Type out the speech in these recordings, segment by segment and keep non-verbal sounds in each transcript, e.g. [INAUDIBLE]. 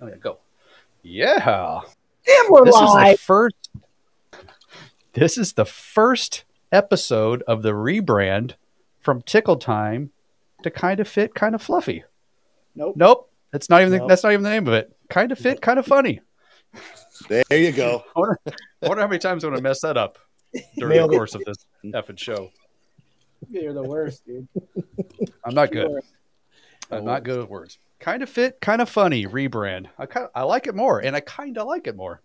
Oh yeah, go. Yeah. Damn, we're This is the first. This is the first episode of the rebrand from Tickle Time to Kind of Fit, Kind of Fluffy. Nope. Nope, that's not even the, that's not even the name of it. Kind of fit, [LAUGHS] kind of funny. There you go. [LAUGHS] I wonder, I wonder how many times I'm going to mess that up during Nailed the it. course of this effing show. You're the worst, dude. I'm not good. I'm not good with words. Kind of fit, kind of funny. Rebrand. I kind of, I like it more, and I kind of like it more.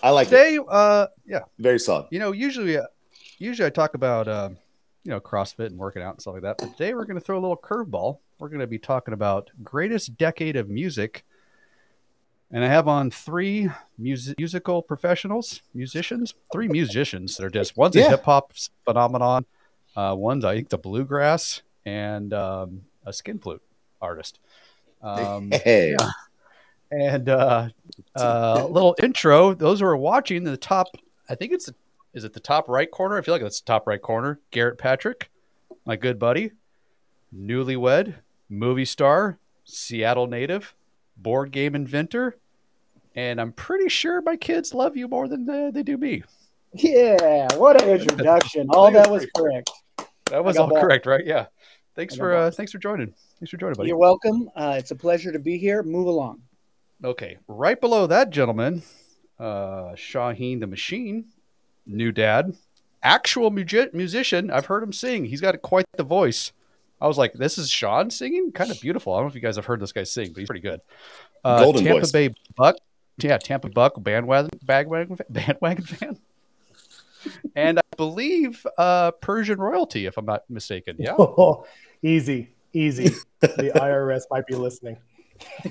I like it. Today, uh, yeah, Very solid. you know, usually, uh, usually I talk about, um, you know, CrossFit and working out and stuff like that. But today we're going to throw a little curveball. We're going to be talking about greatest decade of music, and I have on three music musical professionals, musicians, three musicians that are just one's a hip hop phenomenon, uh, one's I think the bluegrass, and um, a skin flute artist. Um, hey. yeah. and uh, uh, [LAUGHS] little intro. Those who are watching the top, I think it's is it the top right corner? I feel like it's the top right corner. Garrett Patrick, my good buddy, newlywed, movie star, Seattle native, board game inventor, and I'm pretty sure my kids love you more than uh, they do me. Yeah, what an introduction. All that was [LAUGHS] correct. That was all balls. correct, right? Yeah. Thanks for uh, thanks for joining. Thanks for joining, buddy. You're welcome. Uh, it's a pleasure to be here. Move along. Okay, right below that gentleman, uh, Shaheen the Machine, new dad, actual mugi- musician. I've heard him sing. He's got quite the voice. I was like, this is Sean singing? Kind of beautiful. I don't know if you guys have heard this guy sing, but he's pretty good. Uh, Golden Tampa voice. Bay Buck. Yeah, Tampa Buck bandwagon, bandwagon, bandwagon fan. And I believe uh, Persian royalty, if I'm not mistaken. Yeah. Oh, [LAUGHS] easy, easy. The [LAUGHS] IRS might be listening.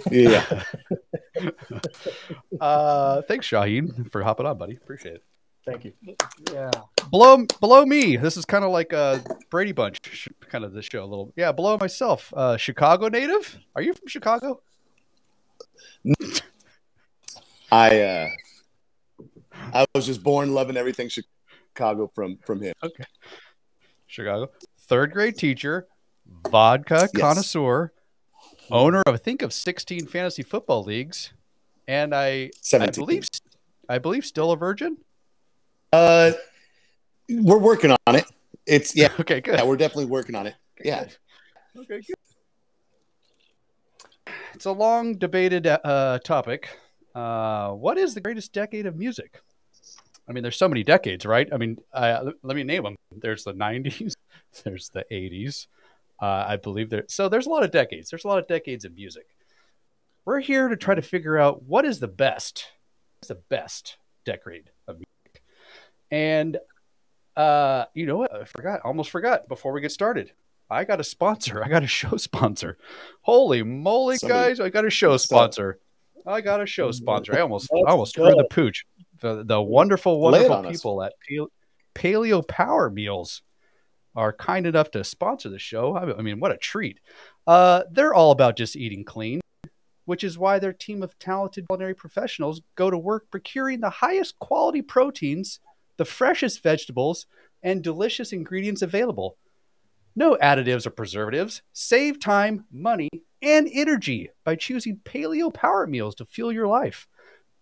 Yeah. [LAUGHS] Uh, thanks, Shaheen, for hopping on, buddy. Appreciate it. Thank you. Yeah. below below me this is kind of like a brady bunch kind of this show a little yeah below myself uh chicago native are you from chicago I uh I was just born loving everything Chicago from from him. Okay. Chicago third grade teacher vodka Yes. connoisseur owner of i think of 16 fantasy football leagues and i i believe i believe still a virgin Uh we're working on it. It's yeah, [LAUGHS] okay good yeah, we're definitely working on it. Yeah. Okay, good. It's a long debated uh, topic. Uh, what is the greatest decade of music? I mean, there's so many decades, right? I mean, uh, let me name them. There's the 90s, [LAUGHS] there's the 80s. Uh, I believe there. So there's a lot of decades. There's a lot of decades of music. We're here to try to figure out what is the best. What's the best decade of music? And uh, you know what? I forgot. Almost forgot before we get started. I got a sponsor. I got a show sponsor. Holy moly, Somebody- guys! I got a show up? sponsor. I got a show sponsor. I almost, I almost threw the pooch. The the wonderful, wonderful on us. people at Pale- Paleo Power Meals are kind enough to sponsor the show. I I mean, what a treat! Uh, they're all about just eating clean, which is why their team of talented culinary professionals go to work procuring the highest quality proteins, the freshest vegetables, and delicious ingredients available. No additives or preservatives. Save time, money, and energy by choosing Paleo Power Meals to fuel your life.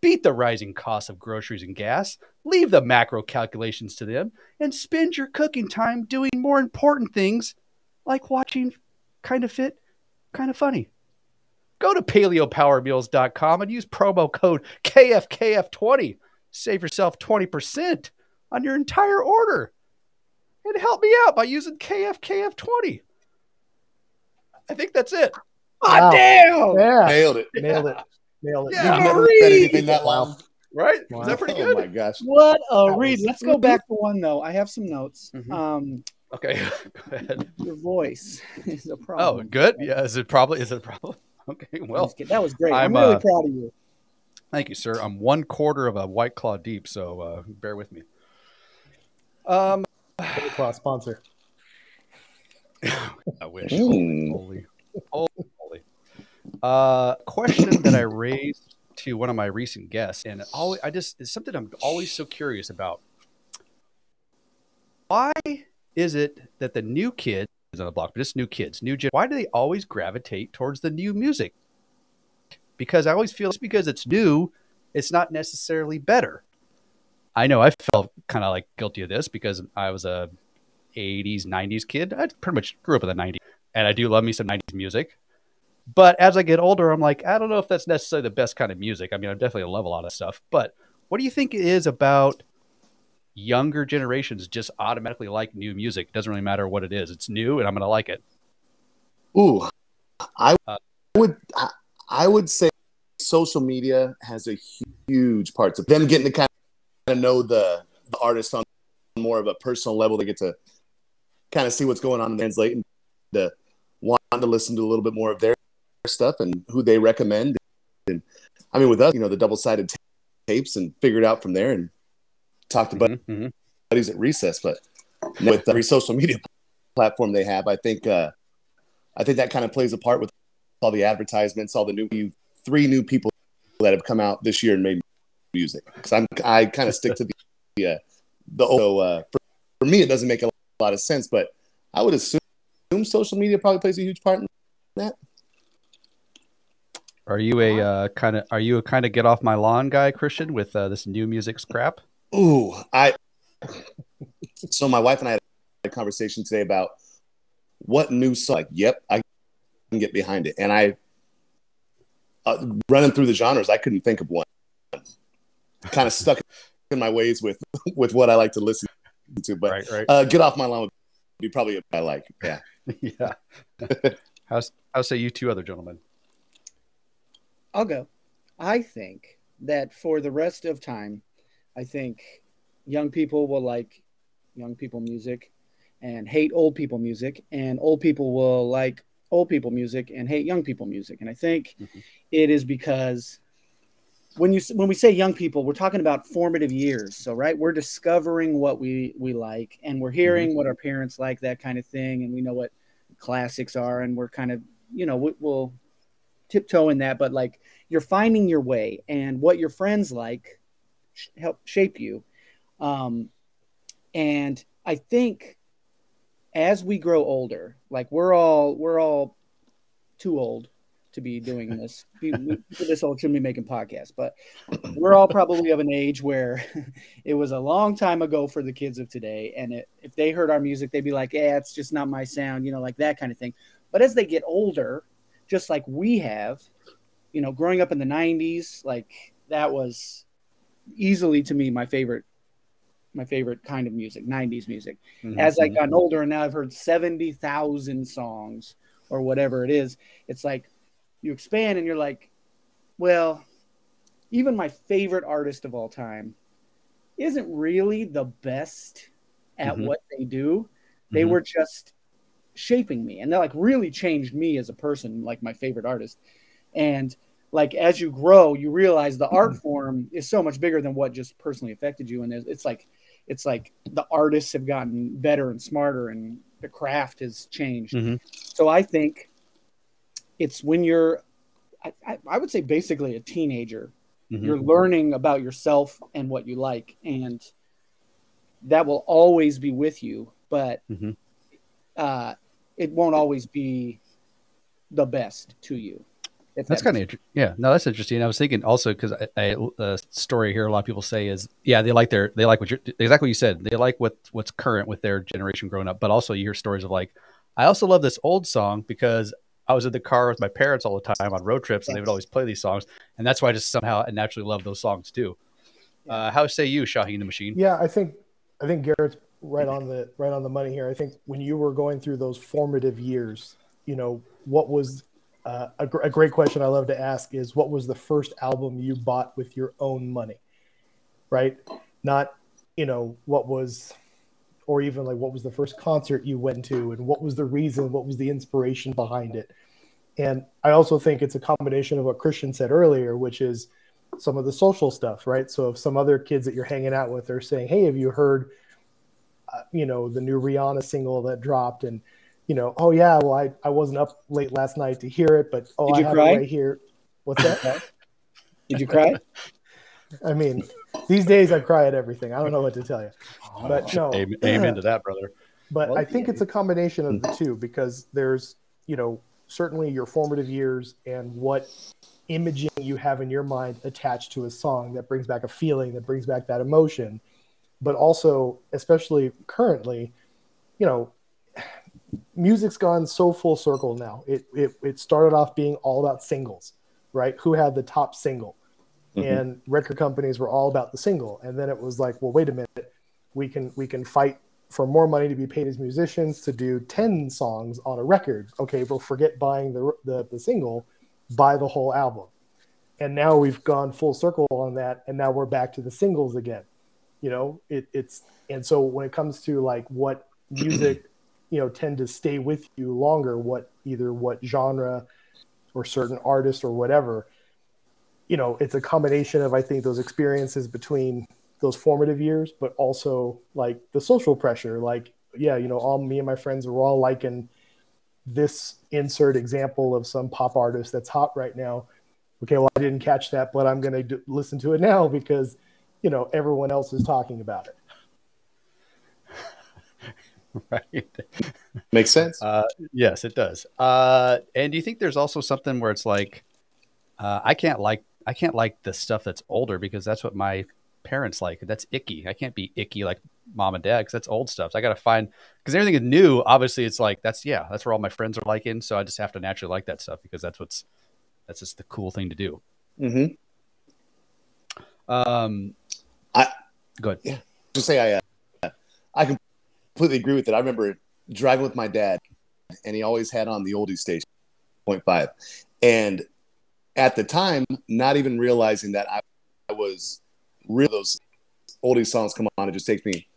Beat the rising costs of groceries and gas. Leave the macro calculations to them and spend your cooking time doing more important things like watching Kind of Fit, Kind of Funny. Go to paleopowermeals.com and use promo code KFKF20. Save yourself 20% on your entire order. And help me out by using KFKF20. I think that's it. Ah, Wow. damn. Yeah, Nailed it. nailed it. Nailed it. Yeah. You've never read anything that Wow. long. Right? Wow. Is that pretty good? Oh my gosh. What a That read. was- Let's go back to one though. I have some notes. Mhm. Um, Okay. [LAUGHS] Go ahead. your voice [LAUGHS] is a problem. Oh, problem. good. Yeah. Is it probably is it a problem? [LAUGHS] Okay. Well, that was great. I'm, I'm, really uh, proud of you. thank you, sir. I'm one quarter of a white claw deep, so uh, bear with me. Um, White Claw sponsor. [SIGHS] I wish. Mm. Holy, holy, holy. Uh, question that I raised to one of my recent guests, and always, I just it's something I'm always so curious about. Why is it that the new kids on the block, but just new kids, new gen, why do they always gravitate towards the new music? because I always feel just because it's new, it's not necessarily better. I know I felt kind of like guilty of this because I was a 80s, 90s kid. I pretty much grew up in the 90s, and I do love me some 90s music. But as I get older, I'm like, I don't know if that's necessarily the best kind of music. I mean, I definitely love a lot of stuff. But what do you think it is about younger generations just automatically like new music? It doesn't really matter what it is. It's new, and I'm going to like it. Ooh, I Uh, would I, I would say social media has a huge part to them getting to kind of know the, the artist on more of a personal level. They get to kind of see what's going on and translate and to want to listen to a little bit more of their stuff and who they recommend. And I mean, with us, you know, the double sided tapes and figured out from there and talked about Mhm, mhm. buddies at recess, but with every social media platform they have, I think uh, I think that kind of plays a part with all the advertisements, all the new three new people that have come out this year and made music. Because I'm I kind of stick to the uh, the so uh, for, for me it doesn't make a lot of sense, but I would assume social media probably plays a huge part in that. Are you a uh, kind of are you a kind of get off my lawn guy, Christian, with uh, this new music scrap? Ooh, I. [LAUGHS] So my wife and I had a conversation today about what new song. Like, yep, I can get behind it, and I uh, running through the genres, I couldn't think of one. Kind of [LAUGHS] stuck in my ways with [LAUGHS] with what I like to listen to, but right, right. uh, get off my lawn would be probably a I like. Yeah, yeah. how's how say you two other gentlemen? I'll go. I think that for the rest of time, I think young people will like young people music and hate old people music, and old people will like old people music and hate young people music. And I think Mhm. it is because when you when we say young people, we're talking about formative years. So right, we're discovering what we we like, and we're hearing what our parents like, that kind of thing, and we know what classics are, and we're kind of you know we, we'll tiptoe in that, but like you're finding your way, and what your friends like sh- help shape you. Um, and I think as we grow older, like we're all we're all too old to be doing this. [LAUGHS] We, we, this old shouldn't be making podcasts, but we're all probably of an age where [LAUGHS] it was a long time ago for the kids of today. And it, if they heard our music, they'd be like, "Yeah, it's just not my sound," you know, like that kind of thing. But as they get older, just like we have, you know, growing up in the '90s, like that was easily to me my favorite my favorite kind of music 90s music Mhm, as i mhm. gotten older and now i've heard 70000 songs or whatever it is it's like you expand and you're like well even my favorite artist of all time isn't really the best at Mhm. what they do they Mhm. were just shaping me. And they like really changed me as a person like my favorite artist. And like as you grow you realize the art form is so much bigger than what just personally affected you. And it's like it's like the artists have gotten better and smarter and the craft has changed. Mhm. so i think it's when you're I, I, would say basically a teenager Mhm. you're learning about yourself and what you like. And that will always be with you. But Mhm. uh, it won't always be the best to you if That's that kind of makes- inter- yeah. No, that's interesting. I was thinking also because a, a story here a lot of people say is yeah they like their they like what you're exactly what you said they like what what's current with their generation growing up, but also you hear stories of like I also love this old song because I was in the car with my parents all the time on road trips and they would always play these songs and that's why I just somehow naturally love those songs too. Uh, how say you, Shaheen the Machine? Yeah, I think I think Garrett's right on the right on the money here. I think when you were going through those formative years, you know, what was uh, a, gr- a great question I love to ask is what was the first album you bought with your own money, right? Not you know what was, or even like what was the first concert you went to, and what was the reason, what was the inspiration behind it. And I also think it's a combination of what Christian said earlier, which is some of the social stuff, right? So if some other kids that you're hanging out with are saying, "Hey, have you heard, you know, the new Rihanna single that dropped?" and you know, "Oh yeah, well I, I wasn't up late last night to hear it, but oh Did I you have cry? it right here." What's that? [LAUGHS] did you cry [LAUGHS] I mean, these days I cry at everything. I don't know what to tell you, oh, but no, Amen, amen to that, brother. but Well, I think yeah. it's a combination of the mm-hmm. two because there's, you know, certainly your formative years and what imaging you have in your mind attached to a song that brings back a feeling, that brings back that emotion. But also, especially currently, you know, music's gone so full circle now. It, it, it started off being all about singles, right? Who had the top single? Mhm. And record companies were all about the single. And then it was like, well, wait a minute, we can we can fight for more money to be paid as musicians to do 10 songs on a record. Okay, well, forget buying the, the, the single, buy the whole album. And now we've gone full circle on that. And now we're back to the singles again. You know, it, it's, and so when it comes to like what [CLEARS THROAT] music, you know, tend to stay with you longer, what either what genre or certain artist or whatever, you know, it's a combination of, I think, those experiences between those formative years, but also like the social pressure. Like, yeah, you know, all me and my friends are all liking this insert example of some pop artist that's hot right now. Okay, well, I didn't catch that, but I'm going to listen to it now because, you know, everyone else is talking about it. [LAUGHS] right. Makes sense. Uh, yes, it does. Uh, and do you think there's also something where it's like, uh, I can't like I can't like the stuff that's older because that's what my parents like. That's icky. I can't be icky like mom and dad because that's old stuff. So I got to find because everything is new. Obviously, it's like that's yeah, that's where all my friends are liking. So I just have to naturally like that stuff because that's what's that's just the cool thing to do. mm-hmm. Um, I- Yeah. to say I uh, I completely agree with it. I remember driving with my dad, and he always had on the oldie station, point five, and at the time, not even realizing that I, I was real those oldie songs come on, it just takes me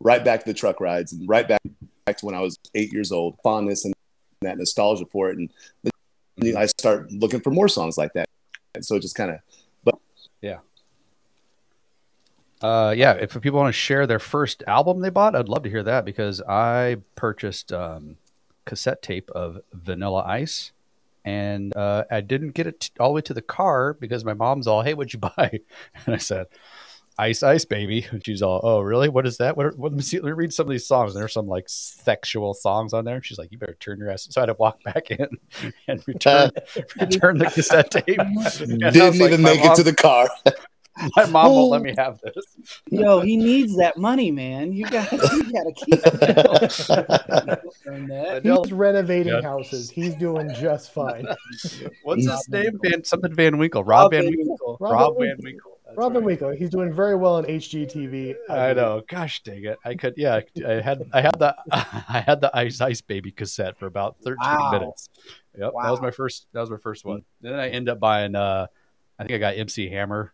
right back to the truck rides and right back back to when I was eight years old, fondness and that nostalgia for it, and then I start looking for more songs like that, and so it just kind of Uh, yeah, if people want to share their first album they bought, I'd love to hear that because I purchased um, cassette tape of Vanilla Ice, and uh, I didn't get it t- all the way to the car because my mom's all, "Hey, what'd you [LAUGHS] buy?" And I said, "Ice, Ice, baby." And she's all, "Oh, really? What is that? What? Are, what let me see. Let me read some of these songs. And there's some like sexual songs on there." She's like, "You better turn your ass." So I had to walk [LAUGHS] back in and return [LAUGHS] return the cassette tape. And I was didn't even "My make mom- it to the car. [LAUGHS] My mom won't let me have this. Yo, he needs that money, man. You got you got to keep that. Earn [LAUGHS] He's renovating Yeah. houses. He's doing just fine. [LAUGHS] What's Rob his name? Van Van something Van Winkle. Rob, Van Winkle. Winkle. Robin Rob Van Winkle. That's Robin right. Winkle. He's doing very well on HGTV. I know. Gosh dang it! I could. Yeah, I had. I had the. I had the Ice Ice Baby cassette for about thirteen Wow. minutes. Yep, that was my first. That was my first one. Then I end up buying. uh I think I got MC Hammer.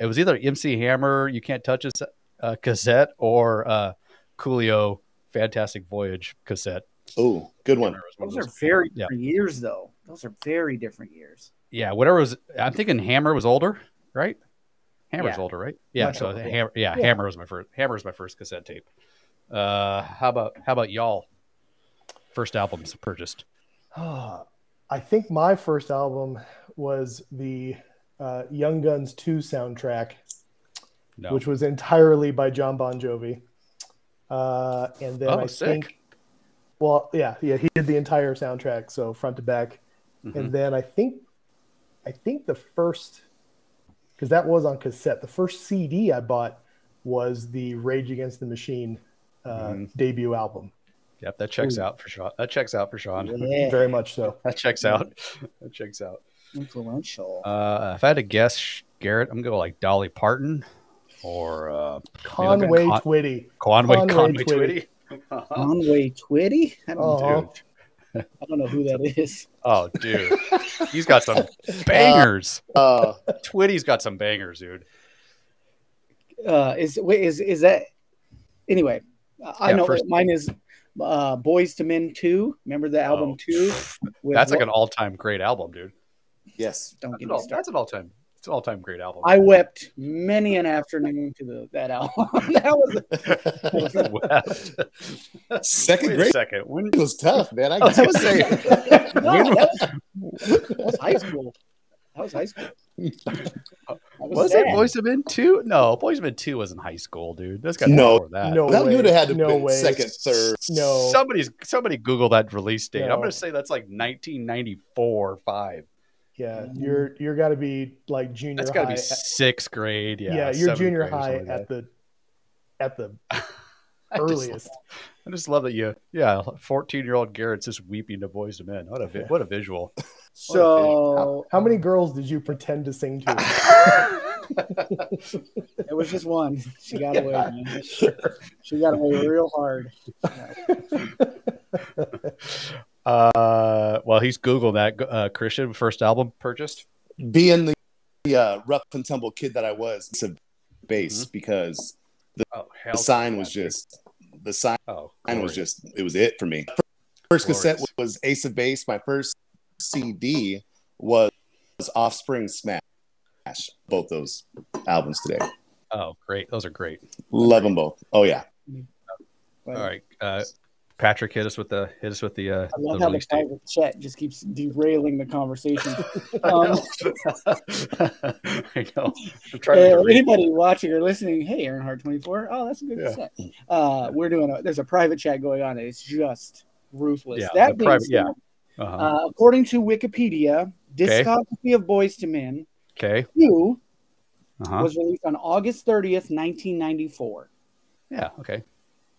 It was either MC Hammer, You Can't Touch Us uh, cassette, or uh Coolio Fantastic Voyage cassette. Oh, good one. One of Those are very Yeah. different years, though. Those are very different years. yeah, whatever was. I'm thinking Hammer was older, right? Hammer's Yeah. older, right? Yeah. Much so older, yeah. Hammer, yeah, Yeah. Hammer was my first. Hammer was my first cassette tape. Uh, how about how about y'all? First albums purchased. [SIGHS] I think my first album was the uh, Young Guns 2 soundtrack, No. which was entirely by Jon Bon Jovi. Uh, and then Oh, I sick. think, well, yeah, yeah, he did the entire soundtrack, so front to back. Mhm. And then I think, I think the first, because that was on cassette. The first CD I bought was the Rage Against the Machine uh, Mhm. debut album. Yep, that checks Ooh. out for Sean. That checks out for Sean. Yeah, [LAUGHS] Very much so. [LAUGHS] That checks out. [LAUGHS] That checks out. Influential. Uh, if I had to guess, Garrett, I'm gonna go like Dolly Parton or uh, Conway Con- Twitty. Conway Conway Conway Twitty. Twitty. Conway Twitty? I don't, Oh. know. I don't know who that is. Oh, dude, he's got some [LAUGHS] bangers. Uh, Twitty's got some bangers, dude. Uh, is wait is is that anyway? I Yeah, know first- mine is uh, Boyz II Men Two. Remember the album Oh. Two? With That's like an all-time great album, dude. Yes. Don't That's get an, me all, started. that's an all-time. It's an all-time great album. I wept many an afternoon to the that album. [LAUGHS] that was [LAUGHS] Wept. Second grade second. When it was tough, man. I I was gotta say. [LAUGHS] no, that was, that was high school. That was high school. That was it Boys of Men two? No, Boys of Men two was in high school, dude. That's got No. before that. No That way. would have had to no be second, third. No. Somebody's somebody Google that release date. I'm gonna say that's like 1994 five. Yeah, Mm. you're you're got to be like junior That's high. got to be sixth grade. Yeah, yeah, you're junior high something like at the at the that. [LAUGHS] I just- [LAUGHS] earliest. I just love that you, yeah, fourteen-year-old Garrett's just weeping to Boyz II Men. What a vi- [LAUGHS] what a visual. So How many girls did you pretend to sing to? it was just one. She got away. Man. She got away real hard. Uh, well, he's Googled that. Uh, Christian first album purchased. Being the, the uh, rough and tumble kid that I was, it's a bass because Oh, the sign was just the sign Oh, was just it was it for me. First cassette Glorious. was Ace of Base. My first CD was Offspring Smash. Both those albums today. Oh, great. Those are great. Love them both. Oh yeah. All right, uh, Patrick, hit us with the hit us with the uh, I love the how the date. private chat just keeps derailing the conversation. [LAUGHS] Um, [LAUGHS] I know. I'm trying Uh, to anybody watching or listening, hey, Earnhardt twenty four. Oh, that's a good Yeah. set. Uh, we're doing a. There's a private chat going on, it's just ruthless. Yeah, that being private- yeah. Uh-huh. uh, according to Wikipedia, Okay. discography of Boyz II Men okay. two Uh-huh. was released on August thirtieth, nineteen ninety four. Yeah. Okay.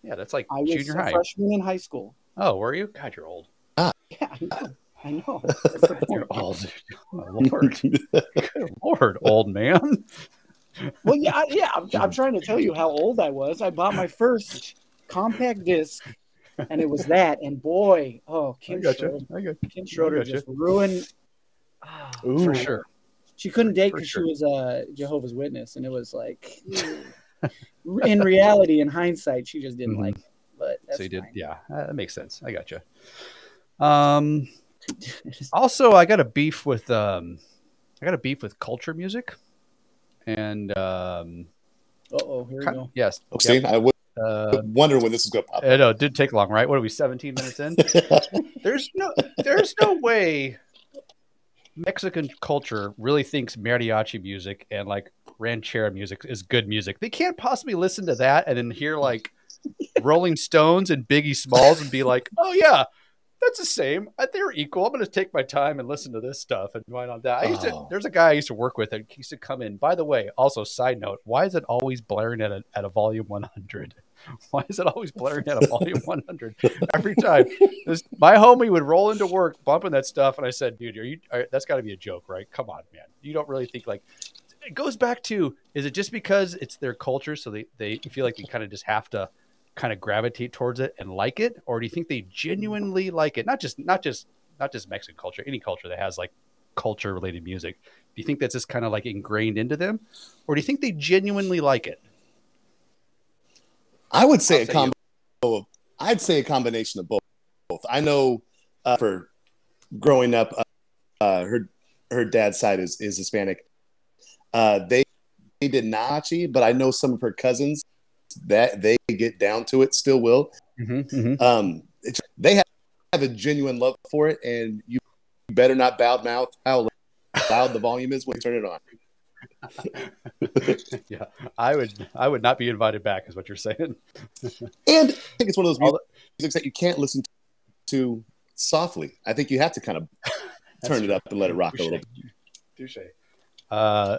Yeah, that's like I was junior a high. freshman in high school. Oh, were you? God, you're old. Yeah, I know. I know. [LAUGHS] That's the You're point. old. [LAUGHS] Oh, Lord. Good Lord, old man. Well, yeah, I- yeah. I'm, I'm [LAUGHS] trying to tell you how old I was. I bought my first compact disc, and it was that. And boy, oh, I Kim got Schroeder. I got Kim Schroeder gotcha. just ruined. Ah, Ooh. for sure. She couldn't date because sure. she was a Jehovah's Witness, and it was like, [LAUGHS] in reality, in hindsight, she just didn't Mhm. like. It. But that's so you did, fine. yeah, uh, that makes sense. I got you. Um, [LAUGHS] also, I got a beef with um, I got a beef with culture music, and um, Uh-oh, here we go. yes, okay. see, I would uh, wonder when this is going to pop. I know it did take long, right? What are we, seventeen minutes in? [LAUGHS] there's no, there's no way Mexican culture really thinks mariachi music and like ranchera music is good music. They can't possibly listen to that and then hear like Rolling Stones and Biggie Smalls and be like, [LAUGHS] "Oh yeah, that's the same. Uh, They're equal. I'm going to take my time and listen to this stuff and why not that." I used to. Oh. There's a guy I used to work with that used to come in. By the way, also side note, why is it always blaring at a at a volume 100? [LAUGHS] Why is it always blaring at a volume 100 every time? This, my homie would roll into work bumping that stuff, and I said, "Dude, are you? Are, that's got to be a joke, right? Come on, man. You don't really think like." It goes back to: is it just because it's their culture, so they they feel like they kind of just have to kind of gravitate towards it and like it, or do you think they genuinely like it? Not just not just not just Mexican culture, any culture that has like culture related music. Do you think that's just kind of like ingrained into them, or do you think they genuinely like it? I would say I'll a say combo of. I'd say a combination of both. Both. I know uh, for growing up, uh, uh, her her dad's side is is Hispanic. Uh, they they did nachi, but I know some of her cousins that they get down to it. Still will. Mm-hmm, Um, it's, they have, have a genuine love for it, and you better not bow mouth how loud the volume is when you turn it on. [LAUGHS] yeah, I would I would not be invited back, is what you're saying. [LAUGHS] And I think it's one of those music that you can't listen to softly. I think you have to kind of [LAUGHS] turn it up and let it rock a little. bit. Touche. Uh,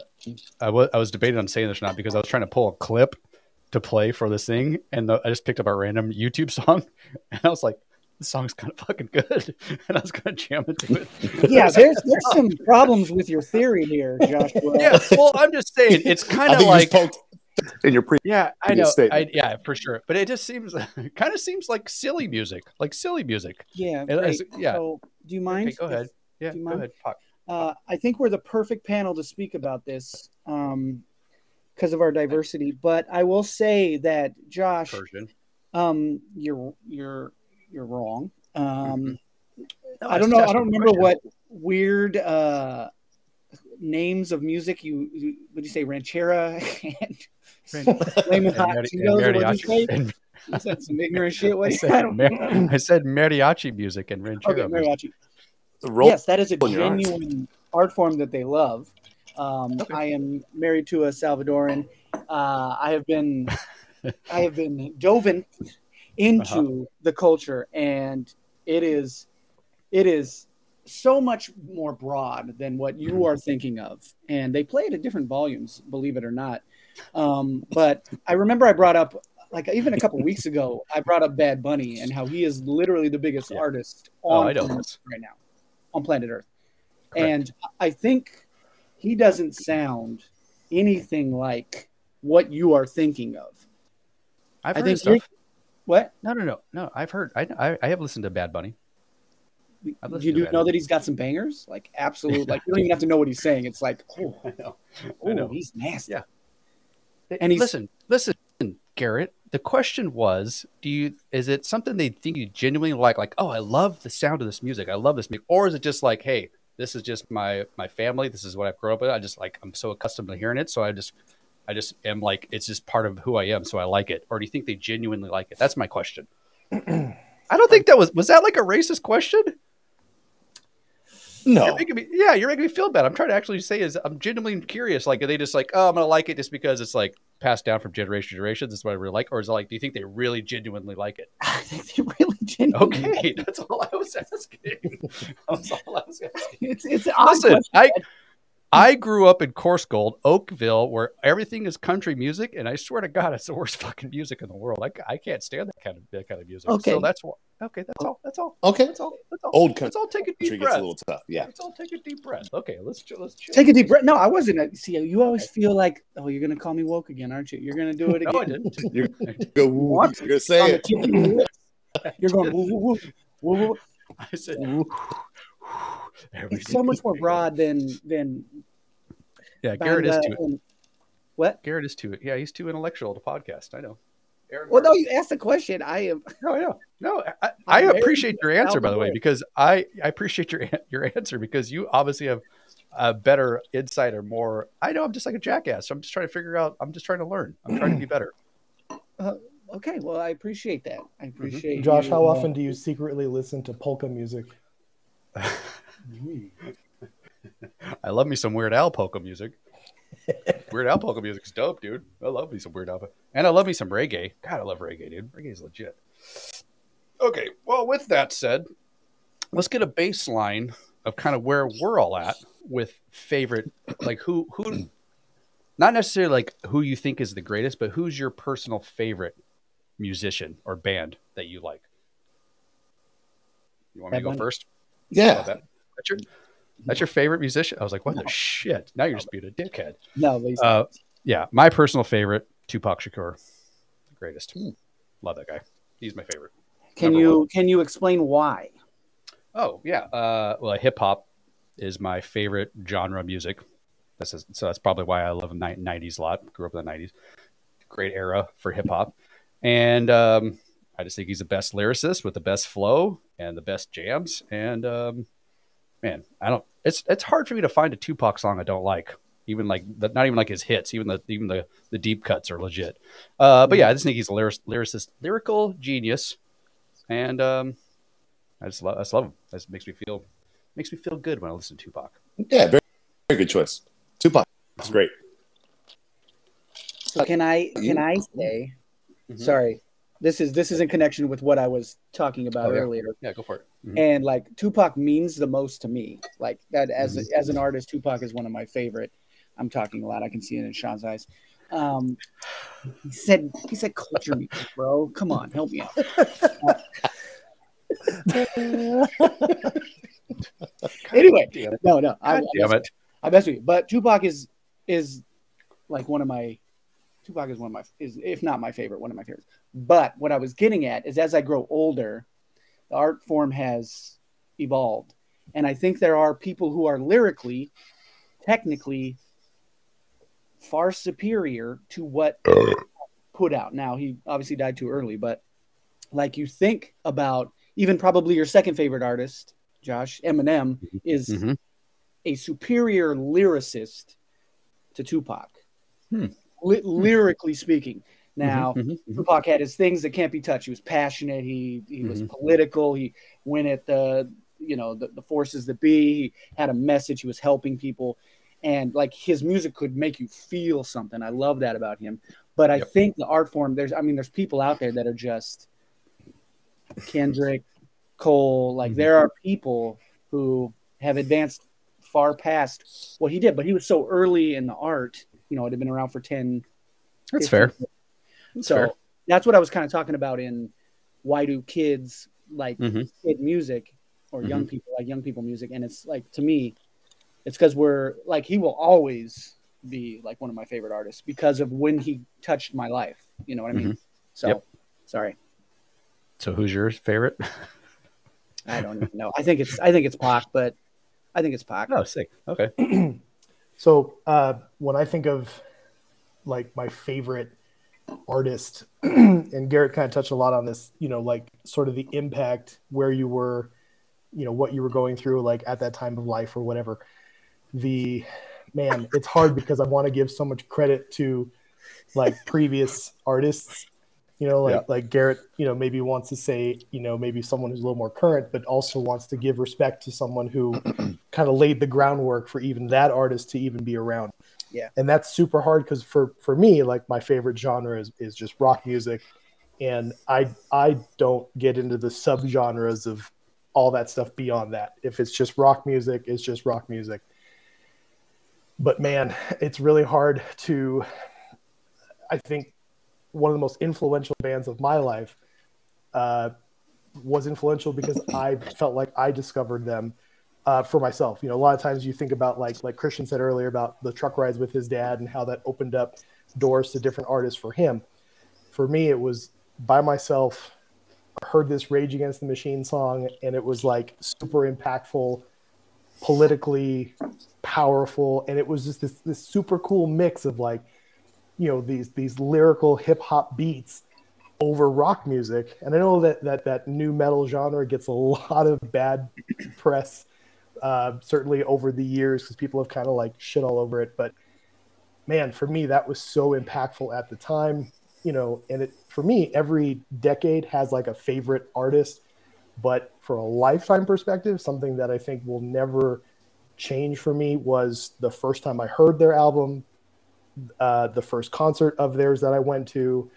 I wa- I was debating on saying this or not because I was trying to pull a clip to play for this thing, and the, I just picked up a random YouTube [LAUGHS] song, and I was like, "This song's kind of fucking good," [LAUGHS] and I was gonna jam into it. [LAUGHS] Yeah, there's there's some problems with your theory here, Joshua. yeah. Well, I'm just saying it's kind of like poked in your pre. Yeah, I Previous know. I, yeah, for sure. But it just seems kind of seems like silly music, like silly music. Yeah, And great. as- yeah. So, do you mind? Okay, go ahead. Yeah, Do you go ahead. Fuck. Uh, I think we're the perfect panel to speak about this because of our diversity. But I will say that Josh, um, you're you're you're wrong. Um, No, I don't know. I don't remember question. what weird uh, names of music you, you would you say ranchera and flaming hot Cheetos, you mariachi. You said some ignorant shit. [LAUGHS] I What? I said, don't I said mariachi music and ranchero Okay, music. Mariachi. Roll. Yes, that is a in your eyes. genuine art form that they love. Um, Okay. I am married to a Salvadoran. Uh, I have been, I have been doven into Uh-huh. the culture, and it is, it is so much more broad than what you are thinking of, and they play it at different volumes, believe it or not. Um, but I remember I brought up, like even a couple weeks ago, I brought up Bad Bunny and how he is literally the biggest Yeah. artist Oh, on I know planet right now, on planet Earth, Correct. and I think he doesn't sound anything like what you are thinking of. I've I heard stuff. you're- What? No, no, no, no. I've heard. I, I, I have listened to Bad Bunny. You do know Bunny. that he's got some bangers, like absolute. [LAUGHS] Like you don't even have to know what he's saying. It's like, oh, [LAUGHS] I know. I oh know. he's nasty. Yeah. And he's- listen, listen, Garrett. The question was, do you is it something they think you genuinely like? Like, oh, I love the sound of this music. I love this music, or is it just like, hey, this is just my my family. This is what I've grown up with. I just like I'm so accustomed to hearing it, so I just I just am like it's just part of who I am, so I like it. Or do you think they genuinely like it? That's my question. [CLEARS THROAT] I don't think that was was that like a racist question. You're No, making me, yeah, you're making me feel bad. I'm trying to actually say is I'm genuinely curious. Like, are they just like, oh, I'm gonna like it just because it's like passed down from generation to generation? This is what I really like, or is it like, do you think they really genuinely like it? I think they really genuinely. Okay, that's all I was asking. [LAUGHS] That's all I was asking. It's it's question. I I grew up in Coarsegold, Oakville, where everything is country music, and I swear to God, it's the worst [LAUGHS] fucking music in the world. I, I can't stand that kind of that kind of music. Okay. so that's why. Okay, that's all. That's all. okay. That's all. That's all. Old Let's all take a country deep gets breath. a little tough. Yeah. Let's all take a deep breath. Okay, let's let's chill. Take a deep breath. No, I wasn't. See, you always feel like, oh, you're gonna call me woke again, aren't you? You're gonna do it again. [LAUGHS] No, I didn't. You're go. What? [LAUGHS] You're gonna say it. tip of your lips. You're going. Woo, woo, woo, woo, woo. I said, It's so much more broad than than. Yeah, Garrett is Banda too. and- What? Garrett is too. Yeah, he's too intellectual to podcast. I know. Aaron Well, no, you asked the question. I am. [LAUGHS] no, I know. No, I, I appreciate your answer, by the way, because I, I appreciate your [LAUGHS] your answer because you obviously have a better insight or more. I know I'm just like a jackass. So I'm just trying to figure out. I'm just trying to learn. I'm trying to be better. [CLEARS THROAT] Okay, well, I appreciate that. I appreciate. Josh, you, how uh, often do you secretly listen to polka music? [LAUGHS] I love me some Weird Al polka music. Weird Al polka music's dope, dude. I love me some Weird Al, and I love me some reggae. God, I love reggae, dude. Reggae's legit. Okay, well, with that said, let's get a baseline of kind of where we're all at with favorite, like who who, not necessarily like who you think is the greatest, but who's your personal favorite musician or band that you like. You want me to go Bunny. first? Yeah. That- that's your that's your favorite musician. I was like, what the shit? Now you're just being a dickhead. No, but Uh, yeah, my personal favorite, Tupac Shakur, the greatest. Hmm. Love that guy. He's my favorite. can number you can you explain why? Oh yeah, uh, well, hip hop is my favorite genre of music. This is so that's probably why I love the '90s a lot. Grew up in the '90s, great era for hip hop, and um, I just think he's the best lyricist with the best flow and the best jams. And um, man, I don't. It's it's hard for me to find a Tupac song I don't like. Even like the, not even like his hits, even the even the the deep cuts are legit. Uh, but yeah, I just think he's a lyric, lyricist, lyrical genius, and um, I just love I just love him. It makes me feel makes me feel good when I listen to Tupac. Yeah. Very, very good choice. Tupac. It's great. So can I can I say? Mhm. Sorry, this is this is in connection with what I was talking about Oh, yeah. earlier. Yeah, go for it. Mhm. and like Tupac means the most to me. Like that as Mm-hmm. as an artist, Tupac is one of my favorite. I'm talking a lot. I can see it in Sean's eyes. Um, he said he said culture music, bro. Come on, help me out. [LAUGHS] anyway, Damn no, no, I, God damn it. I mess with you. But Tupac is is like one of my Tupac is one of my is if not my favorite, one of my favorites. But what I was getting at is as I grow older, the art form has evolved. And I think there are people who are lyrically, technically far superior to what put out. Now he obviously died too early, but like you think about even probably your second favorite artist, Josh, Eminem, is Mhm. a superior lyricist to Tupac, Hmm. Ly- lyrically speaking. Now, Mhm, mhm, Tupac had his things that can't be touched. He was passionate. He he was Mhm. political. He went at the you know the, the forces that be. He had a message. He was helping people, and like his music could make you feel something. I love that about him. But I Yep. think the art form. There's I mean there's people out there that are just Kendrick, Cole. Like Mhm. there are people who have advanced far past what he did. But he was so early in the art, you know, it had been around for 10. That's fair. years. so fair. that's what I was kind of talking about in why do kids like Mhm. kid music or young people like young people music? And it's like to me, it's because we're like he will always be like one of my favorite artists because of when he touched my life. You know what I mean? So Yep. sorry. So who's your favorite? I don't even know. I think it's I think it's Pac, but I think it's Pac. Oh, sick. Okay. [CLEARS THROAT] So uh, when I think of like my favorite artist, [CLEARS THROAT] and Garrett kind of touched a lot on this, you know, like sort of the impact where you were, you know, what you were going through, like at that time of life or whatever. The man, it's hard because I want to give so much credit to like previous artists, you know, like Yeah. like Garrett, you know, maybe wants to say, you know, maybe someone who's a little more current, but also wants to give respect to someone who [CLEARS THROAT] kind of laid the groundwork for even that artist to even be around. Yeah. And that's super hard because for for me, like my favorite genre is, is just rock music. And I I don't get into the subgenres of all that stuff beyond that. If it's just rock music, it's just rock music. But man, it's really hard to I think one of the most influential bands of my life uh, was influential because I felt like I discovered them uh, for myself. You know, a lot of times you think about like like Christian said earlier about the truck rides with his dad and how that opened up doors to different artists for him. For me, it was by myself. I heard this Rage Against the Machine song, and it was like super impactful, politically powerful, and it was just this this super cool mix of like, you know, these these lyrical hip hop beats over rock music. And I know that that that nu metal genre gets a [LAUGHS] lot of bad press uh, certainly over the years because people have kind of like shit all over it. But man, for me, that was so impactful at the time, you know. And it for me, every decade has like a favorite artist, but for a lifetime perspective, something that I think will never change for me was the first time I heard their album, uh, the first concert of theirs that I went to,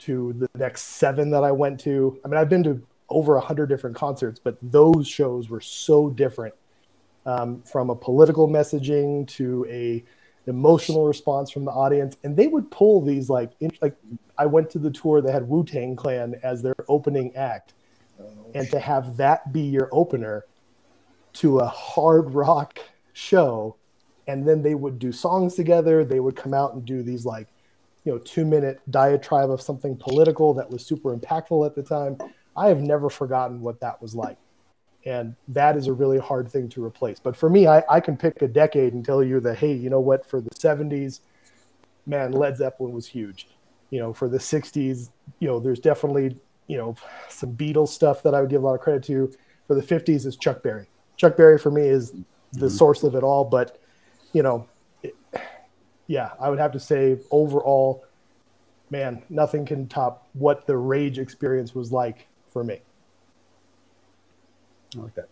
to the next seven that I went to. I mean, I've been to over a hundred different concerts, but those shows were so different um, from a political messaging to a emotional response from the audience, and they would pull these like in, like I went to the tour that had Wu Tang Clan as their opening act, and to have that be your opener to a hard rock show, and then they would do songs together. They would come out and do these like you know two minute diatribe of something political that was super impactful at the time. I have never forgotten what that was like and that is a really hard thing to replace. But for me, I, I can pick a decade and tell you that hey, you know what? For the '70s, man, Led Zeppelin was huge. You know, for the '60s, you know, there's definitely you know some Beatles stuff that I would give a lot of credit to. For the '50s, is Chuck Berry. Chuck Berry for me is the mm-hmm. source of it all. But you know, it, yeah, I would have to say overall, man, nothing can top what the Rage experience was like for me. I like that.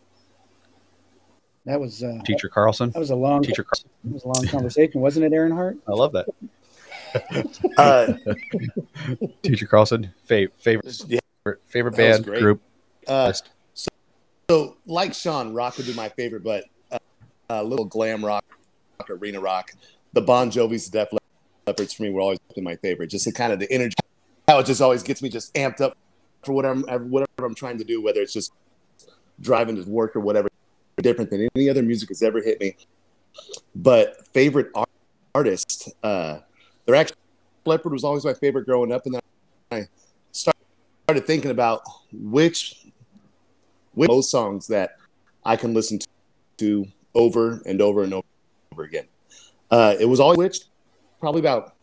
That was uh, Teacher Carlson. that was a long Teacher Carlson. that was a long conversation, wasn't it, Aaron Hart? I love that. [LAUGHS] Uh, [LAUGHS] Teacher Carlson. Fa- favorite yeah, favorite That band group. uh, list. so like Sean, rock would be my favorite, but uh, a little glam rock, arena rock. The Bon Jovi's, Def Leppard's for me were always my favorite. Just the kind of the energy, how it just always gets me just amped up for whatever whatever I'm trying to do, whether it's just driving to work or whatever. Different than any other music has ever hit me. But favorite art, artist, uh, they're actually Leppard was always my favorite growing up, and then I started started thinking about which which those songs that I can listen to, to over and over and over again. Uh, it was all switched probably about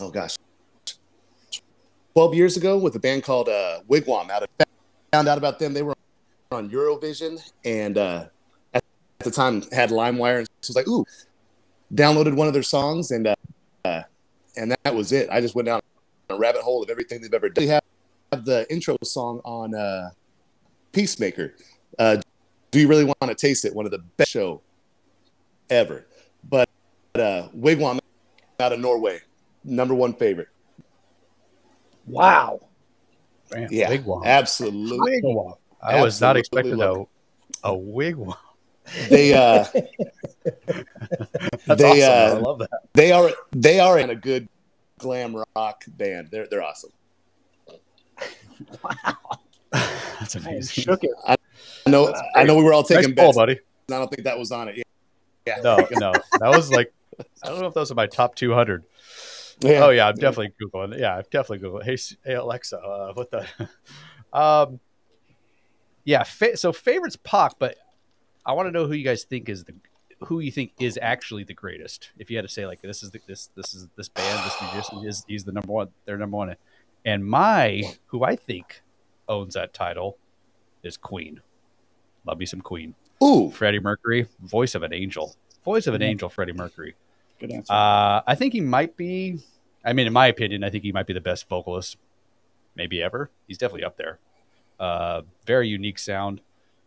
oh gosh, twelve years ago with a band called uh, Wig Wam. Out of found out about them, they were on Eurovision and uh, at, the time had LimeWire, and so was like, ooh, downloaded one of their songs and uh, uh, and that was it. I just went down a rabbit hole of everything they've ever done. They have have the intro song on uh, Peacemaker. Uh, Do you really want to taste it? One of the best show ever. But uh, Wig Wam out of Norway, number one favorite. Wow. Man, Yeah, wigwam. absolutely. Wigwam. I was not expecting a, a wigwam. they uh, [LAUGHS] That's They, awesome. uh, I love that. they are they are in a good glam rock band. They're they're awesome. Wow. [LAUGHS] That's I amazing. shook it. I know I know we were all taking pull, bets. buddy. I don't think that was on it. Yeah. No, no, that was like [LAUGHS] I don't know if those are my top 200. Yeah. Oh yeah, I'm definitely googling. Yeah, I'm definitely googling. Hey, hey Alexa, uh, what the? [LAUGHS] um, yeah. Fa- so favorites Pac, but I want to know who you guys think is the who you think is actually the greatest. If you had to say like this is the, this this is this band, this musician is he's the number one. They're number one. And my who I think owns that title is Queen. Love me some Queen. Ooh. Freddie Mercury, voice of an angel, voice of an angel. Freddie Mercury. Good answer. Uh, I think he might be. I mean, in my opinion, I think he might be the best vocalist, maybe ever. He's definitely up there. Uh, very unique sound,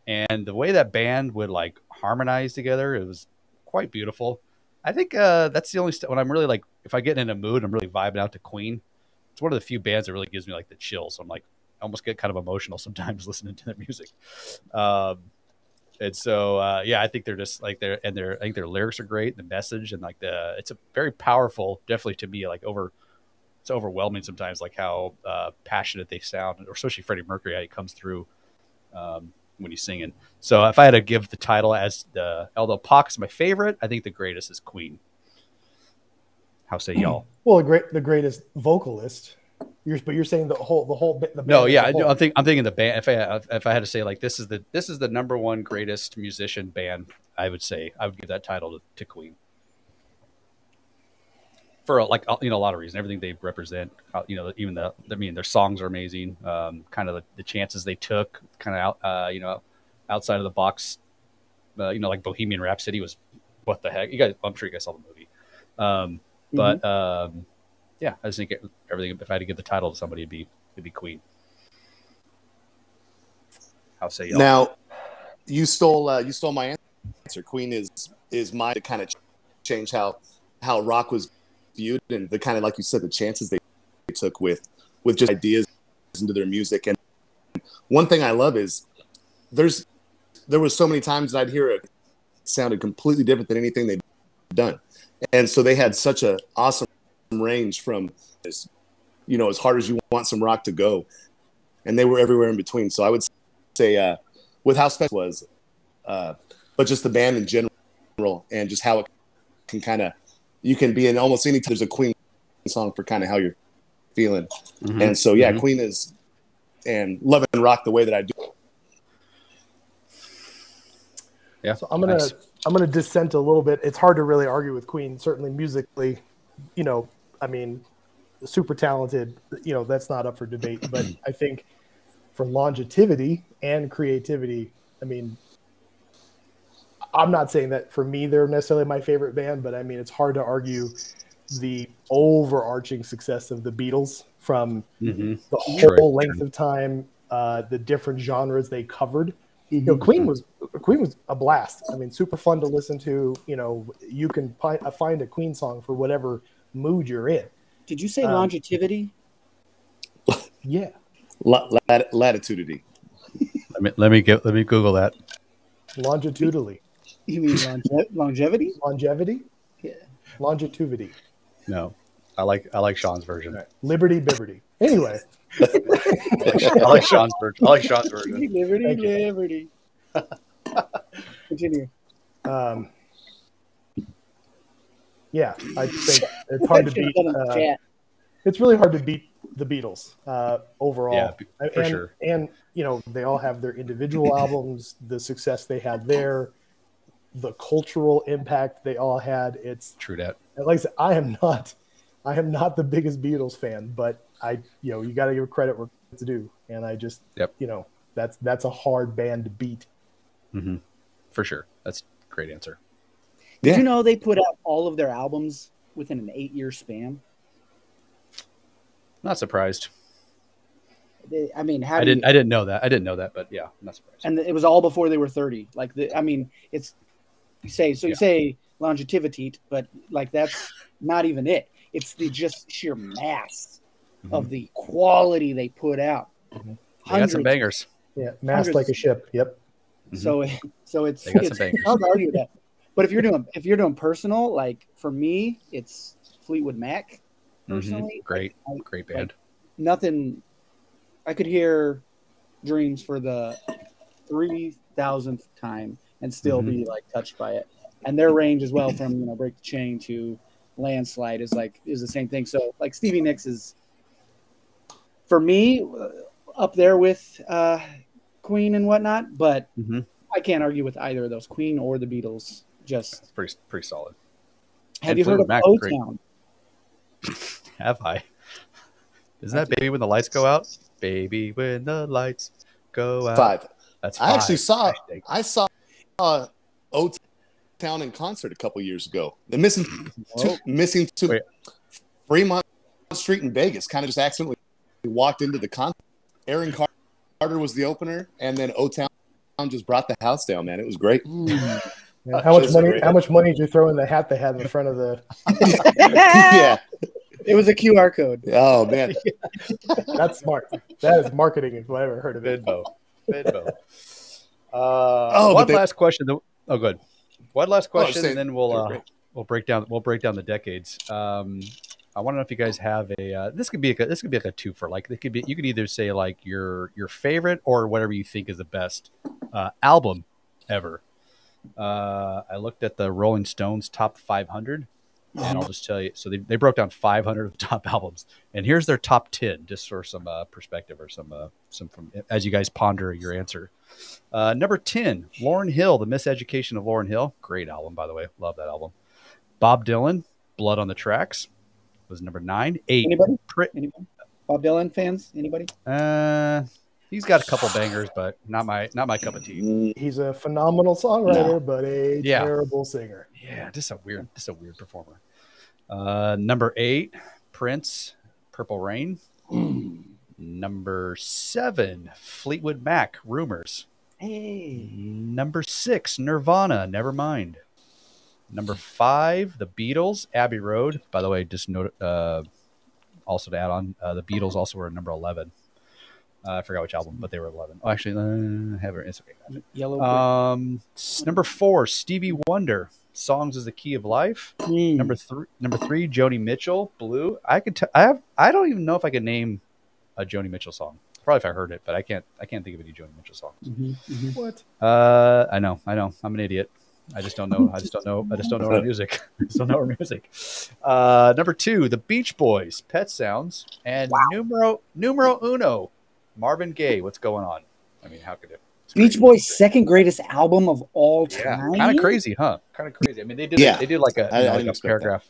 and the way that band would like harmonize together, it was quite beautiful. I think uh, that's the only st- when I'm really like, if I get in a mood, I'm really vibing out to Queen. It's one of the few bands that really gives me like the chills. I'm like, I almost get kind of emotional sometimes [LAUGHS] listening to their music. Um, and so uh, yeah, I think they're just like they're and their I think their lyrics are great, the message and like the it's a very powerful, definitely to me like over it's overwhelming sometimes like how uh, passionate they sound, or especially Freddie Mercury how he comes through um, when he's singing. So if I had to give the title as the although Pac is my favorite, I think the greatest is Queen. How say y'all? Well, the great, the greatest vocalist. You're, but you're saying the whole, the whole, bit- the No, yeah, as I a do- whole. I'm thinking. I'm thinking the band. If I if I had to say like this is the this is the number one greatest musician band, I would say I would give that title to, to Queen for like you know a lot of reasons. Everything they represent, uh, you know, even the I mean their songs are amazing. Um, kind of the, the chances they took, kind of out, uh, you know, outside of the box. Uh, you know, like Bohemian Rhapsody was what the heck. You guys, I'm sure you guys saw the movie. Um, but um, yeah, I just think everything. If I had to give the title to somebody, it'd be it'd be Queen. How say y'all? Now, you stole uh, you stole my answer. Queen is is my to kind of change how how rock was viewed and the kind of like you said the chances they took with with just ideas into their music. And one thing I love is there's there was so many times that I'd hear it sounded completely different than anything they'd done, and so they had such a awesome range from as you know as hard as you want some rock to go, and they were everywhere in between. So I would say uh, with how special was, uh, but just the band in general and just how it can kind of you can be in almost any there's a Queen song for kind of how you're feeling, Mhm. and so yeah, Mhm. Queen is and love and rock the way that I do. yeah. So I'm gonna nice. I'm gonna dissent a little bit. It's hard to really argue with Queen. Certainly musically, you know, I mean, super talented. You know, that's not up for debate. But [CLEARS THROAT] I think for longevity and creativity, I mean, I'm not saying that for me they're necessarily my favorite band, but I mean it's hard to argue the overarching success of the Beatles from Mhm. the True. whole length of time, uh, the different genres they covered. You know, Mhm. Queen was Queen was a blast. I mean, super fun to listen to. You know, you can find a Queen song for whatever mood you're in. Did you say Um, longevity? [LAUGHS] Yeah, La- lat- latitudity. Let me let me get let me Google that. longitudinally, You mean longe- longevity? longevity, Yeah. longitudity, No, I like I like Sean's version. liberty, bibberty. Anyway, [LAUGHS] I like Sean's version. I like Sean's version. Liberty, Thank you. liberty. [LAUGHS] Continue. um, yeah, I [LAUGHS] think it's hard to beat. Put on the Uh, it's really hard to beat the Beatles uh, overall. Yeah, for and, sure. And you know, they all have their individual [LAUGHS] albums, the success they had there, the cultural impact they all had. It's True that. like I said, I am not, I am not the biggest Beatles fan, but I, you know, you got to give credit where it's due, and I just, Yep. you know, that's that's a hard band to beat. hmm For sure. That's a great answer. Did you know they put out all of their albums within an eight-year span? Not surprised. They, I mean, how I didn't You, I didn't know that. I didn't know that, but yeah, I'm not surprised. and it was all before they were thirty. Like, the, I mean, it's you say so. You Yeah. say longevity, but like that's not even it. It's the just sheer mass mm-hmm. of the quality they put out. Mm-hmm. They got some bangers. Yeah, mass like a ship. Yep. Mm-hmm. So [LAUGHS] so it's, They got some it's bangers. hard to argue that. But if you're doing if you're doing personal, like for me, it's Fleetwood Mac. Mhm. Personally, Great, like, great like, band. nothing. I could hear Dreams for the three thousandth time and still Mm-hmm. be like touched by it. And their range as well, from you know Break the Chain to Landslide, is like is the same thing. So like Stevie Nicks is for me uh, up there with uh, Queen and whatnot, but Mhm. I can't argue with either of those, Queen or the Beatles. Just Pretty, pretty solid. have And you heard Fleetwood of Mac O Town? [LAUGHS] Have I? Isn't that "Baby When the Lights Go Out"? Baby when the lights go out. Five. That's five, I actually saw Hashtag. I saw uh, O Town in concert a couple years ago. They're missing two, missing two Wait. Fremont Street in Vegas. Kind of just accidentally walked into the concert. Aaron Carter was the opener, and then O Town just brought the house down. Man, it was great. [LAUGHS] Man, how much money? How much money did you throw in the hat they had in the front of the? [LAUGHS] yeah. It was a QR code. Oh man. [LAUGHS] That's smart. That is marketing if I ever heard of it. Venmo. Venmo. [LAUGHS] Uh, Oh, one they- last question. though- Oh, good. One last Oh, question, saying and then we'll uh, we'll break down we'll break down the decades. Um, I want to know if you guys have a uh, this could be like a, this could be like a two for like it could be you could either say like your your favorite or whatever you think is the best uh, album ever. Uh, I looked at the Rolling Stones top 500, and I'll just tell you. So they, they broke down 500 of the [LAUGHS] top albums, and here's their top 10, just for some uh, perspective or some uh, some from as you guys ponder your answer. Uh, number 10, Lauryn Hill, The Miseducation of Lauryn Hill. Great album, by the way. Love that album. Bob Dylan, Blood on the Tracks, was number nine. Eight, Anybody? Pri- Anybody? Bob Dylan fans? Anybody? uh, he's got a couple bangers, but not my not my cup of tea. Mm, He's a phenomenal songwriter, No. but a Yeah. terrible singer. Yeah, just a weird, just a weird performer. Uh, number eight, Prince, Purple Rain. Number seven, Fleetwood Mac, Rumors. Hey. Number six, Nirvana, Nevermind. Number five, The Beatles, Abbey Road. By the way, just note, uh, also to add on, uh, the Beatles also were number eleven. Uh, I forgot which album, but they were eleven. Oh, actually, uh, I have it. It's okay. Yellow. Um, number four, Stevie Wonder, "Songs is the Key of Life." Hmm. Number three, number three, Joni Mitchell, "Blue." I could, t- I have, I don't even know if I could name a Joni Mitchell song. Probably if I heard it, but I can't, I can't think of any Joni Mitchell songs. Mhm, mhm. What? Uh, I know, I know, I'm an idiot. I just don't know. I just don't know. I just don't know her [LAUGHS] music. [LAUGHS] I just don't know her music. Uh, number two, the Beach Boys, Pet Sounds, and numero numero uno, Marvin Gaye. What's going on? I mean, how could it? Beach. Boys' second greatest album of all time. Yeah, time. kind of crazy, huh? Kind of crazy. I mean, they did. Yeah. They did like a, I- you know, I like a expect that. paragraph.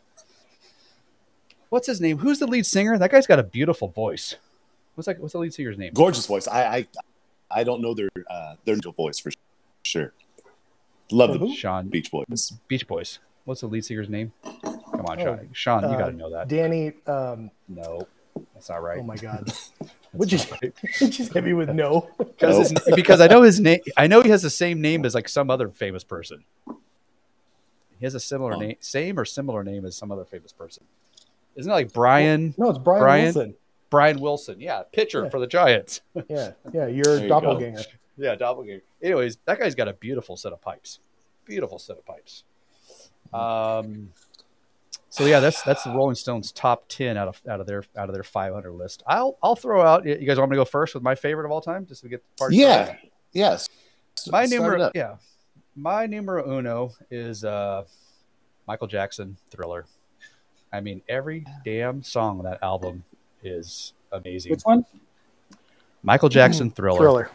What's his name? Who's the lead singer? That guy's got a beautiful voice. What's like? What's the lead singer's name? Gorgeous voice. I I, I don't know their uh, their voice for sure. Love the Who? Sean Beach Boys. Beach Boys. What's the lead singer's name? Come on, Oh, Sean. Sean, you uh, got to know that. Danny. Um, No, that's not right. Oh my God. [LAUGHS] Would you just hit [LAUGHS] me with no? Because his- because I know his name. I know he has the same name as like some other famous person. He has a similar Oh. name, same or similar name as some other famous person. Isn't it like Brian No, it's Brian, Brian? Wilson. Brian Wilson? Yeah, pitcher Yeah. for the Giants. [LAUGHS] Yeah, yeah, you're There you doppelganger. yeah, doppelganger. Anyways, that guy's got a beautiful set of pipes. Beautiful set of pipes. Um. So yeah, that's that's the Rolling Stones top ten out of out of their out of their 500 list. I'll I'll throw out. You guys want me to go first with my favorite of all time, just to get the party started? Yeah. Yes. my Start numero yeah my numero uno is uh michael jackson thriller i mean every damn song on that album is amazing Which one? michael jackson thriller, Thriller.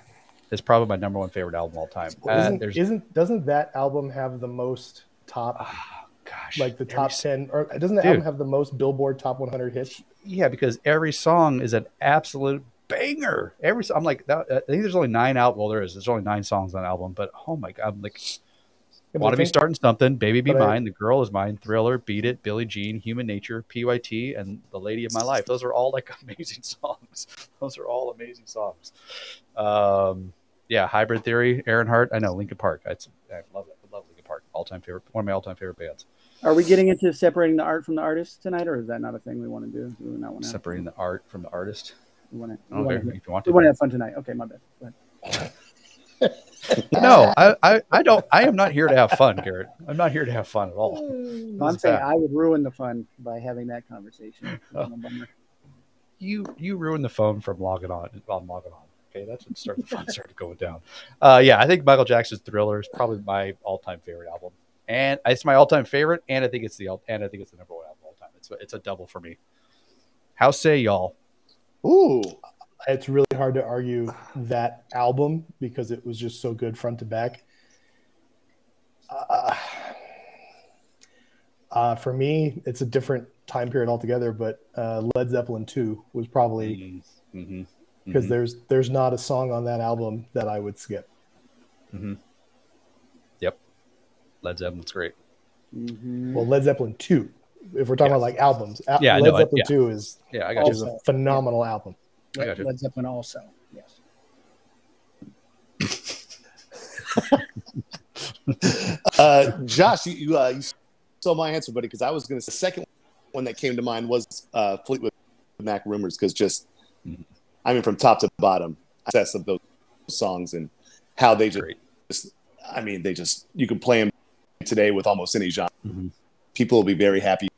is probably my number one favorite album of all time uh, Isn't, there's isn't doesn't that album have the most top oh, gosh like the top 10 or doesn't the Dude. album have the most billboard top 100 hits yeah because every song is an absolute banger every i'm like that, i think there's only nine out well there is there's only nine songs on the album but oh my god i'm like Yeah, Want to be starting something? Baby Be but I- Mine, The Girl Is Mine, Thriller, Beat It, Billie Jean, Human Nature, PYT, and The Lady of My Life. Those are all like [LAUGHS] amazing songs. Those are all amazing songs. Um, yeah, Hybrid Theory, Aaron Hart. I know Linkin Park. It's, I love it. I love Linkin Park. All time favorite. One of my all time favorite bands. Are we getting into separating the art from the artist tonight, or is that not a thing we want to do? Do we not want to? Separating the art from the artist. We want to. I don't care if you want We want to have fun tonight. Okay, my bad. [LAUGHS] No, I, I, I don't. I am not here to have fun, Garrett. I'm not here to have fun at all. I'm saying fact. I would ruin the fun by having that conversation. Oh. you you ruined the phone from logging on on logging on. Okay, that's what started the fun [LAUGHS] started going down. Uh, yeah, I think Michael Jackson's Thriller is probably my all time favorite album, and it's my all time favorite, and I think it's the and I think it's the number one album of all time. It's it's a double for me. How say y'all? Ooh, It's really hard to argue that album because it was just so good front to back. Uh, uh, for me, it's a different time period altogether, but uh, Led Zeppelin 2 was probably Mm-hmm. because there's there's not a song on that album that I would skip. Yep, Led Zeppelin's great. Mhm. Well, Led Zeppelin 2, if we're talking Yeah. about like albums, Al- Yeah, I Led know, I- Zeppelin yeah. 2 is, Yeah, I got is you. a phenomenal album. I Led, got you. Led Zeppelin also. Yes. [LAUGHS] uh, Josh, you you, uh, you stole my answer, buddy, because I was going to. The second one that came to mind was uh, Fleetwood Mac Rumors, because just, Mhm. I mean, from top to bottom, access of those songs and how they just, Great. I mean, they just you can play them today with almost any genre. Mhm. People will be very happy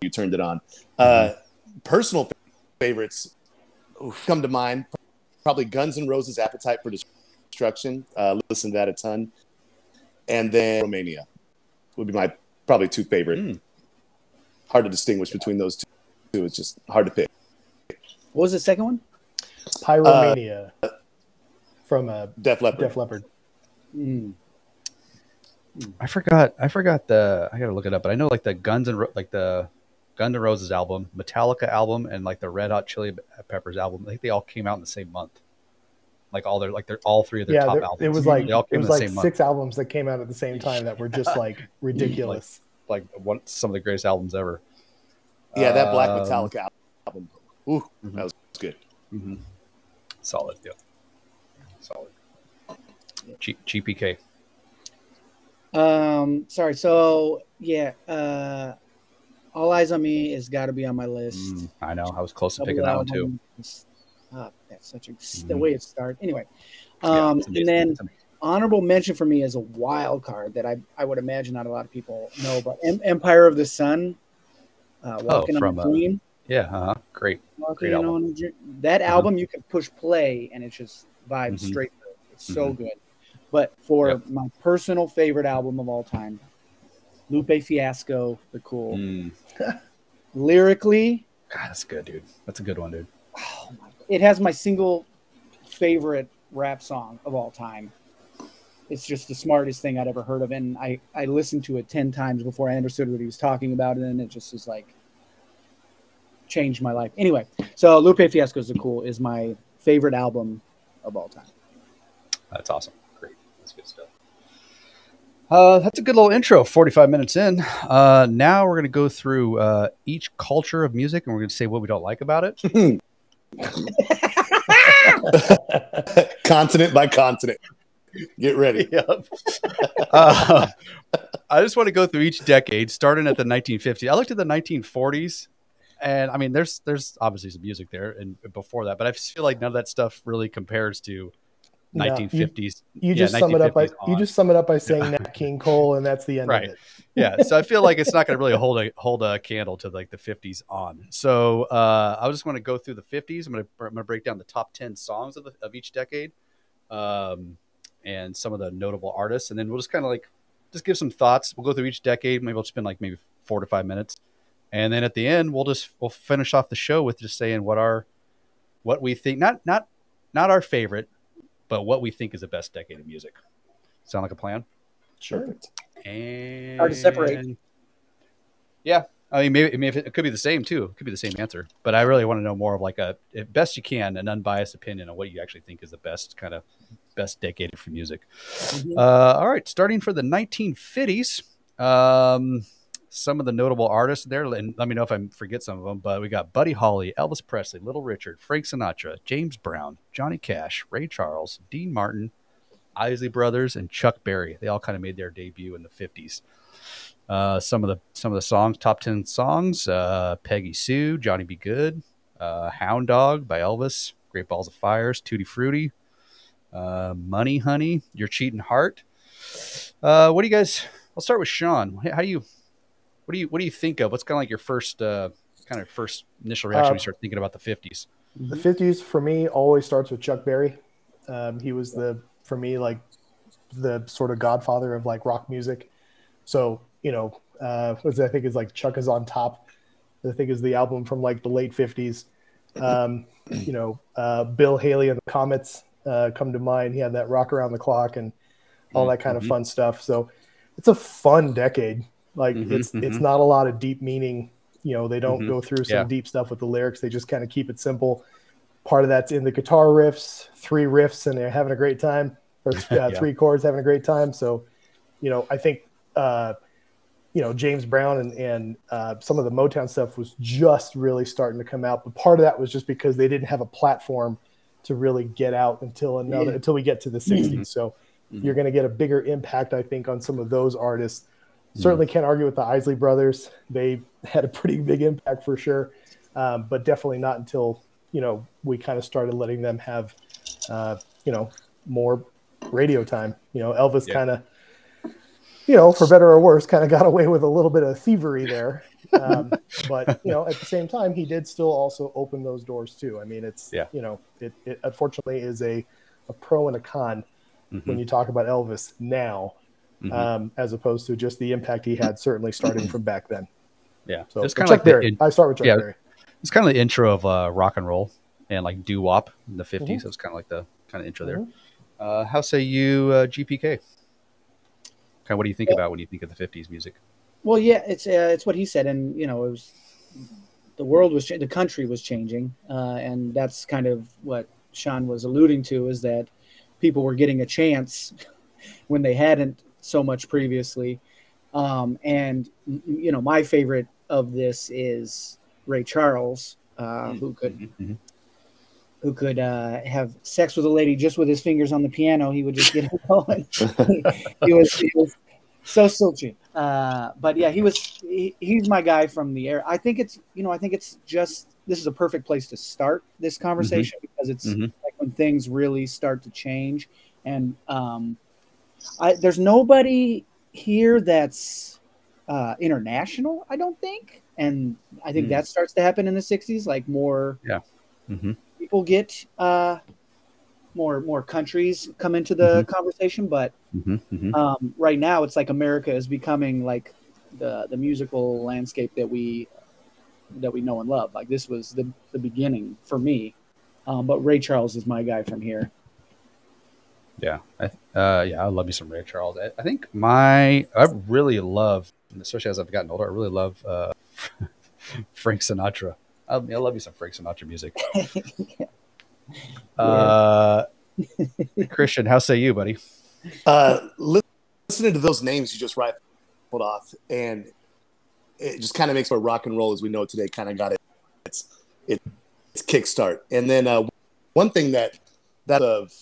you turned it on. Uh, personal favorites come to mind. Probably Guns N' Roses' "Appetite for Destruction." Uh, listen to that a ton, and then Romania would be my probably two favorite. Mm. Hard to distinguish between those two. It's just hard to pick. What was the second one? Pyromania from uh, Def Leppard. Def Leppard. Mm. I forgot. I forgot the. I gotta look it up, but I know like the Guns and Ro- like the Guns N' Roses album, Metallica album, and like the Red Hot Chili Peppers album. I think they all came out in the same month. Like all their like they're all three of their Yeah, top albums. it was like they all it came was in the like same month. six albums that came out at the same [LAUGHS] time that were just [LAUGHS] like ridiculous. Like one some of the greatest albums ever. Yeah, that Black Um, Metallica album. Ooh, Mhm. that was good. hmm Solid, yeah. Solid. G- GPK. Um, sorry. So yeah, uh, All Eyez on Me has got to be on my list. Mm, I know. I was close to picking that one too. ah, that's such a the Mhm. way it started. Anyway, um, it's and then honorable mention for me is a wild card that I I would imagine not a lot of people know, but em- Empire of the Sun. Uh, Walking Oh, from, on uh, a Dream. yeah, uh-huh. great. Walking album. on a Dream. That Uh-huh. album you can push play and it just vibes Mhm. straight through. It's so Mhm. good. But for Yep. my personal favorite album of all time, Lupe Fiasco, The Cool. Mm. [LAUGHS] Lyrically, God, that's good, dude. That's a good one, dude. oh my, it has my single favorite rap song of all time. It's just the smartest thing I'd ever heard of, and I I listened to it ten times before I understood what he was talking about, and then it just was like changed my life. Anyway, so Lupe Fiasco's the cool is my favorite album of all time. That's awesome. That's good stuff. Uh, that's a good little intro. Forty-five minutes in. Uh, now we're gonna go through uh, each culture of music, and we're gonna say what we don't like about it. [LAUGHS] continent by continent. Get ready. [LAUGHS] yep. uh, I just want to go through each decade, starting at the 1950s. I looked at the 1940s, and I mean, there's there's obviously some music there, and before that, but I just feel like none of that stuff really compares to No, you- 1950s. You Yeah, just sum it up by 1950s you just sum it up by saying Nat King Cole, and that's the end Right. of it. yeah [LAUGHS] so i feel like it's not going to really hold a hold a candle to like the 50s on. So uh i was just want to go through the 50s i'm going to i'm going to break down the top 10 songs of, the, of each decade um and some of the notable artists and then we'll just kind of like just give some thoughts. We'll go through each decade. Maybe we'll spend like maybe four to five minutes. And then at the end we'll just we'll finish off the show with just saying what our what we think not not not our favorite but what we think is the best decade of music sound like a plan Perfect. and Hard to separate. Yeah, I mean, maybe, maybe it could be the same too. It could be the same answer, but I really want to know more of like a, if best you can, an unbiased opinion on what you actually think is the best kind of best decade for music. Mhm. Uh, all right, starting for the 1950s, um, some of the notable artists there, and let me know if I forget some of them. But we got Buddy Holly, Elvis Presley, Little Richard, Frank Sinatra, James Brown, Johnny Cash, Ray Charles, Dean Martin, Isley Brothers, and Chuck Berry. They all kind of made their debut in the 50s. Uh, some of the some of the songs, top ten songs: uh, Peggy Sue, Johnny B. Goode, uh, Hound Dog by Elvis, Great Balls of Fires, Tutti Frutti, uh, Money Honey, Your Cheating Heart. Uh, what do you guys? I'll start with Sean. How do you? What do you? What do you think of? What's kind of like your first uh, kind of first initial reaction when you Uh, start thinking about the fifties? The fifties for me always starts with Chuck Berry. Um, he was the for me like the sort of godfather of like rock music. So you know, uh, I think is like Chuck is on top. I think is the album from like the late fifties. Um, you know, uh, Bill Haley and the Comets uh, come to mind. He had that rock around the clock and all that kind of Mhm. fun stuff. So it's a fun decade. Like Mhm, it's it's mhm. not a lot of deep meaning. You know, they don't Mhm. go through some Yeah. deep stuff with the lyrics. They just kind of keep it simple. Part of that's in the guitar riffs, three riffs, and they're having a great time, or [LAUGHS] uh, Yeah. three chords having a great time. So, you know, I think uh, you know James Brown and and uh, some of the Motown stuff was just really starting to come out. But part of that was just because they didn't have a platform to really get out until another Yeah. until we get to the 60s. So Mhm. you're going to get a bigger impact, I think, on some of those artists. Mm-hmm. Certainly can't argue with the Isley brothers. They had a pretty big impact for sure, um, but definitely not until you know we kind of started letting them have uh, you know more radio time. You know, Elvis Yeah. kind of you know, for better or worse, kind of got away with a little bit of thievery there. Um, [LAUGHS] but you know, at the same time, he did still also open those doors too. I mean, it's Yeah. you know, it, it unfortunately is a a pro and a con Mhm. when you talk about Elvis now, Mhm. um, as opposed to just the impact he had certainly starting from back then. yeah, So it's kind of like the, Berry. in- I start with Chuck yeah. Berry. it's kind of the intro of uh, rock and roll and like doo wop in the 50s. Mhm. It was kind of like the kind of intro there. Mhm. Uh, how say you, uh, GPK? Kind of what do you think about when you think of the 50s music? Well, yeah, it's uh, it's what he said, and you know, it was the world was cha- the country was changing, uh, and that's kind of what Sean was alluding to is that people were getting a chance [LAUGHS] when they hadn't so much previously, um, and you know, my favorite of this is Ray Charles, uh, who could Mhm. who could uh, have sex with a lady just with his fingers on the piano. He would just get it [LAUGHS] going. [LAUGHS] he was he was so silky. Uh, but yeah, he was he, he's my guy from the air. I think it's you know I think it's just this is a perfect place to start this conversation because it's Mhm. like when things really start to change and um, I, there's nobody here that's uh, international. I don't think, and I think Mm. that starts to happen in the '60s. Like more Mhm. people get uh, more more countries come into the conversation, but Mhm. Mhm. um, right now it's like America is becoming like the the musical landscape that we that we know and love. Like this was the the beginning for me. Um, but Ray Charles is my guy from here. Yeah, I, uh, yeah, I love me some Ray Charles. I, I think my I really love, especially as I've gotten older, I really love uh, [LAUGHS] Frank Sinatra. I, I love me some Frank Sinatra music. [LAUGHS] uh, Christian, how say you, buddy? uh, listening to those names you just right pulled off, and it just kind of makes where rock and roll as we know it today kind of got it, its it, its kickstart. And then uh, one thing that that of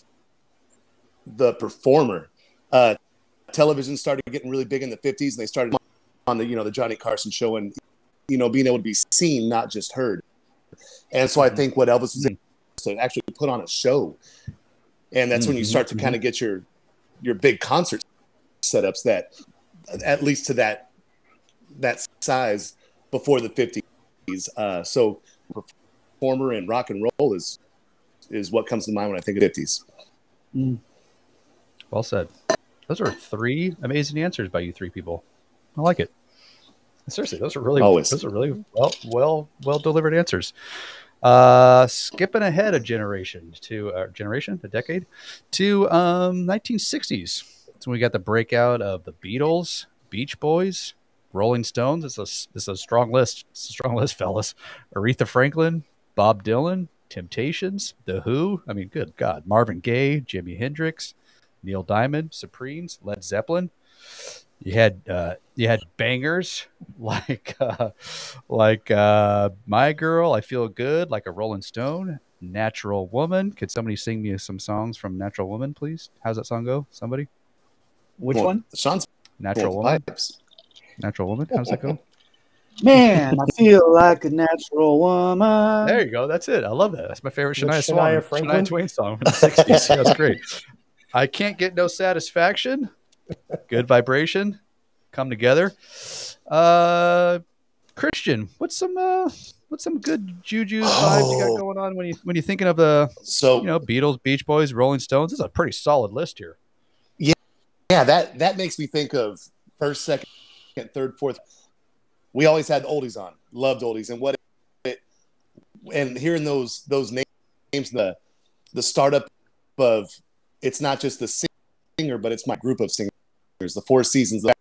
the performer, uh, television started getting really big in the '50s, and they started on the you know the Johnny Carson show, and you know being able to be seen, not just heard. And so I think what Elvis was able to actually put on a show, and that's when you Mhm, start to kind of get your your big concert setups that at least to that that size before the 50s uh so performer and rock and roll is is what comes to mind when i think of 50s Well said. Those are three amazing answers by you three people. I like it. Seriously, those are really Always. those are really well well well delivered answers. Uh, skipping ahead a generation to uh, generation, a decade to um 1960s. So we got the breakout of the Beatles, Beach Boys, Rolling Stones. It's a it's a strong list. It's a strong [LAUGHS] list, fellas. Aretha Franklin, Bob Dylan, Temptations, The Who. I mean, good God, Marvin Gaye, Jimi Hendrix, Neil Diamond, Supremes, Led Zeppelin. You had uh, you had bangers [LAUGHS] like uh, like uh, My Girl, I Feel Good, like a Rolling Stone, Natural Woman. Could somebody sing me some songs from Natural Woman, please? How's that song go? Somebody? Which Well, one? sean's Natural Woman. pipes. Natural Woman. How's that go? [LAUGHS] Man, I feel like a natural woman. There you go. That's it. I love that. That's my favorite With Shania, Shania song. Franklin? Shania Twain song from the 60s. That's great. [LAUGHS] I can't get no satisfaction. Good vibration. Come together. Uh Christian, what's some uh what's some good juju vibes you Oh. got going on when you when you're thinking of the So you know Beatles, Beach Boys, Rolling Stones? This is a pretty solid list here. yeah, that that makes me think of first, second, third, fourth. We always had oldies on, loved oldies, and what it and hearing those those names, the the startup of it's not just the singer, but it's my group of singers, the Four Seasons, the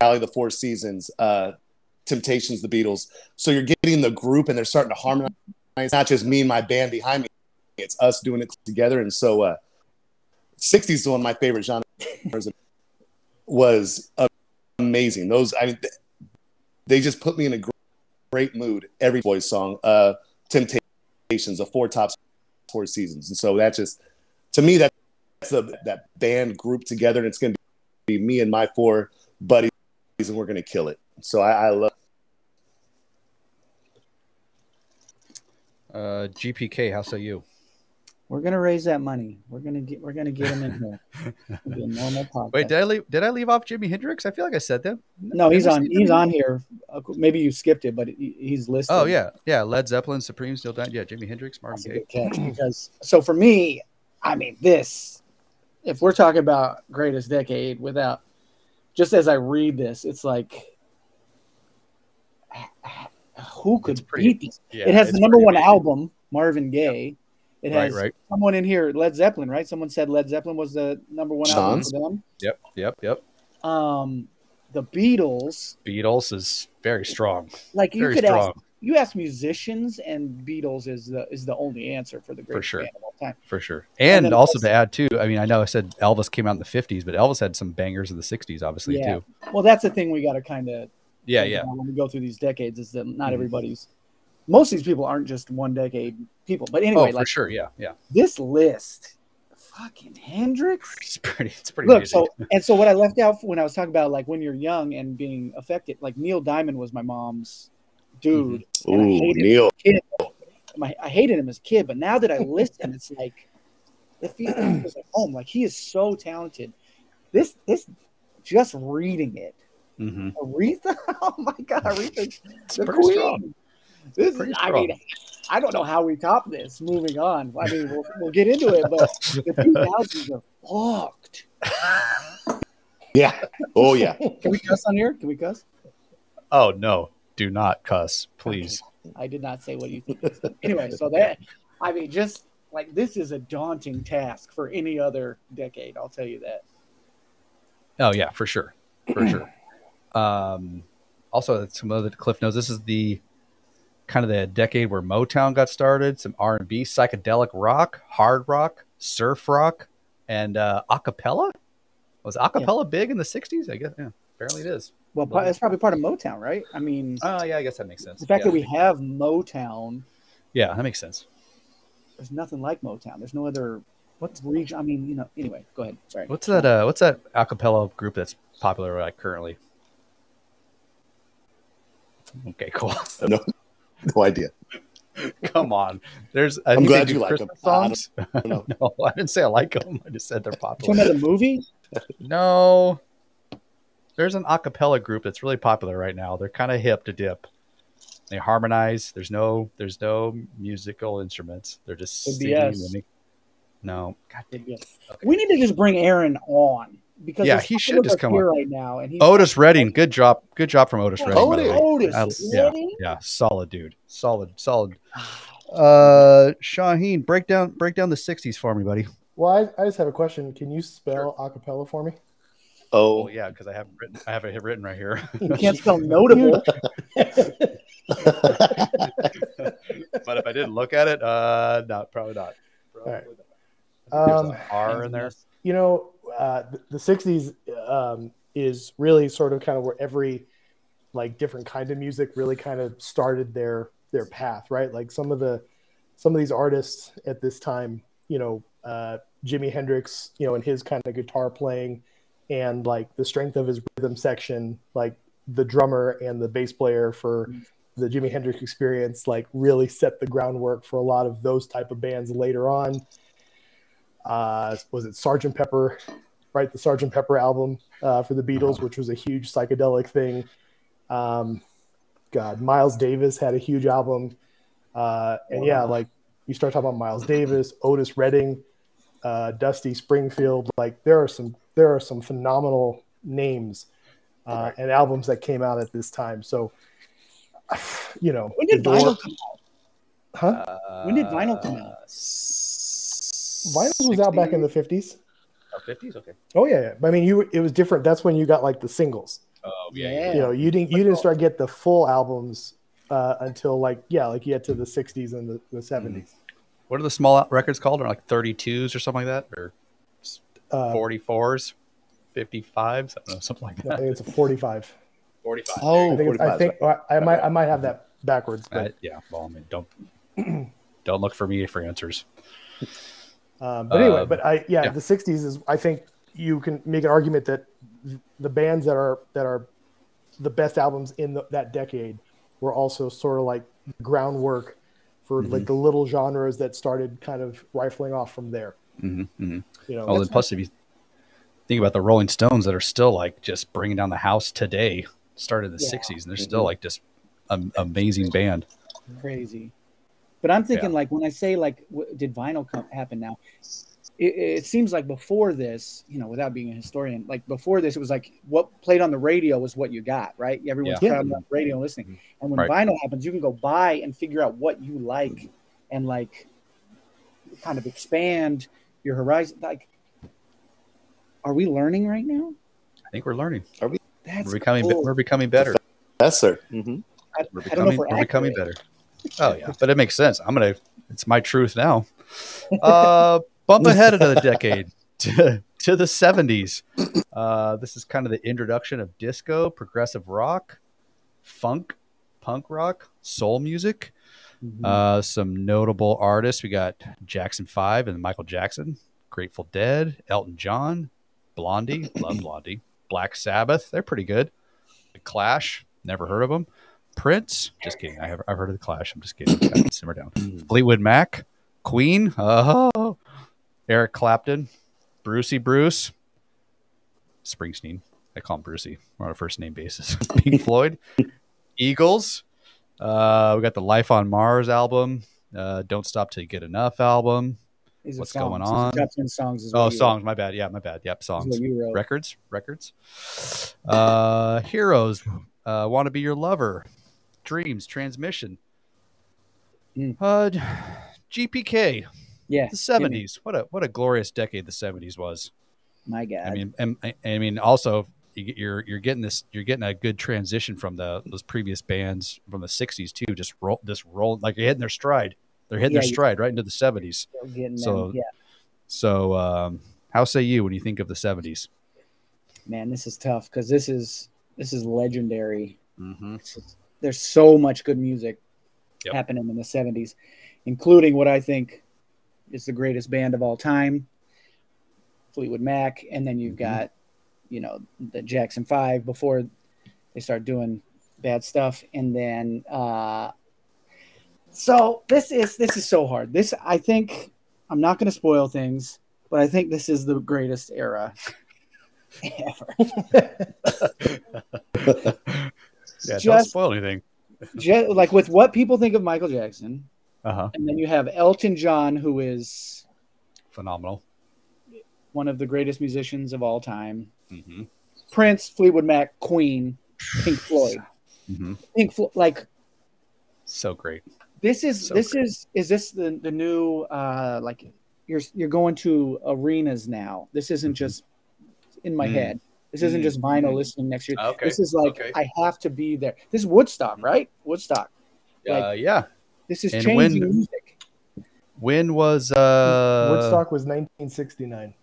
Valli, the Four Seasons, uh, Temptations, the Beatles. So you're getting the group, and they're starting to harmonize. It's not just me and my band behind me; it's us doing it together. And so, uh, '60s is one of my favorite genres. was amazing. Those, I mean, they just put me in a gr- great mood. Every voice song, uh, Temptations, the Four Tops, Four Seasons, and so that just, to me, that's the that band group together, and it's going to be me and my four buddies, and we're going to kill it. So I, I love. Uh GPK, how say you? We're gonna raise that money. We're gonna get. We're gonna get him in here. Be a normal podcast. [LAUGHS] Wait, did I leave did I leave off Jimi Hendrix? I feel like I said that. no, he's Did I on. He's Jimi on here. Uh, Maybe you skipped it, but he's listed. Oh yeah, yeah. Led Zeppelin, Supreme, Still Dying. Yeah, Jimi Hendrix, Marvin That's a Gaye. good catch because so for me, I mean this. If we're talking about greatest decade, without just as I read this, it's like who could It's pretty- beat these? Yeah, it has the number one amazing. album, Marvin Gaye. It has right. someone in here, Led Zeppelin, right? Someone said Led Zeppelin was the number one album for them. Yep, yep, yep. Um, the Beatles, Beatles is very strong. like you could strong ask, you ask musicians, and Beatles is the is the only answer for the greatest sure. band of all time. for sure. And And, also also- to add too, I mean, I know I said Elvis came out in the '50s, but Elvis had some bangers in the '60s, obviously Yeah. too. Well, that's the thing we got to kind of Yeah, yeah, when we go through these decades is that not Mhm. everybody's most of these people aren't just one decade people but Oh, anyway for like sure. Yeah, yeah. this list fucking hendrix [LAUGHS] It's pretty. It's pretty look amazing. so and so what i left out when i was talking about like when you're young and being affected like neil diamond was my mom's dude I Ooh, hated Neil. my, i hated him as a kid but now that i listen it's like it feels like home like he is so talented this this just reading it hmm Aretha? [LAUGHS] Oh my God, Aretha, the queen. strong. This Pretty is, I mean, I don't know how we top this. Moving on. I mean, we'll, we'll get into it, but the 2000s are fucked. [LAUGHS] Yeah. Oh yeah. [LAUGHS] Can we cuss on here? Can we cuss? Oh no, do not cuss, please. I did not say what you think. Anyway, so that, I mean, just like this is a daunting task for any other decade. I'll tell you that. Oh yeah, for sure, for sure. [CLEARS THROAT] Um, also, some other cliff notes. This is the kind of the decade where Motown got started. Some R and B, psychedelic rock, hard rock, surf rock, and uh, acapella. Was acapella big in the '60s? I guess. Yeah, apparently it is. Well, pro- it's probably part of Motown, right? I mean, Oh yeah, I guess that makes sense. the fact yeah. that we have Motown, yeah, that makes sense. there's nothing like Motown. There's no other what's region. I mean, you know. Anyway, go ahead. Sorry. What's that? Uh, what's that acapella group that's popular like currently? Okay, cool. [LAUGHS] No, no idea. Come on. There's. I I'm think glad you like Christmas them. I don't- songs. [LAUGHS] I no, I didn't say I like them. I just said they're popular. Talking popular. about the movie? No, there's an acapella group that's really popular right now. They're kind of hip to dip. They harmonize. There's no. There's no musical instruments. They're just Could be singing. us. and make- No. God dang. Yeah. We need to just bring Aaron on because Yeah, he should just come on. right now. And he's Otis Redding. Good job. Good job from Otis Redding. by the way. Otis, I- Otis yeah. Yeah, solid dude. Solid, solid. [SIGHS] Uh, Shaheen, break down break down the '60s for me, buddy. Well, I, I just have a question. Can you spell acapella for me? Oh Oh, yeah, because I have it written. I have it written right here. [LAUGHS] You can't spell notable. [LAUGHS] but if I didn't look at it, uh, no, probably not. Probably right. not. I there's Um, an R in there. you know, uh, the, the 60s um, is really sort of kind of where every like different kind of music really kind of started their their path, right? Like some of the some of these artists at this time, you know, uh, Jimi Hendrix, you know, and his kind of guitar playing and like the strength of his rhythm section, like the drummer and the bass player for the Jimi Hendrix experience like really set the groundwork for a lot of those type of bands later on. Uh, was it Sergeant Pepper, right? The Sergeant Pepper album uh, for the Beatles, which was a huge psychedelic thing. Um, God, Miles Davis had a huge album, uh, and yeah, like you start talking about Miles Davis, Otis Redding, uh, Dusty Springfield. Like there are some there are some phenomenal names uh, and albums that came out at this time. So, [SIGHS] you know, When did vinyl come out? Huh? When did vinyl come out? Vinyl was out back in the fifties. fifties. Okay. Oh yeah, yeah. I mean, you it was different. That's when you got like the singles. Oh yeah, yeah. yeah. You know, you didn't you didn't start get the full albums uh, until like yeah, like you get to the '60s and the, the '70s. What are the small records called? Are like thirty twos or something like that, or Uh, forty fours, fifty fives? I don't know, something like I that. think it's a 45. Forty five. Oh, I think it's, I 45. think I might I might have that backwards, but Uh, yeah. Well, I mean, don't [CLEARS THROAT] don't look for me for answers. Um, but anyway, Um, but I yeah, yeah. the '60s is I think you can make an argument that the bands that are that are the best albums in the, that decade were also sort of like groundwork for Mm-hmm. like the little genres that started kind of rifling off from there. Hmm hmm You know, Oh, then plus if you think about the Rolling Stones that are still like just bringing down the house today, started in the Yeah. '60s, and they're still like just an amazing band. crazy. But I'm thinking Yeah. like when I say like, w- did vinyl come, happen now? It, it seems like before this, you know, without being a historian, like before this, it was like what played on the radio was what you got, right? Everyone's Yeah. crowding on the radio and listening. And when Right. vinyl happens, you can go buy and figure out what you like and like kind of expand your horizon. Like, are we learning right now? I think we're learning. That's We're becoming cool. we're becoming better. Yes, sir. hmm I, We're I don't know becoming we're, we're becoming better. Oh yeah, [LAUGHS] but it makes sense. I'm gonna. It's my truth now. Uh, bump ahead another decade [LAUGHS] to, to the 70s. Uh, this is kind of the introduction of disco, progressive rock, funk, punk rock, soul music. Mhm. Uh, some notable artists. We got Jackson Five and Michael Jackson, Grateful Dead, Elton John, Blondie, [CLEARS THROAT] love Blondie, Black Sabbath. They're pretty good. The Clash, never heard of them. Prince, just kidding. I have I've heard of the Clash. I'm just kidding. Simmer down. Fleetwood Mac, Queen, oh, Eric Clapton, Brucey Bruce, Springsteen. I call him Brucey. We're on a first name basis. [LAUGHS] Pink Floyd, [LAUGHS] Eagles. Uh, we got the Life on Mars album. Uh, Don't Stop Till You Get Enough album. These are what's going on? Top 10 songs. Is Oh, songs. My bad. Yeah, my bad. Yep, is songs. what you wrote. Records. Records. Uh, Heroes. Uh, Want to Be Your Lover. Dreams. Transmission. Hmm. Uh, GPK. Yeah. The seventies. What a what a glorious decade the seventies was. My God. I mean, and, I- mean, also you're you're getting this you're getting a good transition from the those previous bands from the '60s too. Just roll this roll like you're hitting their stride. They're hitting Yeah, their stride right into the '70s. So- them. Yeah. So, um, how say you when you think of the '70s? Man, this is tough because this is this is legendary. Mm-hmm. Is- there's so much good music Yep. happening in the 70s, including what I think is the greatest band of all time, Fleetwood Mac, and then you've Mhm. got, you know, the Jackson Five before they start doing bad stuff, and then uh, so this is this is so hard. This I think I'm not going to spoil things, but I think this is the greatest era ever. [LAUGHS] Yeah, don't spoil anything. [LAUGHS] Ju- like with what people think of Michael Jackson, Uh huh. and then you have Elton John, who is Phenomenal. one of the greatest musicians of all time. Mm-hmm. Prince, Fleetwood Mac, Queen, Pink [SIGHS] Floyd. Mm-hmm. Pink Floyd, like So great. this is So this great. is is this the the new uh like you're you're going to arenas now. This isn't Mhm. just in my Mm. head. This isn't Mm. just vinyl listening next year. Okay. This is like Okay. I have to be there. This is Woodstock, right? Woodstock. Like- uh, yeah. This is And changing when- music. When was uh Woodstock was 1969.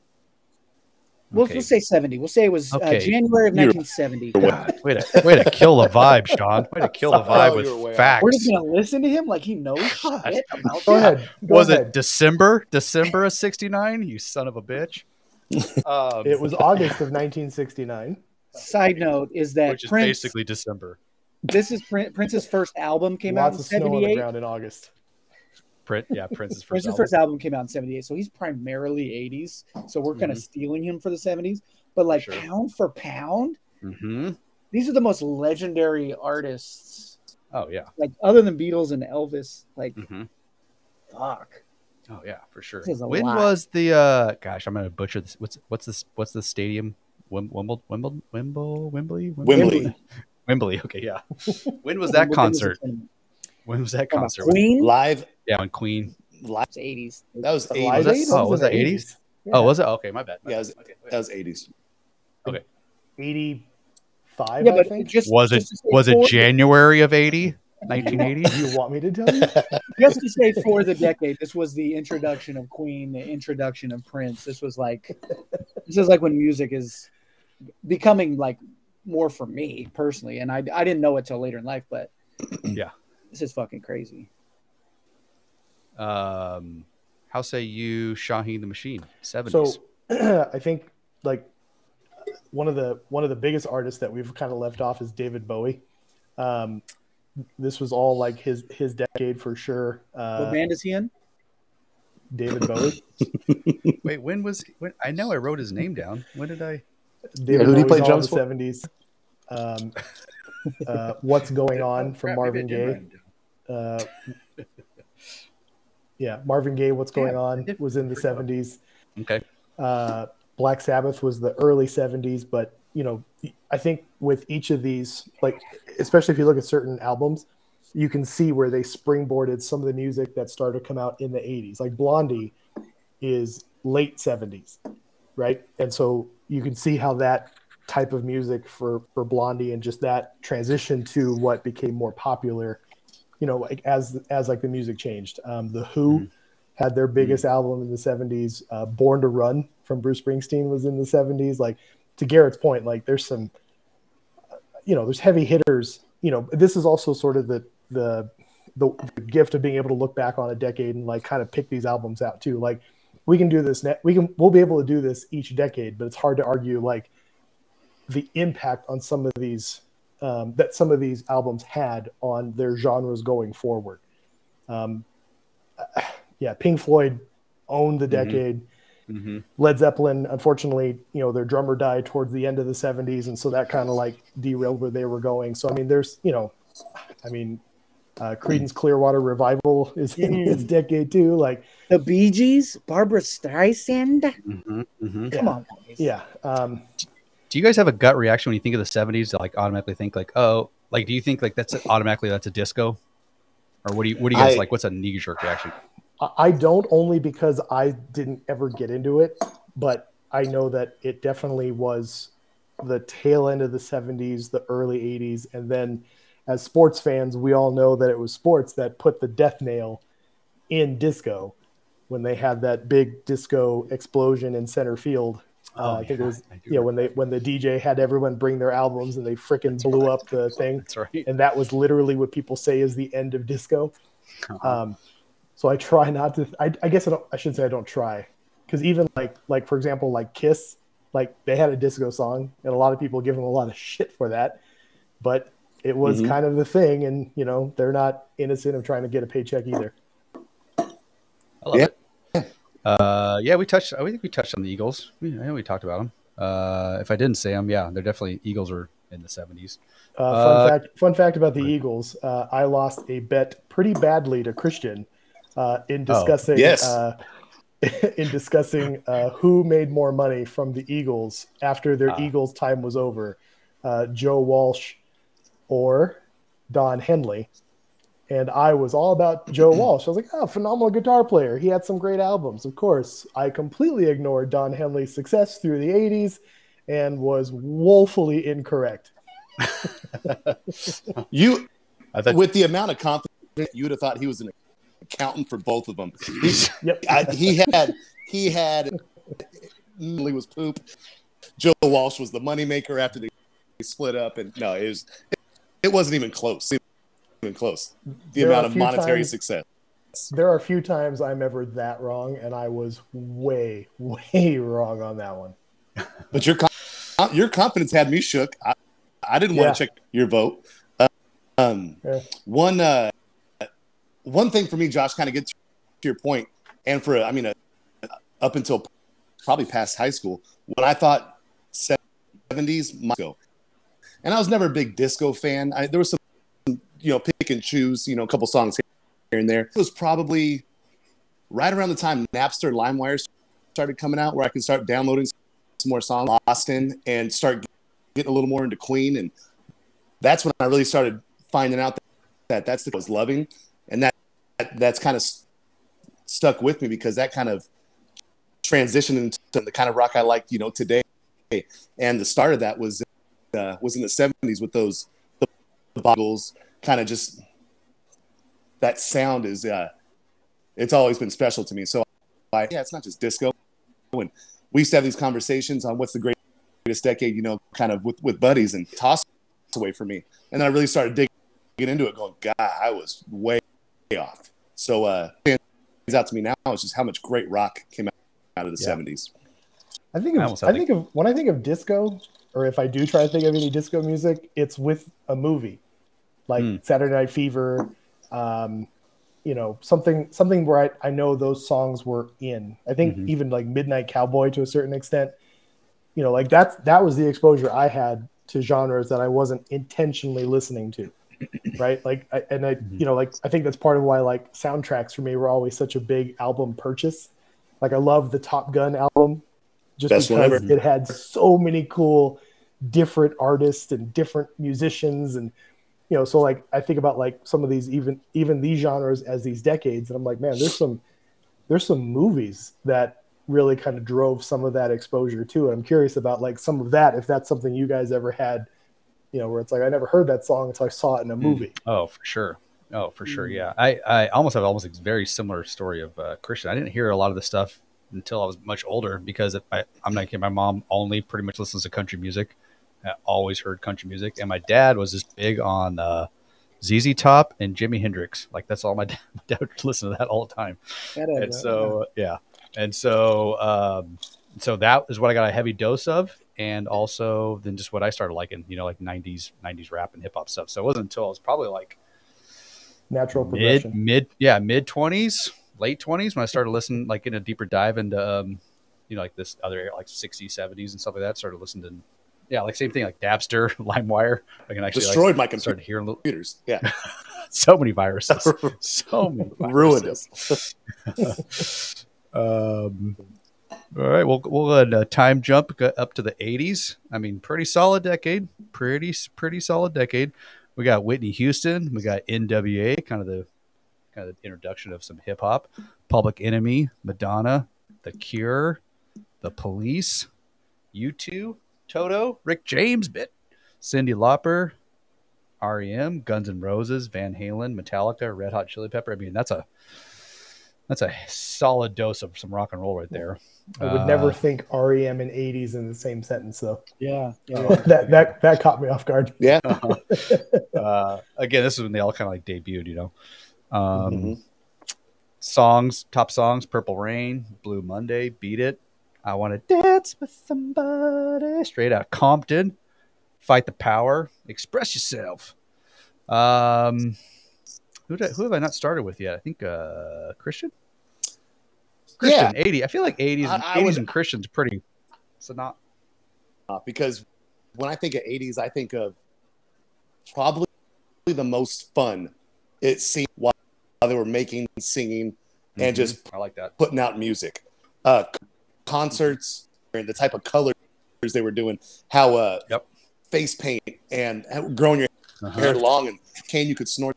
We'll, okay. we'll say 70. We'll say it was uh, January of 1970. God, [LAUGHS] way to way to kill the vibe, Sean. Way to kill the [LAUGHS] vibe Oh, with facts. We're just gonna listen to him like he knows shit about Go that. ahead. Go was ahead. it December? December of '69? You son of a bitch. [LAUGHS] Um, It was August of 1969. side note is that which is Prince. basically December. This is Prince's first album came Lots out in of snow on the '78. ground in August. Print, yeah, Prince's first Prince's album. first album came out in '78, so he's primarily '80s. So we're kind of stealing him for the '70s. But like Sure. pound for pound, hmm these are the most legendary artists. Oh yeah. Like other than Beatles and Elvis, like hmm fuck. Oh yeah, for sure. This is a When lot. was the? uh Gosh, I'm gonna butcher this. What's what's this? What's the stadium? Wim- Wimble, Wimble, Wimble, Wembley, Wembley. Wembley. Okay, yeah. [LAUGHS] When was that concert? When was that concert? Queen, Live, Yeah, when Queen. live. It's 80s. That was 80s. Live that- Aid? oh, was that 80s? Oh, was it? Okay, my bad. my Yeah, bad. was- Okay, That was 80s. Okay. 85, Yeah, I but think. just Was it just was it for- January of 80? 1980? Do you want me to tell you? [LAUGHS] just to say for the decade? This was the introduction of Queen, the introduction of Prince. This was like this is like when music is becoming like more for me personally, and I I didn't know it till later in life, but Yeah. this is fucking crazy. Um, how say you, Shaheen the Machine? 70s. So [CLEARS THROAT] I think like one of the one of the biggest artists that we've kind of left off is David Bowie. Um, this was all like his his decade for sure. what Uh, band is he in? David Bowie. [LAUGHS] Wait, when was when? I know I wrote his name down. When did I? David who'd he play Bowie's in drums the for? seventies. Um, [LAUGHS] uh, What's going on from Crap, maybe I Marvin Gaye? write him down. Uh, yeah, Marvin Gaye. What's going Yeah, on was in the seventies. Okay. uh, Black Sabbath was the early 70s, but you know, I think with each of these, like especially if you look at certain albums, you can see where they springboarded some of the music that started to come out in the 80s. Like Blondie is late 70s, right? And so you can see how that type of music for for Blondie and just that transition to what became more popular, you know, like as as like the music changed. Um, the Who had their biggest album in the 70s. Uh, Born to Run from Bruce Springsteen was in the 70s. Like to Garrett's point, like there's some, you know, there's heavy hitters. You know, this is also sort of the the the, the gift of being able to look back on a decade and like kind of pick these albums out too. Like we can do this. Net, we can we'll be able to do this each decade, but it's hard to argue like the impact on some of these um, that some of these albums had on their genres going forward. Um, yeah, Pink Floyd owned the Mhm. decade. Mm-hmm. Led Zeppelin, unfortunately, you know, their drummer died towards the end of the 70s, and so that kind of like derailed where they were going. So I mean, there's, you know, I mean, uh, Creedence Clearwater Revival is in this decade too. Like, The Bee Gees, Barbra Streisand. Mm-hmm. Mm-hmm. Come on, boys. yeah, um, Do you guys have a gut reaction when you think of the '70s? To like automatically think like, oh, like do you think like that's automatically that's a disco, or what do you what do you guys I- like? What's a knee jerk reaction? I- I don't only because I didn't ever get into it, but I know that it definitely was the tail end of the 70s, the early 80s. And then as sports fans, we all know that it was sports that put the death nail in disco when they had that big disco explosion in center field. Oh, Uh, I think yeah, it was I do yeah when they when the DJ had everyone bring their albums and they freaking blew up the [LAUGHS] thing That's right. and that was literally what people say is the end of disco. Uh-huh. Um, so I try not to. I, I guess I don't. I should say I don't try, because even like like for example like Kiss, like they had a disco song, and a lot of people give them a lot of shit for that, but it was Mhm. kind of the thing, and you know they're not innocent of trying to get a paycheck either. I love Yeah. it. Uh, yeah, we touched. I think we touched on the Eagles. We, I know we talked about them. Uh, if I didn't say them, yeah, they're definitely Eagles are in the '70s. Uh, fun Uh, fact. Fun fact about the Eagles. Uh, I lost a bet pretty badly to Christian uh, in Oh, discussing. yes. Uh, [LAUGHS] in discussing uh, who made more money from the Eagles after their Ah. Eagles time was over, uh, Joe Walsh or Don Henley. And I was all about Joe [CLEARS THROAT] Walsh. I was like, oh, phenomenal guitar player. He had some great albums. Of course, I completely ignored Don Henley's success through the 80s and was woefully incorrect. [LAUGHS] You, I thought with the amount of confidence, you would have thought he was an accountant for both of them. He, [LAUGHS] Yep. I, he had, he had, he was poop. Joe Walsh was the moneymaker after they split up, and no, it was, it wasn't even close. Close. The There amount of monetary times- success. There are a few times I'm ever that wrong, and I was way, [LAUGHS] way wrong on that one. But you're your confidence had me shook. I, I didn't want Yeah. to check your vote. Um, Yeah. one uh, one thing for me, Josh, kind of gets to your point, and for I mean, uh, up until probably past high school, when I thought seventies, disco, and I was never a big disco fan. I, there was some, you know, pick and choose, you know, a couple songs here and there. It was probably right around the time Napster, LimeWire started coming out, where I could start downloading some more songs, Austin, and start getting a little more into Queen, and that's when I really started finding out that, that that's the I was loving, and that, that that's kind of stuck with me because that kind of transitioned into the kind of rock I like, you know, today. And the start of that was uh, was in the '70s with those the boggles, kind of just that sound is uh, it's always been special to me. So, I, yeah, it's not just disco. And we used to have these conversations on what's the greatest decade, you know, kind of with, with buddies and toss away for me. And then I really started digging into it, going, God, I was way off. So, uh, it stands out to me now is just how much great rock came out, out of the Yeah. 70s. I think I of, almost I think of when I think of disco, or if I do try to think of any disco music, it's with a movie, like Hmm. Saturday Night Fever, um, you know, something something where I, I know those songs were in. I think Mhm. even like Midnight Cowboy to a certain extent, you know, like that's that was the exposure I had to genres that I wasn't intentionally listening to, [CLEARS THROAT] right? Like, I, and I, Mhm. you know, like I think that's part of why like soundtracks for me were always such a big album purchase. Like I love the Top Gun album just Best because it had so many cool different artists and different musicians and you know so like i think about like some of these even even these genres as these decades and i'm like man there's some there's some movies that really kind of drove some of that exposure too and i'm curious about like some of that if that's something you guys ever had you know where it's like i never heard that song until i saw it in a movie Oh, for sure. Oh, for sure. Mm. Yeah. I, I almost have almost a very similar story of uh, Christian. I didn't hear a lot of the stuff until I was much older because if I, I'm like. My mom only pretty much listens to country music. I always heard country music. And my dad was just big on uh, ZZ Top and Jimi Hendrix. Like that's all my [LAUGHS] dad, my dad would listen to that all the time. That, and so yeah and so um so that is what i got a heavy dose of and also then just what i started liking you know like 90s 90s rap and hip-hop stuff so it wasn't until i was probably like natural mid progression mid yeah mid 20s late 20s when i started listening like in a deeper dive into um you know like this other like 60s 70s and stuff like that started listening to yeah like same thing like Napster [LAUGHS] limewire i can actually Destroyed my like, started computer. hearing little, computers. Yeah. [LAUGHS] so many viruses [LAUGHS] so many Ruined viruses. um, all right, we'll we'll go ahead uh, time jump up to the '80s. I mean, pretty solid decade. Pretty pretty solid decade. We got Whitney Houston. We got N.W.A. Kind of the kind of the introduction of some hip hop. Public Enemy, Madonna, The Cure, The Police, U2, Toto, Rick James, bit, Cyndi Lauper, REM, Guns N' Roses, Van Halen, Metallica, Red Hot Chili Pepper. I mean, that's a that's a solid dose of some rock and roll right there. i would never Uh, think rem and 80s in the same sentence though yeah, yeah. [LAUGHS] that that that caught me off guard Yeah. [LAUGHS] uh, again, this is when they all kind of like debuted, you know. Um, Mhm. Songs, top songs: Purple Rain, Blue Monday, Beat It, I Want to Dance with Somebody, Straight Out Compton, Fight the Power, Express Yourself. Um, who, did, who have I not started with yet? I think uh, Christian. Christian, Yeah. 80. I feel like 80s, I- I 80s would- and Christian's pretty. So not Uh, because when I think of 80s, I think of probably the most fun it seemed while they were making, singing, and Mhm. just I like that. putting out music. Uh, concerts and the type of colors they were doing, how uh, Yep. face paint and growing your Uh-huh. hair long and can you could snort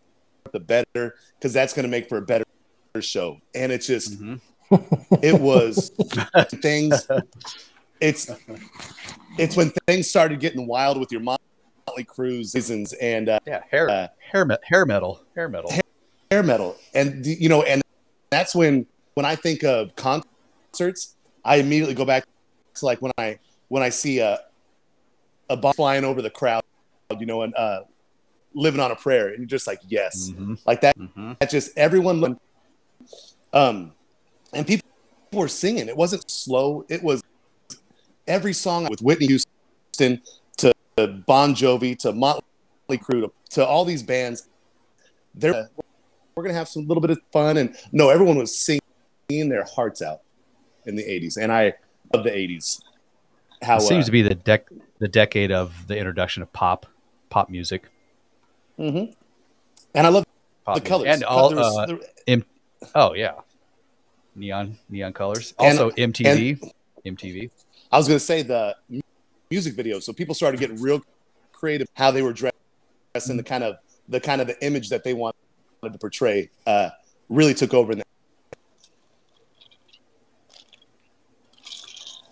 the better because that's going to make for a better show. And it's just, Mhm. it was [LAUGHS] things. It's it's when things started getting wild with your Motley Crue seasons and uh, Yeah, hair, Uh, hair, me- hair metal, hair metal. hair metal, and you know, and that's when when I think of concerts, I immediately go back to like when I when I see a a bomb flying over the crowd, you know, and uh, living on a prayer, and you're just like, yes, Mhm. like that. Mm-hmm. That just everyone, um, and people were singing. It wasn't slow. It was every song with Whitney Houston Houston to Bon Jovi to Motley Crue to, to all these bands. They're we're gonna have some little bit of fun and no, everyone was singing their hearts out in the '80s, and I love the '80s. How It seems uh, to be the dec the decade of the introduction of pop pop music. mhm. and I love Pop the music. colors and all. Was- uh, there- M- oh yeah, neon neon colors. And- Also MTV. MTV. I was gonna say the music videos. So people started getting real creative how they were dressed and the kind of the kind of the image that they wanted to portray. Uh, really took over. In the,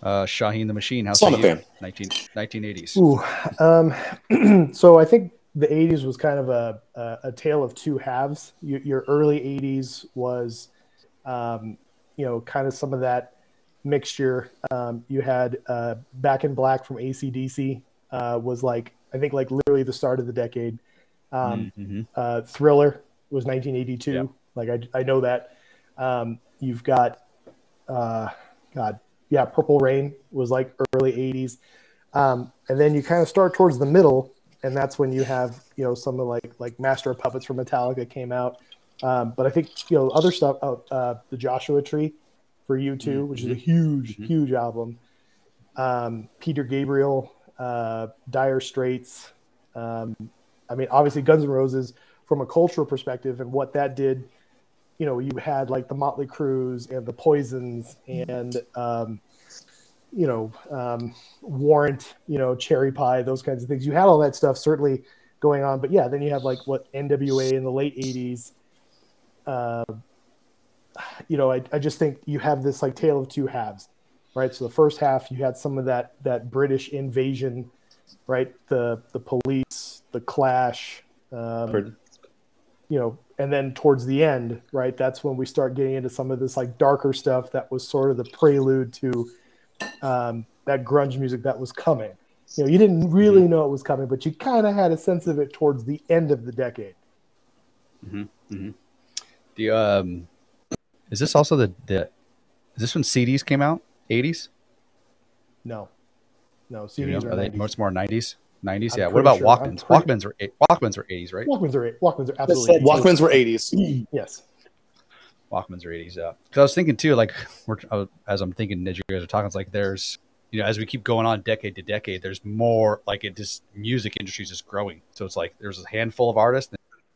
Uh, Shaheen the Machine. How's Son that of 19, 1980s. Ooh, um, [CLEARS THROAT] so I think the '80s was kind of a a, a tale of two halves. Your, your early '80s was, um, you know, kind of some of that mixture. Um, you had uh, Back in Black from ACDC uh, was like I think like literally the start of the decade. Um, Mhm. uh, Thriller was 1982. Yeah. Like I, I know that. Um, you've got, uh, God, yeah, Purple Rain was like early 80s. Um, and then you kind of start towards the middle, and that's when you have, you know, some of like like Master of Puppets from Metallica came out. Um, but I think you know other stuff. Oh, uh, the Joshua Tree for U2 which is a huge, Mhm. huge album. Um, Peter Gabriel, uh, Dire Straits. Um, I mean, obviously Guns N' Roses from a cultural perspective and what that did. You know, you had like the Motley Crues and the Poisons and um, you know um, Warrant, you know Cherry Pie, those kinds of things. You had all that stuff certainly going on, but yeah, then you have like what NWA in the late '80s. Uh, you know, I, I just think you have this like tale of two halves, right? So the first half you had some of that that British invasion, right? The the police, the Clash, um, you know, and then towards the end, right? That's when we start getting into some of this like darker stuff that was sort of the prelude to um, that grunge music that was coming. You know, you didn't really know it was coming, but you kind of had a sense of it towards the end of the decade. The um, is this also the the is this when CDs came out? 80s? No, no, Do you CDs know? are Are they 90s. much more 90s? 90s, I'm yeah. What about sure- Walkmans? pretty- Walkmans are eight- Walkmans are 80s, right? Walkmans are Walkmans are absolutely Walkmans were 80s. [CLEARS THROAT] yes. Walkmans are 80s, yeah. Because I was thinking too, like, we're, uh, as I'm thinking as you guys are talking, it's like there's, you know, as we keep going on decade to decade, there's more, like, it just, music industry is just growing. So it's like there's a handful of artists,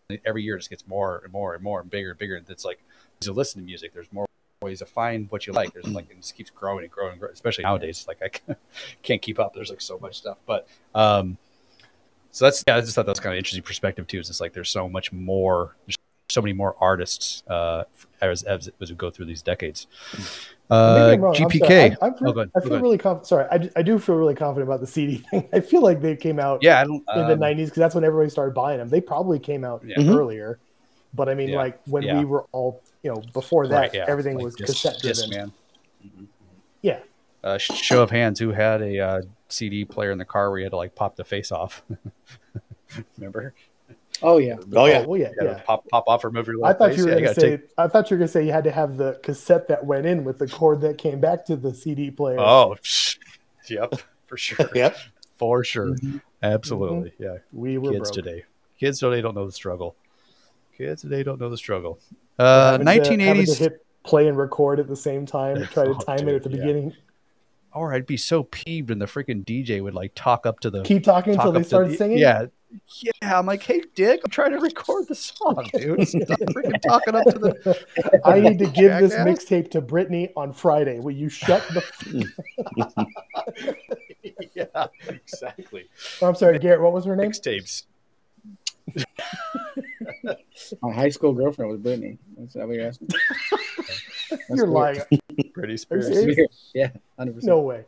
and every year it just gets more and more and more and bigger and bigger. And it's like, as you listen to music, there's more ways to find what you like. There's like, it just keeps growing and growing, and growing especially nowadays. Like, I [LAUGHS] can't keep up. There's like so much stuff. But, um, so that's, yeah, I just thought that was kind of interesting perspective too. Is it's like there's so much more, there's so many more artists uh, as, as as we go through these decades. Uh, Maybe I'm. I'm sorry. GPK. I, I feel, Oh. I feel really confident. Sorry, I, I do feel really confident about the CD [LAUGHS] thing. I feel like they came out yeah, in the um, 90s because that's when everybody started buying them. They probably came out Yeah. Earlier, but I mean, Yeah. like when Yeah. we were all, you know, before that, right, yeah, everything like was disc- cassette driven. Discman. Yeah. Uh, show of hands, who had a uh, CD player in the car where you had to like pop the face off? [LAUGHS] Remember? Oh yeah. Oh, yeah. Oh, well, yeah, You had to yeah. Pop pop off or move your I thought face. you were Yeah, going to say. take- I thought you were going to say you had to have the cassette that went in with the cord that came back to the CD player. Oh, psh, [LAUGHS] yep, for sure, Yep. for sure, Mhm. absolutely, yeah. we were Kids broke. today, kids today don't know the struggle. Kids today don't know the struggle. Uh, Having to- having to 1980s. hit play and record at the same time. Try to [LAUGHS] Oh, time it at the yeah. beginning. or I'd be so peeved and the freaking DJ would like talk up to the Keep talking talk until they up to start the- singing. Yeah, yeah. I'm like, hey, Dick, I'm trying to record the song, [LAUGHS] dude. Stop freaking talking up to the. [LAUGHS] I need to give this Jackass. mixtape to Brittany on Friday. Will you shut the? yeah, exactly. Oh, I'm sorry, Garrett. What was her name? Mixtapes. My high school girlfriend was Brittany. That's what you're asking. That's You're cool. lying. Pretty Are you serious. serious? Yeah, hundred percent. No way.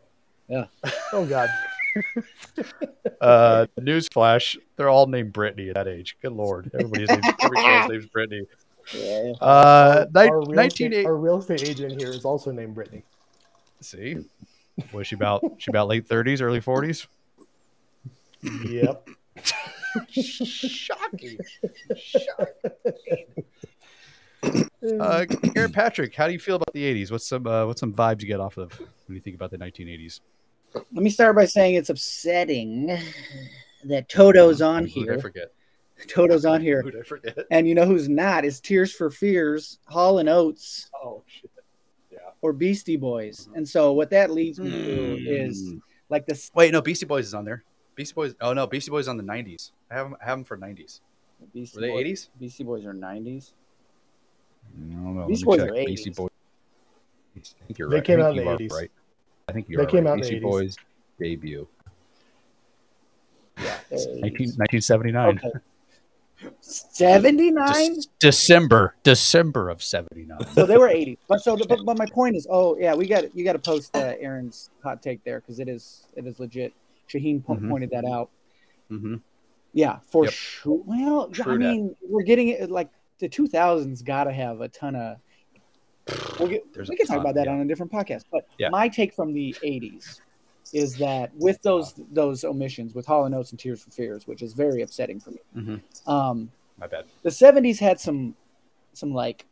Yeah. Oh God. [LAUGHS] Uh, newsflash: They're all named Brittany at that age. Good lord, everybody's named, every girl's name's Brittany. Yeah. Uh, ni- our, real 1980 estate, our real estate agent here is also named Brittany. See, was she about? She about late thirties, early forties? Yep. [LAUGHS] Shocking. Uh, Garrett Patrick, how do you feel about the '80s? What's some uh, what's some vibes you get off of when you think about the 1980s? let me start by saying it's upsetting that Toto's on here. Who'd I forget? Toto's on here. Who'd I forget? And you know who's not? Is Tears for Fears, Hall and Oates, Oh shit. or Beastie Boys. And so what that leads me to is Mm. like this Wait, no, Beastie Boys is on there. Beastie Boys. Oh no, Beastie Boys on the '90s. I have them. I have them for '90s. Beastie Were they Boys, '80s? Beastie Boys are 90s. I don't. Beastie Boys check. are Beastie 80s. Boys. I think you're They right. came out in you the are 80s. Right. I think you They are came right. out in the 80s. Boys debut. Yeah. they're 19, 1979. Okay. 79? Dec- December. December of '79. so they were 80. But so but, but my point is, oh yeah, we got you got to post uh, Aaron's hot take there because it is it is legit. Shaheen po- Mhm. pointed that out. hmm Yeah, for Yep. sure. Well, True I mean, we're getting it like the 2000s got to have a ton of. We'll get, we can talk ton, about that yeah. on a different podcast. But Yeah. my take from the 80s is that with those those omissions, with Hall and Oates and Tears for Fears, which is very upsetting for me. Mhm. Um, My bad. the 70s had some some like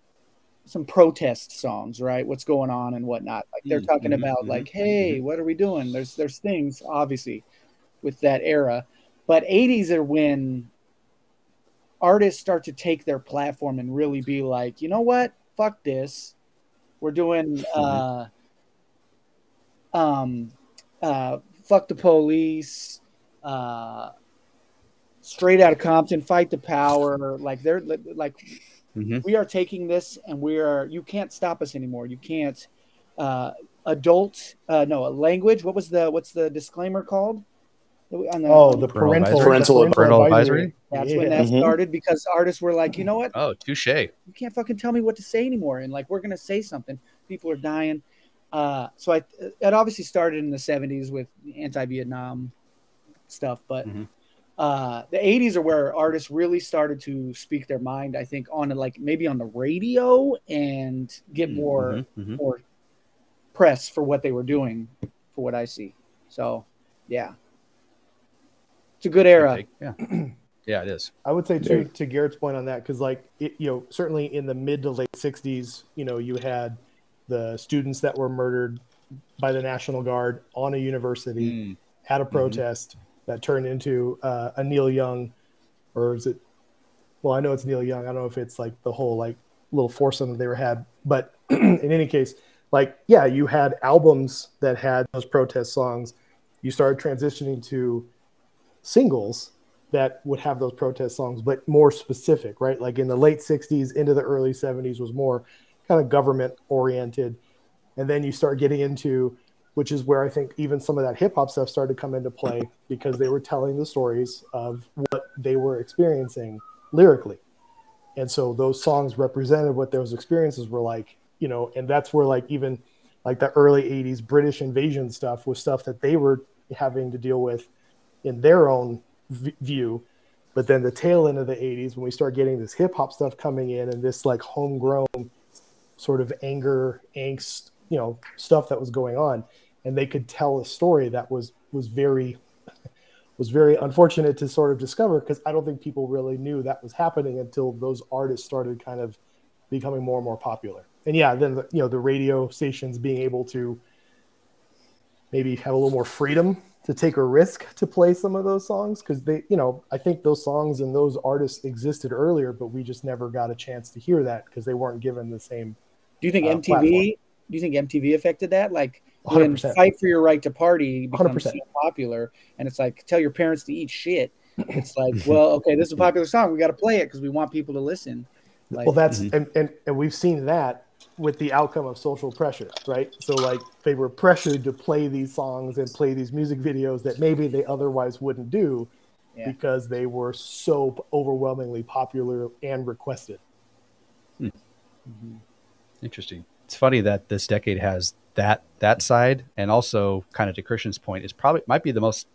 some protest songs right? What's going on and whatnot. Like they're talking mhm, about mhm, like hey what are we doing? There's there's things obviously with that era. But 80s are when artists start to take their platform and really be like you know what? Fuck this. We're doing uh um uh fuck the police uh straight out of compton fight the power. Like they're like hmm we are taking this and we are you can't stop us anymore you can't uh adult uh no language what was the what's the disclaimer called on the, Oh, the Parental parental advisory. Parental advisory? that's Yeah. when that Mhm. started because artists were like you know what Oh, touche. you can't fucking tell me what to say anymore and like we're gonna say something people are dying uh so i it obviously started in the 70s with anti-vietnam stuff but Mhm. Uh the 80s are where artists really started to speak their mind i think on like maybe on the radio and get more Mhm, mhm. more press for what they were doing for what i see so yeah it's a good era take. Yeah. [CLEARS THROAT] Yeah, it is. I would say too to Garrett's point on that because like it, you know certainly in the mid to late '60s, you know you had the students that were murdered by the National Guard on a university Mm. at a protest that turned into uh, a Neil Young, or is it? Well, I know it's Neil Young. I don't know if it's like the whole like little foursome that they were had, but [CLEARS THROAT] in any case, like yeah, you had albums that had those protest songs. You started transitioning to singles that would have those protest songs, but more specific, right? Like in the late 60s into the early 70s was more kind of government oriented. And then you start getting into, which is where I think even some of that hip hop stuff started to come into play because they were telling the stories of what they were experiencing lyrically. And so those songs represented what those experiences were like, you know, and that's where like even like the early 80s British invasion stuff was stuff that they were having to deal with in their own v- view. But then the tail end of the 80s, when we start getting this hip hop stuff coming in and this like homegrown sort of anger, angst, you know, stuff that was going on, and they could tell a story that was was very was very unfortunate to sort of discover because I don't think people really knew that was happening until those artists started kind of becoming more and more popular. And yeah, then the, you know the radio stations being able to maybe have a little more freedom to take a risk to play some of those songs because they, you know, I think those songs and those artists existed earlier, but we just never got a chance to hear that because they weren't given the same. do you think uh, mtv platform. do you think mtv affected that like when 100%. fight for your right to party becomes 100%. so popular and it's like tell your parents to eat shit [CLEARS THROAT] it's like well okay this is a popular song we got to play it because we want people to listen like well, that's Mhm. and, and and we've seen that with the outcome of social pressure, right? So like they were pressured to play these songs and play these music videos that maybe they otherwise wouldn't do Yeah. because they were so overwhelmingly popular and requested. Interesting. It's funny that this decade has that that side, and also kind of to Christian's point, is probably might be the most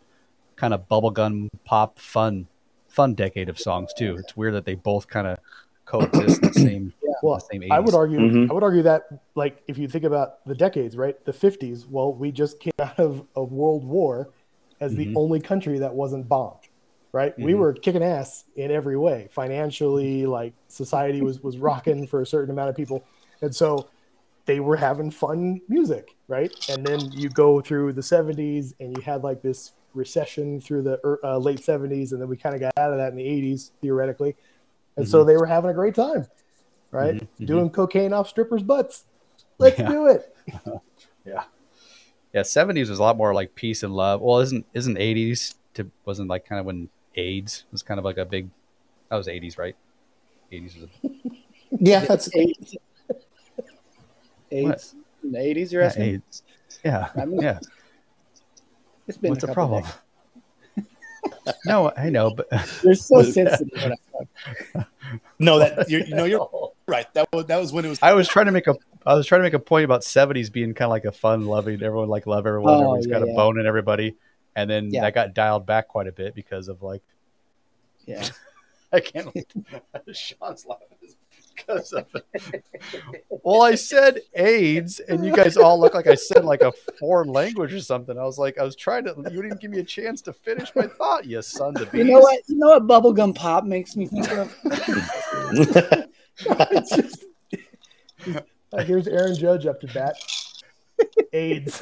kind of bubblegum pop fun fun decade of songs too. It's weird that they both kind of coexist in the same [CLEARS THROAT] Well, the same 80s. I would argue. Mhm. I would argue that, like, if you think about the decades, right? The '50s. Well, we just came [LAUGHS] out of a world war as the Mhm. only country that wasn't bombed, right? We Mhm. were kicking ass in every way, financially. Like, society was was rocking for a certain amount of people, and so they were having fun music, right? And then you go through the 70s and you had like this recession through the uh, late 70s, and then we kind of got out of that in the 80s, theoretically. And so they were having a great time, right? Mhm, mhm. Doing cocaine off strippers' butts. Let's Yeah. do it. [LAUGHS] Yeah, seventies was a lot more like peace and love. Well, isn't isn't eighties to wasn't like kind of when AIDS was kind of like a big that was eighties, right? Eighties was a, [LAUGHS] Yeah, that's AIDS. AIDS. In the 80s, you're yeah, asking? AIDS. Yeah, I mean, yeah. It's been What's a the problem? no, I know, but days. [LAUGHS] You're so [LAUGHS] sensitive. when I talk. no that [LAUGHS] you're, you know you're right. That was that was when it was. I was trying to make a I was trying to make a point about seventies being kind of like a fun, loving, everyone like love everyone, Oh, everyone's yeah, got a yeah. bone in everybody, and then Yeah. that got dialed back quite a bit because of like Yeah. I can't. Sean's laughing because of it. Well, I said AIDS, and you guys all look like I said like a foreign language or something. I was like, I was trying to. You didn't give me a chance to finish my thought. You sons of You know what? You know what bubblegum pop makes me think of? [LAUGHS] [LAUGHS] Just- [LAUGHS] Uh, here's Aaron Judge up to bat. AIDS.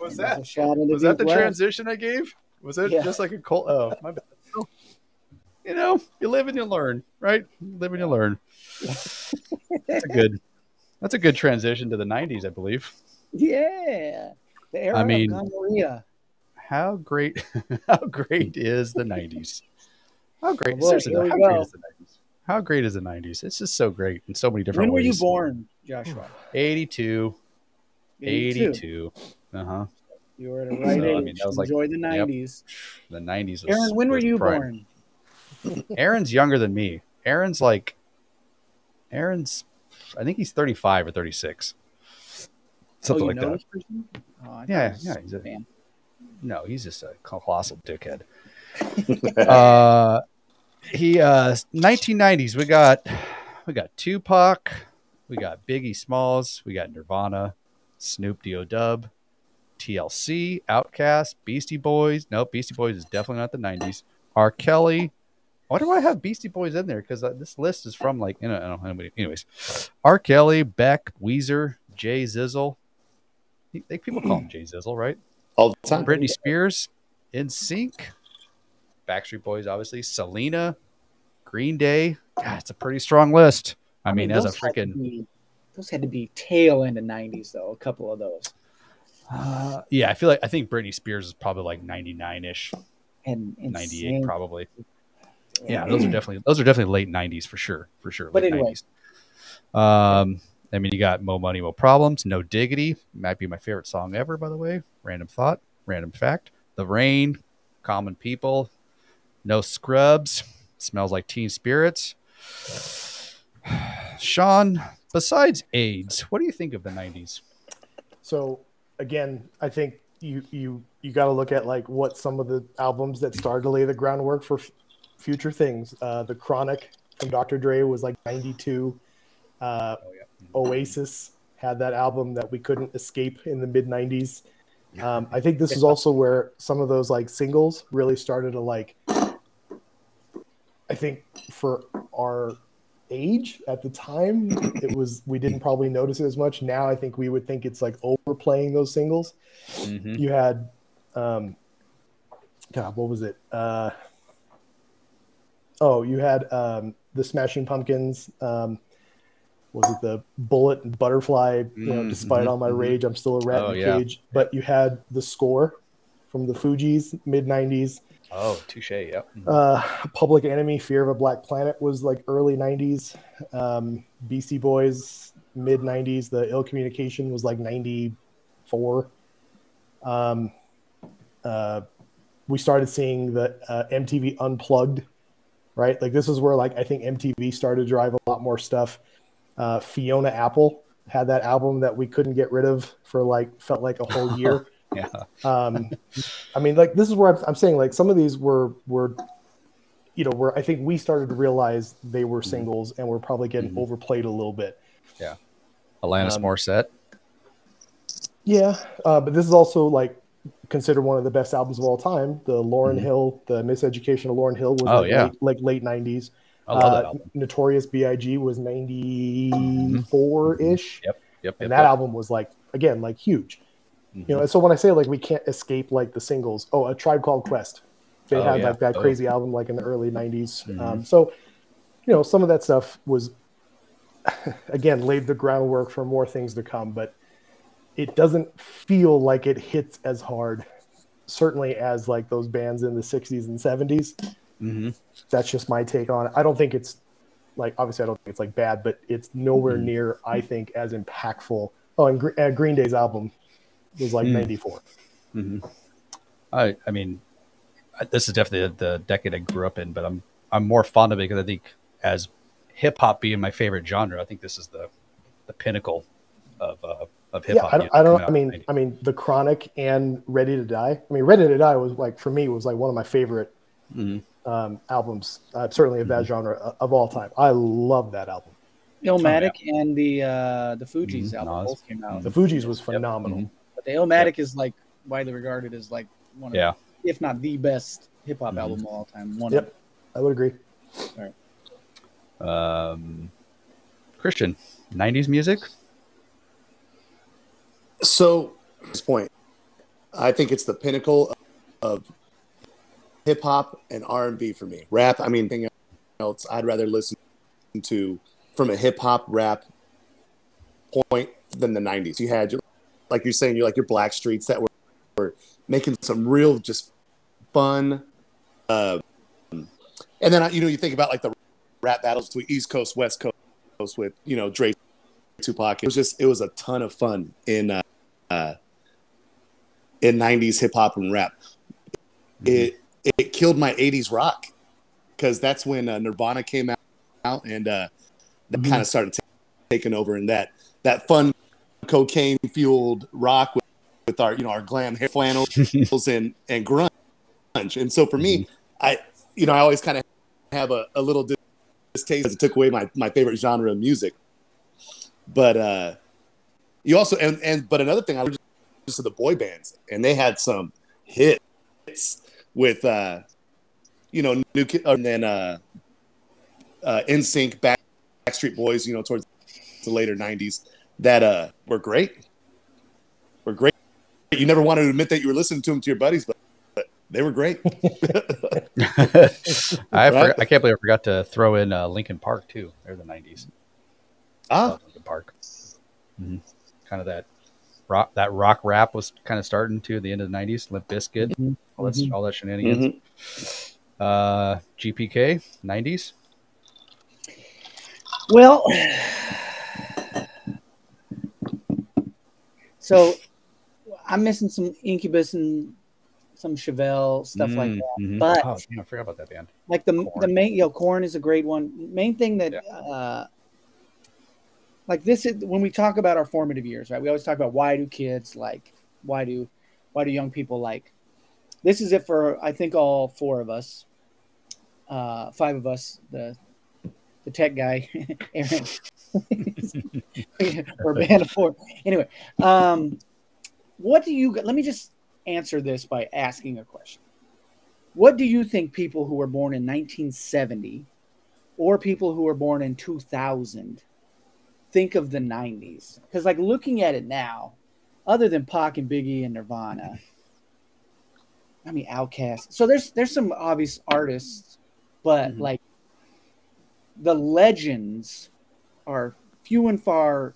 Was that was that the Deep West. transition I gave? Was it Yeah. just like a cold? Oh, my bad. You know, you live and you learn, right? You live and you learn. That's a good. That's a good transition to the '90s, I believe. Yeah. The era I mean- of gonorrhea. how great [LAUGHS] how great is the 90s how great Oh, boy, seriously, how go. great is the 90s how great is the 90s it's just so great in so many different ways. When were you born, Joshua? [SIGHS] 82 82. 82 uh-huh You were at a right So, age. I mean, was like- Enjoy the yep. 90s. the 90s was, Aaron, when were you prime. born? Aaron's younger than me aaron's like aaron's i think he's 35 or 36 something oh, you like know that this person? Oh, Yeah, it yeah, he's a- fan. No, he's just a colossal dickhead. [LAUGHS] uh, he uh, 1990s. We got we got Tupac, we got Biggie Smalls, we got Nirvana, Snoop D-O Dub, TLC, Outkast, Beastie Boys. No, Beastie Boys is definitely not the 90s. R. Kelly. Why do I have Beastie Boys in there? Because uh, this list is from like, you know, I don't know, anybody- anyways. R. Kelly, Beck, Weezer, Jay Zizzle. He- They, people call him Jay Zizzle, right? all the time. Britney Spears, NSYNC, Backstreet Boys, obviously, Selena, Green Day. God, it's a pretty strong list. I, mean, as a those had to freaking be- those had to be tail end of 90s, though. A couple of those. uh, yeah, I feel like I think Britney Spears is probably like 99 ish, And, and 98 Sync. probably. Yeah, those are definitely those are definitely late 90s for sure, for sure. But late anyway. 90s. Um, I mean, you got Mo Money, Mo Problems, No Diggity, might be my favorite song ever, by the way. Random thought, random fact. The Rain, Common People, No Scrubs, Smells Like Teen Spirits. [SIGHS] Sean, besides AIDS, what do you think of the 90s? So again, I think you you you got to look at like what some of the albums that started to lay the groundwork for f- future things. Uh, the Chronic from Dr. Dre was like '92. Uh, Oh, yeah. Oasis had that album that we couldn't escape in the mid '90s. Um, I think this is also where some of those like singles really started to like. I think for our age at the time, it was we didn't probably notice it as much. Now I think we would think it's like overplaying those singles. Mhm. You had, um, God, what was it? Uh, oh, you had um, the Smashing Pumpkins. Um, was it the Bullet and Butterfly? You know, Mm, despite mhm, all my mhm. rage, I'm still a rat Oh, in a yeah. cage. But you had the score from the Fugees, mid '90s. Oh, touche. Yep. Uh, Public Enemy, Fear of a Black Planet was like early 90s. Um, Beastie Boys, mid 90s. The Ill Communication was like 94. Um, uh, we started seeing the uh, MTV Unplugged, right? Like this is where like I think MTV started to drive a lot more stuff. Uh, Fiona Apple had that album that we couldn't get rid of for like felt like a whole year [LAUGHS] Yeah. um i mean like this is where I'm, I'm saying like some of these were were you know where i think we started to realize they were singles and we're probably getting Mhm. overplayed a little bit Yeah. Alanis Um, Morissette. yeah uh, but this is also like considered one of the best albums of all time the Lauryn Mhm. hill the miseducation of Lauryn Hill was Oh, like, yeah. late, like late 90s I love that Uh. Notorious B.I.G. was 94 ish. Yep, yep. and yep, that yep. album was like again like huge Mhm. you know and so when i say like we can't escape like the singles oh a tribe called quest they Oh, had yeah. like that Oh. crazy album like in the early 90s Mhm. um, so you know some of that stuff was [LAUGHS] again laid the groundwork for more things to come but it doesn't feel like it hits as hard certainly as like those bands in the 60s and 70s Mhm. that's just my take on it i don't think it's like obviously i don't think it's like bad but it's nowhere Mhm. near i think as impactful oh and Gre- uh, green day's album was like Mm. 94 Mhm. I I mean, I- this is definitely the decade I grew up in, but I'm I'm more fond of it because I think as hip hop being my favorite genre, I think this is the the pinnacle of uh, of hip yeah. I don't, I don't i mean i mean the chronic and ready to die i mean ready to die was like for me was like one of my favorite Mhm. um, albums uh, certainly of that Mm-hmm. genre uh, of all time i love that album Illmatic and the uh, the Fugees Mhm, album Nas. both came out. the fugees was phenomenal Mhm. But the Illmatic is like widely regarded as like one of, Yeah. if not the best hip hop Mhm. album of all time. One Yep. i would agree All right. Um, Christian, '90s music. So, at this point, I think it's the pinnacle of hip hop and R and B for me. Rap, I mean, anything else, I'd rather listen to from a hip hop rap point than the '90s. You had, your, like you're saying, you like your Blackstreets that were, were making some real just fun. Uh, and then you know you think about like the rap battles between East Coast, West Coast with you know Dre, Tupac. It was just it was a ton of fun in. Uh, uh, in 90s hip hop and rap. It it killed my 80s rock because that's when uh, Nirvana came out, out and uh, that Mhm. kind of started ta- taking over. And that that fun cocaine fueled rock with, with our you know our glam hair flannels [LAUGHS] and and grunge. And so for me, I you know I always kind of have a, a little distaste because it took away my my favorite genre of music. But uh, you also and and but another thing I was just to the boy bands and they had some hits with uh you know new kid and then uh uh NSYNC back Backstreet Boys you know towards the later 90s that uh were great were great you never wanted to admit that you were listening to them to your buddies but, but they were great [LAUGHS] [LAUGHS] I Right? forgot, I can't believe I forgot to throw in uh, Linkin Park too. They're the '90s. ah Love Linkin Park. Mhm. Kind of that rock that rock rap was kind of starting to the end of the '90s. Limp Bizkit, Mhm. all that Mhm. all that shenanigans. Uh, GPK '90s. Well, so I'm missing some Incubus and some Chevelle stuff like that. Mhm. But- oh, I forgot about that band. Like the the main, you know, Korn is a great one. Main thing that, uh, like this is when we talk about our formative years, right? We always talk about why do kids like, why do, why do young people like? This is it for I think all four of us, uh, five of us, the the tech guy, [LAUGHS] Aaron. A band of four. Anyway, um, what do you? Let me just answer this by asking a question. What do you think people who were born in 1970 or people who were born in 2000 think of the 90s? Because, like, looking at it now, other than Pac and Biggie and Nirvana, I mean, Outkast. So there's there's some obvious artists, but Mhm. like the legends are few and far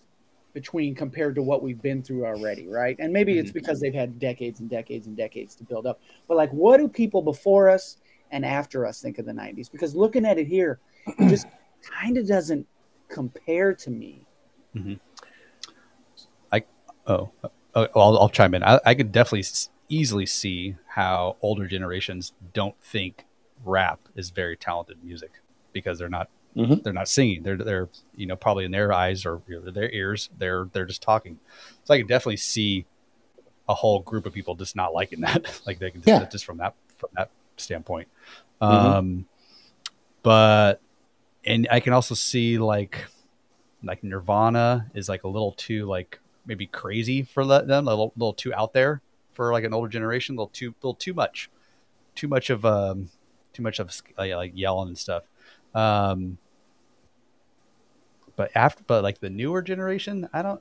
between compared to what we've been through already, right? And maybe it's because they've had decades and decades and decades to build up. But like, what do people before us and after us think of the '90s? Because looking at it here, it just [CLEARS THROAT] kind of doesn't compare to me. Oh, uh, well, I'll, I'll chime in. I, I could definitely easily see how older generations don't think rap is very talented music because they're not Mhm. they're not singing. They're they're you know probably in their eyes or their ears they're they're just talking. So I can definitely see a whole group of people just not liking [LAUGHS] that. like they can just, Yeah. just from that from that standpoint. Mhm. Um, but and I can also see like like Nirvana is like a little too like maybe crazy for them a little, little too out there for like an older generation, a little too little too much, too much of um too much of uh, like yelling and stuff. Um, but after, but like the newer generation, I don't.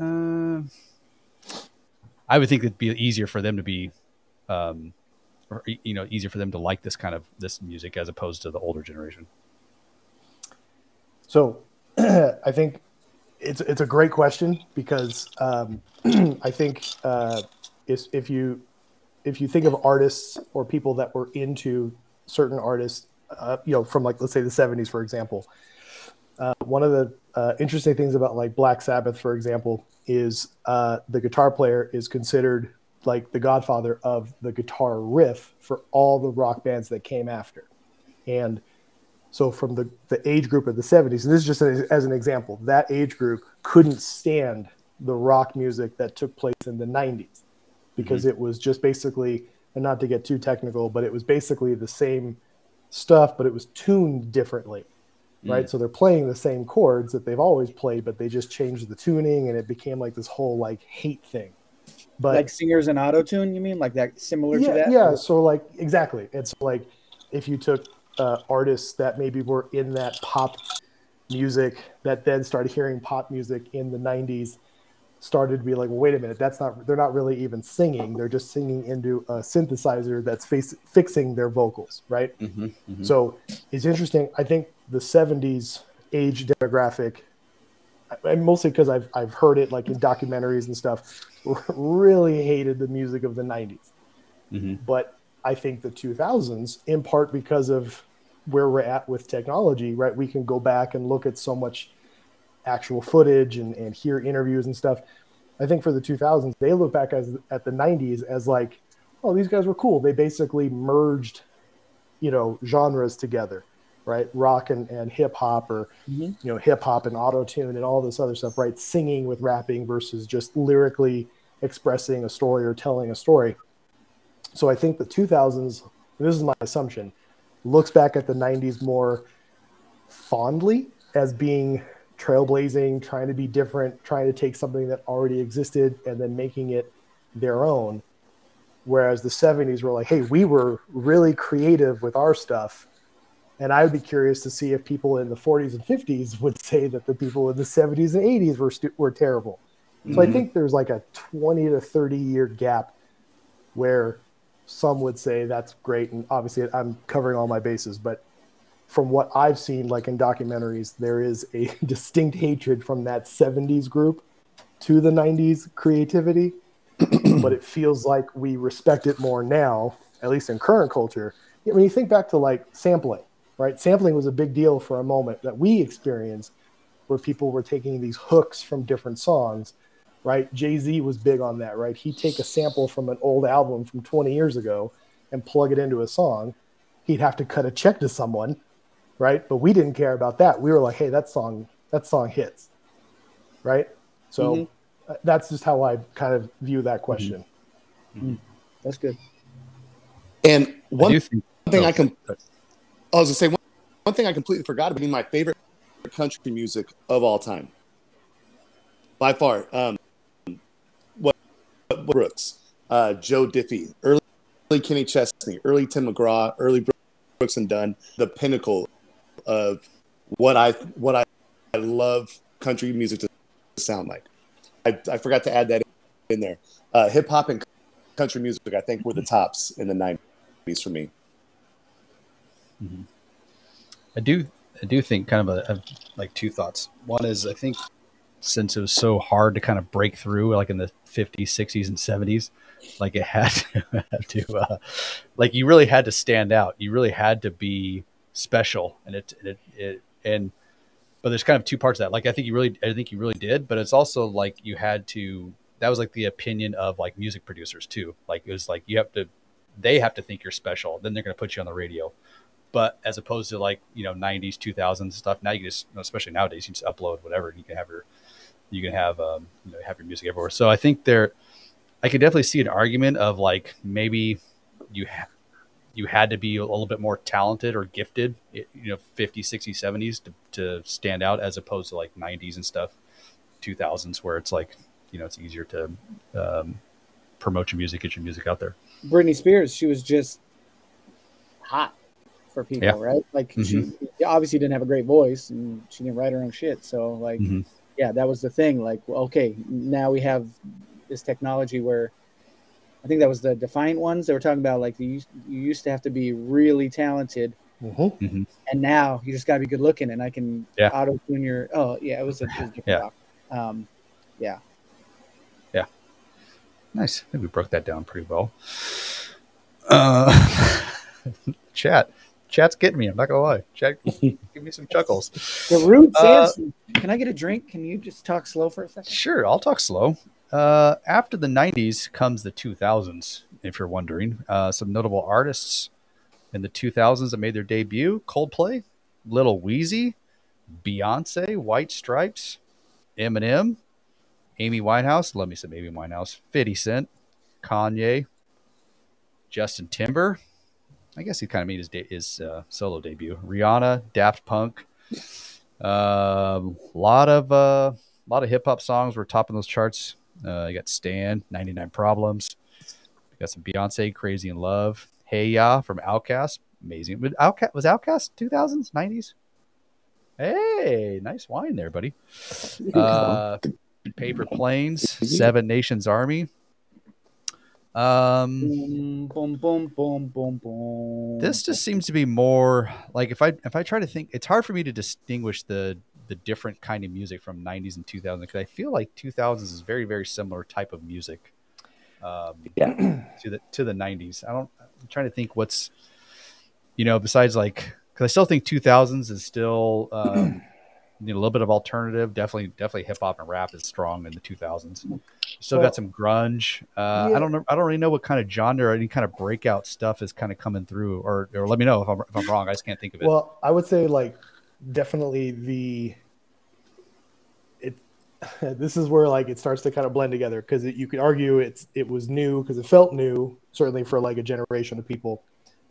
Uh, I would think it'd be easier for them to be, um, or you know, easier for them to like this kind of this music as opposed to the older generation. So, [CLEARS THROAT] I think it's it's a great question because um, [CLEARS THROAT] I think uh, if, if you if you think of artists or people that were into certain artists, uh, you know, from like let's say the '70s, for example, uh, one of the uh, interesting things about like Black Sabbath, for example, is uh, the guitar player is considered like the godfather of the guitar riff for all the rock bands that came after, and so from the, the age group of the 70s, and this is just as an example, that age group couldn't stand the rock music that took place in the 90s because mm-hmm. it was just basically, and not to get too technical, but it was basically the same stuff, but it was tuned differently. Right. Mm. So they're playing the same chords that they've always played, but they just changed the tuning and it became like this whole like hate thing. But like singers and auto tune, you mean like that similar yeah, to that? Yeah. So like exactly. It's like if you took uh, artists that maybe were in that pop music that then started hearing pop music in the 90s started to be like well, wait a minute that's not they're not really even singing they're just singing into a synthesizer that's face, fixing their vocals right mm-hmm, mm-hmm. so it's interesting i think the 70s age demographic and mostly because I've, I've heard it like in documentaries and stuff [LAUGHS] really hated the music of the 90s mm-hmm. but i think the 2000s in part because of where we're at with technology, right? We can go back and look at so much actual footage and, and hear interviews and stuff. I think for the 2000s, they look back as at the 90s as like, oh, these guys were cool. They basically merged, you know, genres together, right? Rock and, and hip hop, or mm-hmm. you know, hip hop and auto tune and all this other stuff, right? Singing with rapping versus just lyrically expressing a story or telling a story. So I think the 2000s, this is my assumption, looks back at the 90s more fondly as being trailblazing, trying to be different, trying to take something that already existed and then making it their own. Whereas the 70s were like, hey, we were really creative with our stuff. And I would be curious to see if people in the 40s and 50s would say that the people in the 70s and 80s were, stu- were terrible. So mm-hmm. I think there's like a 20 to 30 year gap where some would say that's great and obviously i'm covering all my bases but from what i've seen like in documentaries there is a [LAUGHS] distinct hatred from that 70s group to the 90s creativity [CLEARS THROAT] but it feels like we respect it more now at least in current culture. When you think back to like sampling right? Sampling was a big deal for a moment that we experienced where people were taking these hooks from different songs right? Jay Z was big on that, right? He'd take a sample from an old album from 20 years ago and plug it into a song. He'd have to cut a check to someone, right? But we didn't care about that. We were like, hey, that song, that song hits, right? So mm-hmm. that's just how I kind of view that question. Mm-hmm. That's good. And one think, thing I can, I was gonna say one, one thing I completely forgot about being my favorite country music of all time by far. Um, Brooks, uh, Joe Diffie, early, early Kenny Chesney, early Tim McGraw, early Brooks and Dunn, the pinnacle of what I what I, I love country music to sound like. I, I forgot to add that in there. Uh, Hip hop and country music, I think, were the tops in the '90s for me. Mm-hmm. I do, I do think kind of a, a, like two thoughts. One is I think since it was so hard to kind of break through, like in the 50s, 60s, and 70s. Like it had to, [LAUGHS] had to uh, like you really had to stand out. You really had to be special, and it, it, it, and but there's kind of two parts of that. Like I think you really, I think you really did, but it's also like you had to. That was like the opinion of like music producers too. Like it was like you have to, they have to think you're special. Then they're going to put you on the radio but as opposed to like you know 90s 2000s stuff now you just especially nowadays you just upload whatever and you can have your you can have um, you know have your music everywhere. So I think there, I could definitely see an argument of like maybe you ha- you had to be a little bit more talented or gifted, you know, 50s, 60s, 70s to, to stand out as opposed to like 90s and stuff, 2000s where it's like you know it's easier to um, promote your music, get your music out there. Britney Spears, she was just hot for people, Yeah. Mm-hmm. right? Like she obviously didn't have a great voice and she didn't write her own shit. So like, Mhm. Yeah, that was the thing. Like, okay, now we have this technology where I think that was the Defiant ones. They were talking about like you used, you used to have to be really talented, Mhm. and now you just got to be good looking, and I can Yeah. auto tune your. Oh yeah, it was a, it was a Yeah. rock. Um, yeah. Nice. I think we broke that down pretty well. Uh, [LAUGHS] chat. Chat's getting me. I'm not gonna lie. Chat, [LAUGHS] give me some chuckles. The Roots Uh, is. Can I get a drink? Can you just talk slow for a second? Sure, I'll talk slow. Uh, after the 90s comes the 2000s, if you're wondering. Uh, some notable artists in the 2000s that made their debut Coldplay, Little Weezy, Beyonce, White Stripes, Eminem, Amy Winehouse, Let me some Amy Winehouse, 50 Cent, Kanye, Justin Timber. I guess he kind of made his, de- his uh, solo debut. Rihanna, Daft Punk. A um, lot of uh, lot of hip hop songs were topping those charts. Uh, you got Stan, 99 Problems. You got some Beyonce, Crazy in Love. Hey Ya from Outkast, amazing. Was Outkast was Outkast 2000s, 90s? Hey, nice wine there, buddy. Uh, Paper Planes, Seven Nations Army. Um, Boom, boom, boom, boom, boom, this just seems to be more like if I if I try to think, it's hard for me to distinguish the the different kind of music from 90s and 2000s because I feel like 2000s is very very similar type of music. Um, Yeah. [CLEARS THROAT] to the to the 90s. I don't. I'm trying to think what's you know besides like because I still think 2000s is still um, you know, a little bit of alternative. Definitely definitely hip hop and rap is strong in the 2000s. Still Well, got some grunge. Uh, yeah. I don't know. I don't really know what kind of genre or any kind of breakout stuff is kind of coming through. Or or let me know if I'm if I'm wrong. I just can't think of it. Well, I would say like definitely the it. [LAUGHS] This is where like it starts to kind of blend together because you could argue it's it was new because it felt new certainly for like a generation of people,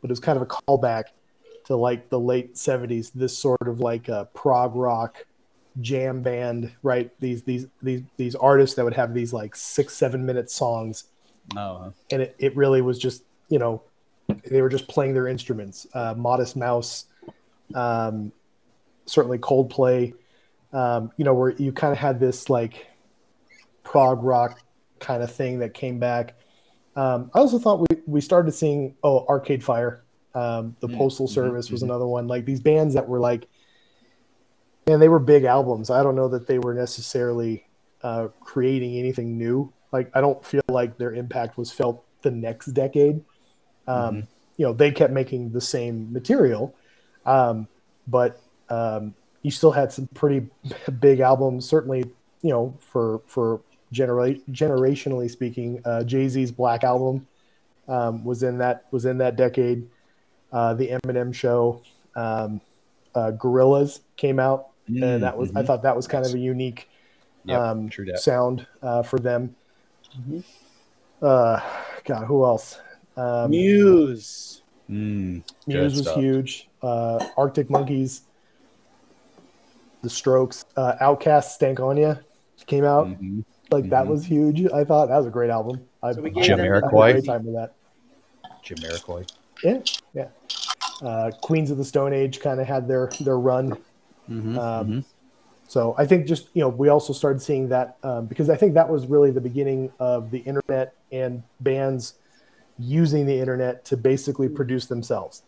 but it was kind of a callback to like the late '70s. This sort of like a prog rock jam band, right? These these these these artists that would have these like six seven minute songs no. and it, it really was just you know they were just playing their instruments uh, modest mouse um, certainly coldplay um, you know where you kind of had this like prog rock kind of thing that came back um, i also thought we, we started seeing oh arcade fire um, the Mm, postal mhm, service was mhm. another one like these bands that were like and they were big albums i don't know that they were necessarily uh, creating anything new like I don't feel like their impact was felt the next decade. Um, You know, they kept making the same material, um, but um, you still had some pretty [LAUGHS] big albums. Certainly, you know, for for genera- generationally speaking, uh, Jay Z's Black Album um, was in that was in that decade. Uh, the Eminem Show, um, uh, Gorillaz came out, and that was I Mhm. thought that was kind of a unique Yep, um, true that. sound uh, for them. Mhm. Uh, God, who else? Um, Muse. Mm, Muse was stuff. huge. Uh, Arctic Monkeys, The Strokes, uh, Outkast, Stankonia came out. Mhm. Like that Mhm. was huge. I thought that was a great album. I, So we I gave had them a great time with that. Jamiroquai. Yeah, yeah. Uh, Queens of the Stone Age kind of had their their run. Mhm, Um, mhm. So I think just you know we also started seeing that um, because I think that was really the beginning of the internet and bands using the internet to basically produce themselves.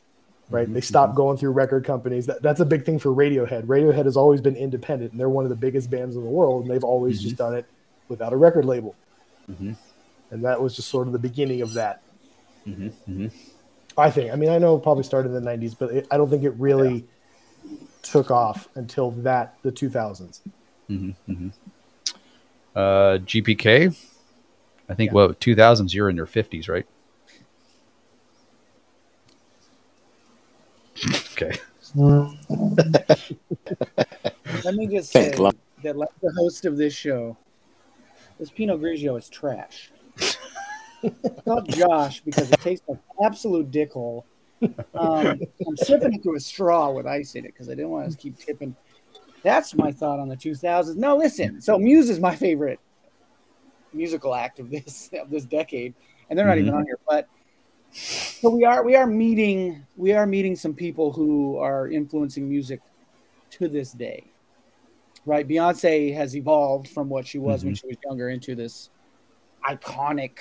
Right? Mhm, They stopped going through record companies. That, that's a big thing for Radiohead. Radiohead has always been independent, and they're one of the biggest bands in the world, and they've always just done it without a record label. Mhm. And that was just sort of the beginning of that. I think. I mean, I know it probably started in the '90s, but it, I don't think it really took off until that the 2000s. Mhm, mhm. Uh, GPK. I think Yeah. what 2000s. You're in your 50s, right? [LAUGHS] okay. [LAUGHS] Let me just Thank say Lord. that, like the host of this show, this Pinot Grigio is trash. [LAUGHS] Not Josh because it tastes like absolute dickhole. Um, I'm sipping it through a straw with ice in it because I didn't want to keep tipping. That's my thought on the 2000s. No, listen. So Muse is my favorite musical act of this of this decade, and they're not even Mhm. on here. But so we are we are meeting we are meeting some people who are influencing music to this day right beyonce has evolved from what she was when she was younger into this iconic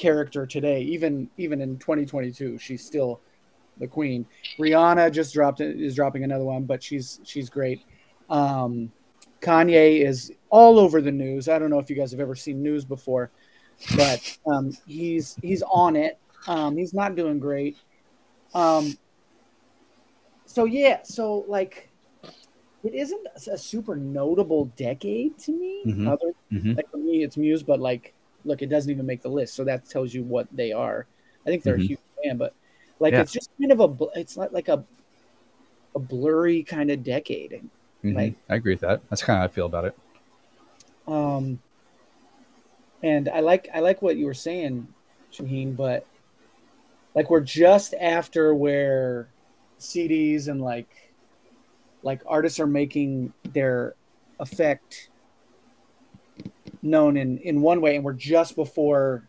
character today even even in 2022 she's still the queen. Rihanna just dropped is dropping another one but she's she's great. Um kanye is all over the news. I don't know if you guys have ever seen news before but um he's he's on it. Um he's not doing great. Um so yeah so like it isn't a super notable decade to me Mhm. other Mhm. like for me it's muse but like look it doesn't even make the list so that tells you what they are i think they're Mhm. a huge band but like Yeah. it's just kind of a it's not like a a blurry kind of decade Mhm. Like- I agree with that. That's kind of how I feel about it. um and i like i like what you were saying shaheen but like we're just after where cds and like like artists are making their effect known in in one way and we're just before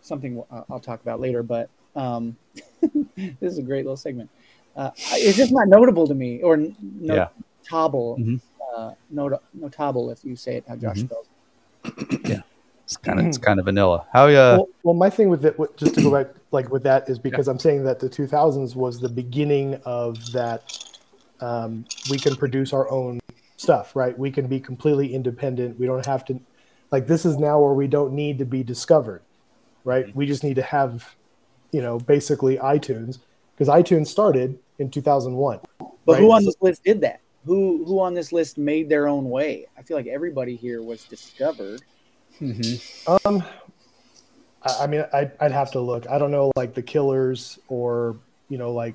something I'll- i'll talk about later but um [LAUGHS] this is a great little segment uh, it's just not notable to me or n- Yeah. notable Mhm. uh not- notable if you say it how josh Mhm. spells It's kind of it's kind of vanilla. How uh well, well, my thing with it, just to go back, like with that, is because I'm saying that the 2000s was the beginning of that. Um, we can produce our own stuff, right? We can be completely independent. We don't have to, like, this is now where we don't need to be discovered, right? We just need to have, you know, basically iTunes, because iTunes started in 2001. But who Right. on this list did that? Who who on this list made their own way? I feel like everybody here was discovered. Um, I, I mean, I'd, I'd have to look. I don't know, like the Killers or you know, like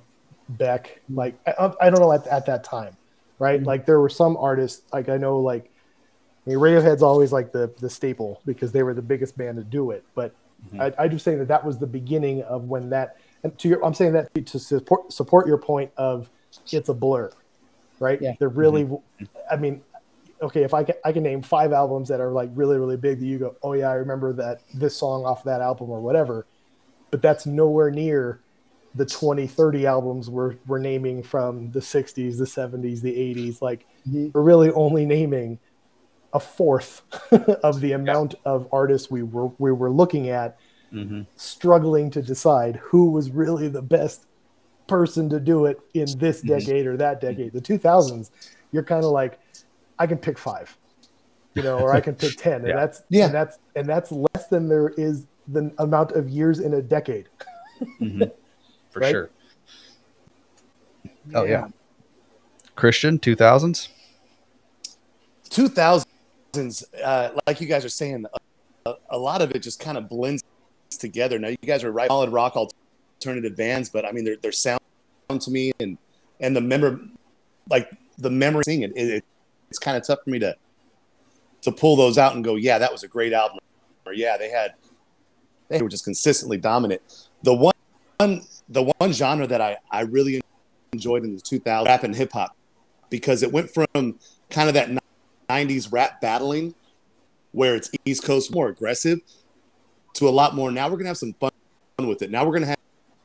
Beck. Like I, I don't know at, at that time, right? Mhm. Like there were some artists. Like I know, like I mean, Radiohead's always like the the staple because they were the biggest band to do it. But Mhm. I, I just saying that that was the beginning of when that. And to your, I'm saying that to support support your point of it's a blur, right? Yeah. They're really. I mean, okay, if I can, I can name five albums that are like really, really big that you go, oh yeah, I remember that this song off that album or whatever, but that's nowhere near the 20, 30 albums we're, we're naming from the 60s, the 70s, the 80s. Like we're really only naming a fourth [LAUGHS] of the amount of artists we were we were looking at, mhm. struggling to decide who was really the best person to do it in this Mhm. decade or that decade. The 2000s, you're kind of like, I can pick five, you know, or I can pick [LAUGHS] 10 and that's, Yeah. and that's, and that's less than there is the amount of years in a decade. Mhm. [LAUGHS] For Right? sure. Oh yeah. Christian 2000s? 2000s, uh, like you guys are saying, a, a lot of it just kind of blends together. Now, you guys are right, solid rock alternative bands, but I mean, their their sound to me and and the member, like the memory singing, it, it, it's kind of tough for me to to pull those out and go, yeah, that was a great album, or yeah, they had they were just consistently dominant. The one the one genre that I I really enjoyed in the 2000s, rap and hip hop, because it went from kind of that 90s rap battling where it's East Coast more aggressive to a lot more. Now we're going to have some fun with it. Now we're going to have,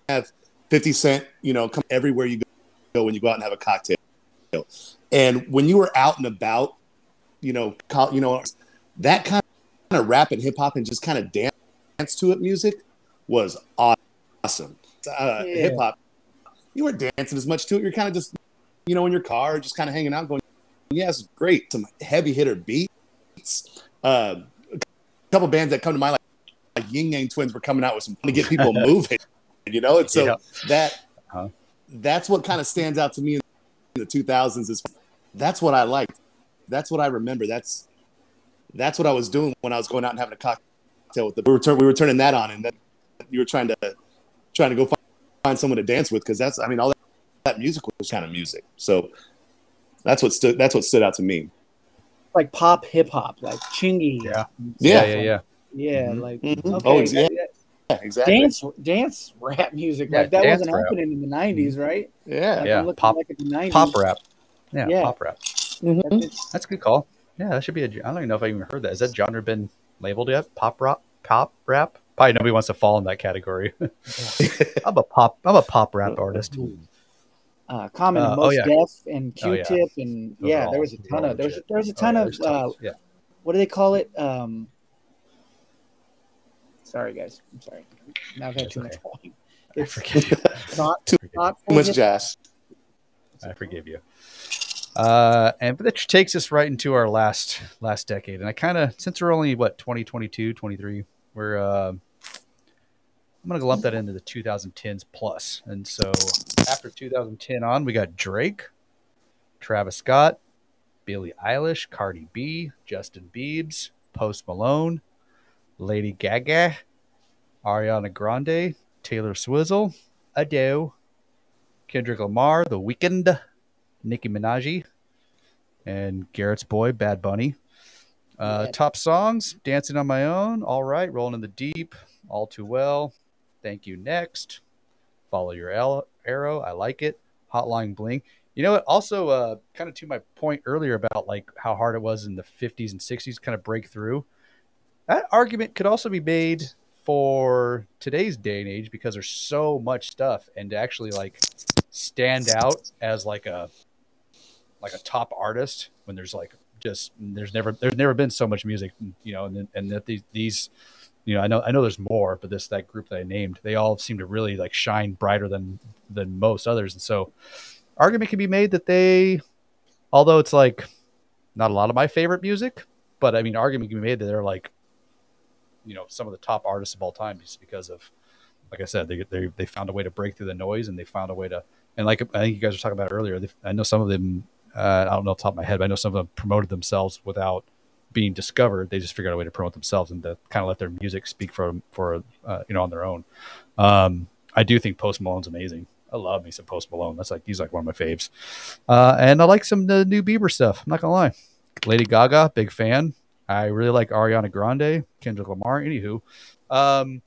have 50 Cent, you know, come everywhere you go when you go out and have a cocktail. And when you were out and about, you know, you know, that kind of rap and hip hop and just kind of dance to it music was awesome. Uh, Yeah. Hip hop, you weren't dancing as much to it. You're kind of just, you know, in your car, just kind of hanging out, going, yeah, it's great. Some heavy hitter beats. Uh, a couple bands that come to mind, like, like Ying Yang Twins, were coming out with some to get people [LAUGHS] moving. You know, and so Yeah. that Uh-huh. that's what kind of stands out to me in the 2000s. Is that's what I liked. That's what I remember. That's that's what I was doing when I was going out and having a cocktail with the. We were, turn, we were turning that on, and then you were trying to trying to go find, find someone to dance with because that's I mean all that, that music was kind of music. So that's what stood that's what stood out to me. Like pop hip hop, like Chingy. Yeah. Yeah. Yeah, yeah, yeah. Yeah, Mhm. like Mhm. okay, Oh, yeah. that- Yeah, exactly. dance dance rap music. Yeah, like that wasn't rap. happening in the nineties, right? Yeah. Like, Yeah, pop- like in the 90s. Pop rap. Yeah, Yeah. pop rap. Mhm. That's a good call. Yeah, that should be a. I don't even know if I even heard that. Has that genre been labeled yet? Pop rock, pop rap. Probably nobody wants to fall in that category. [LAUGHS] I'm a pop. I'm a pop rap artist. Uh, Common Uh, and oh, Mos yeah. Def and Oh. Q-Tip and Those are yeah, all- there was a ton of there was there was a Oh, ton yeah, of uh, yeah. what do they call it? Um, sorry guys, I'm sorry. Now I've had That's too much okay. wine. [LAUGHS] [LAUGHS] I forgive you. not Too not Too much jazz. I forgive you. Uh, and but that takes us right into our last last decade. And I kind of since we're only what 2022, 23, we're uh, I'm gonna lump that into the 2010s plus. And so after 2010 on, we got Drake, Travis Scott, Billie Eilish, Cardi B, Justin Biebs, Post Malone, Lady Gaga, Ariana Grande, Taylor Swizzle, Adele, Kendrick Lamar, The Weeknd, Nicki Minaj, and Garrett's Boy, Bad Bunny. Uh, Yeah. Top songs: "Dancing on My Own," "All Right," "Rolling in the Deep," "All Too Well," "Thank You Next," "Follow Your Arrow," "I Like It," "Hotline Bling." You know what? Also, uh, kind of to my point earlier about like how hard it was in the 50s and 60s kind of break through. That argument could also be made for today's day and age because there's so much stuff and to actually like stand out as like a like a top artist when there's like just there's never there's never been so much music you know and and that these these you know I know I know there's more but this that group that I named they all seem to really like shine brighter than than most others. And so argument can be made that they although it's like not a lot of my favorite music but I mean argument can be made that they're like you know some of the top artists of all time just because of like I said they they they found a way to break through the noise and they found a way to and like I think you guys were talking about earlier I know some of them uh, I don't know off the top of my head but I know some of them promoted themselves without being discovered they just figured out a way to promote themselves and to kind of let their music speak for for uh, you know on their own um, I do think Post Malone's amazing I love me some Post Malone that's like he's like one of my faves uh, and I like some the new Bieber stuff I'm not gonna lie Lady Gaga big fan I really like Ariana Grande, Kendrick Lamar. Anywho, um,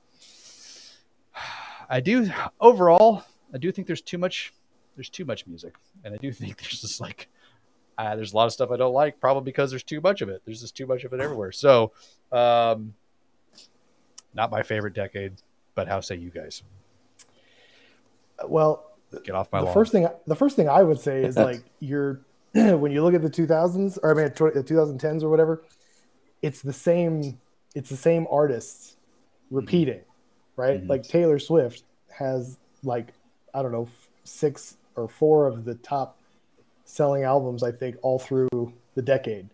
I do overall. I do think there's too much. There's too much music, and I do think [LAUGHS] there's just like uh, there's a lot of stuff I don't like, probably because there's too much of it. There's just too much of it everywhere. So, um, not my favorite decade, but how say you guys? Well, Get off my the lawn. first thing the first thing I would say is [LAUGHS] like you're [CLEARS THROAT] when you look at the 2000s or I mean the 2010s or whatever, it's the same it's the same artists repeating, right? Mhm. Like Taylor Swift has like I don't know six or four of the top selling albums I think all through the decade,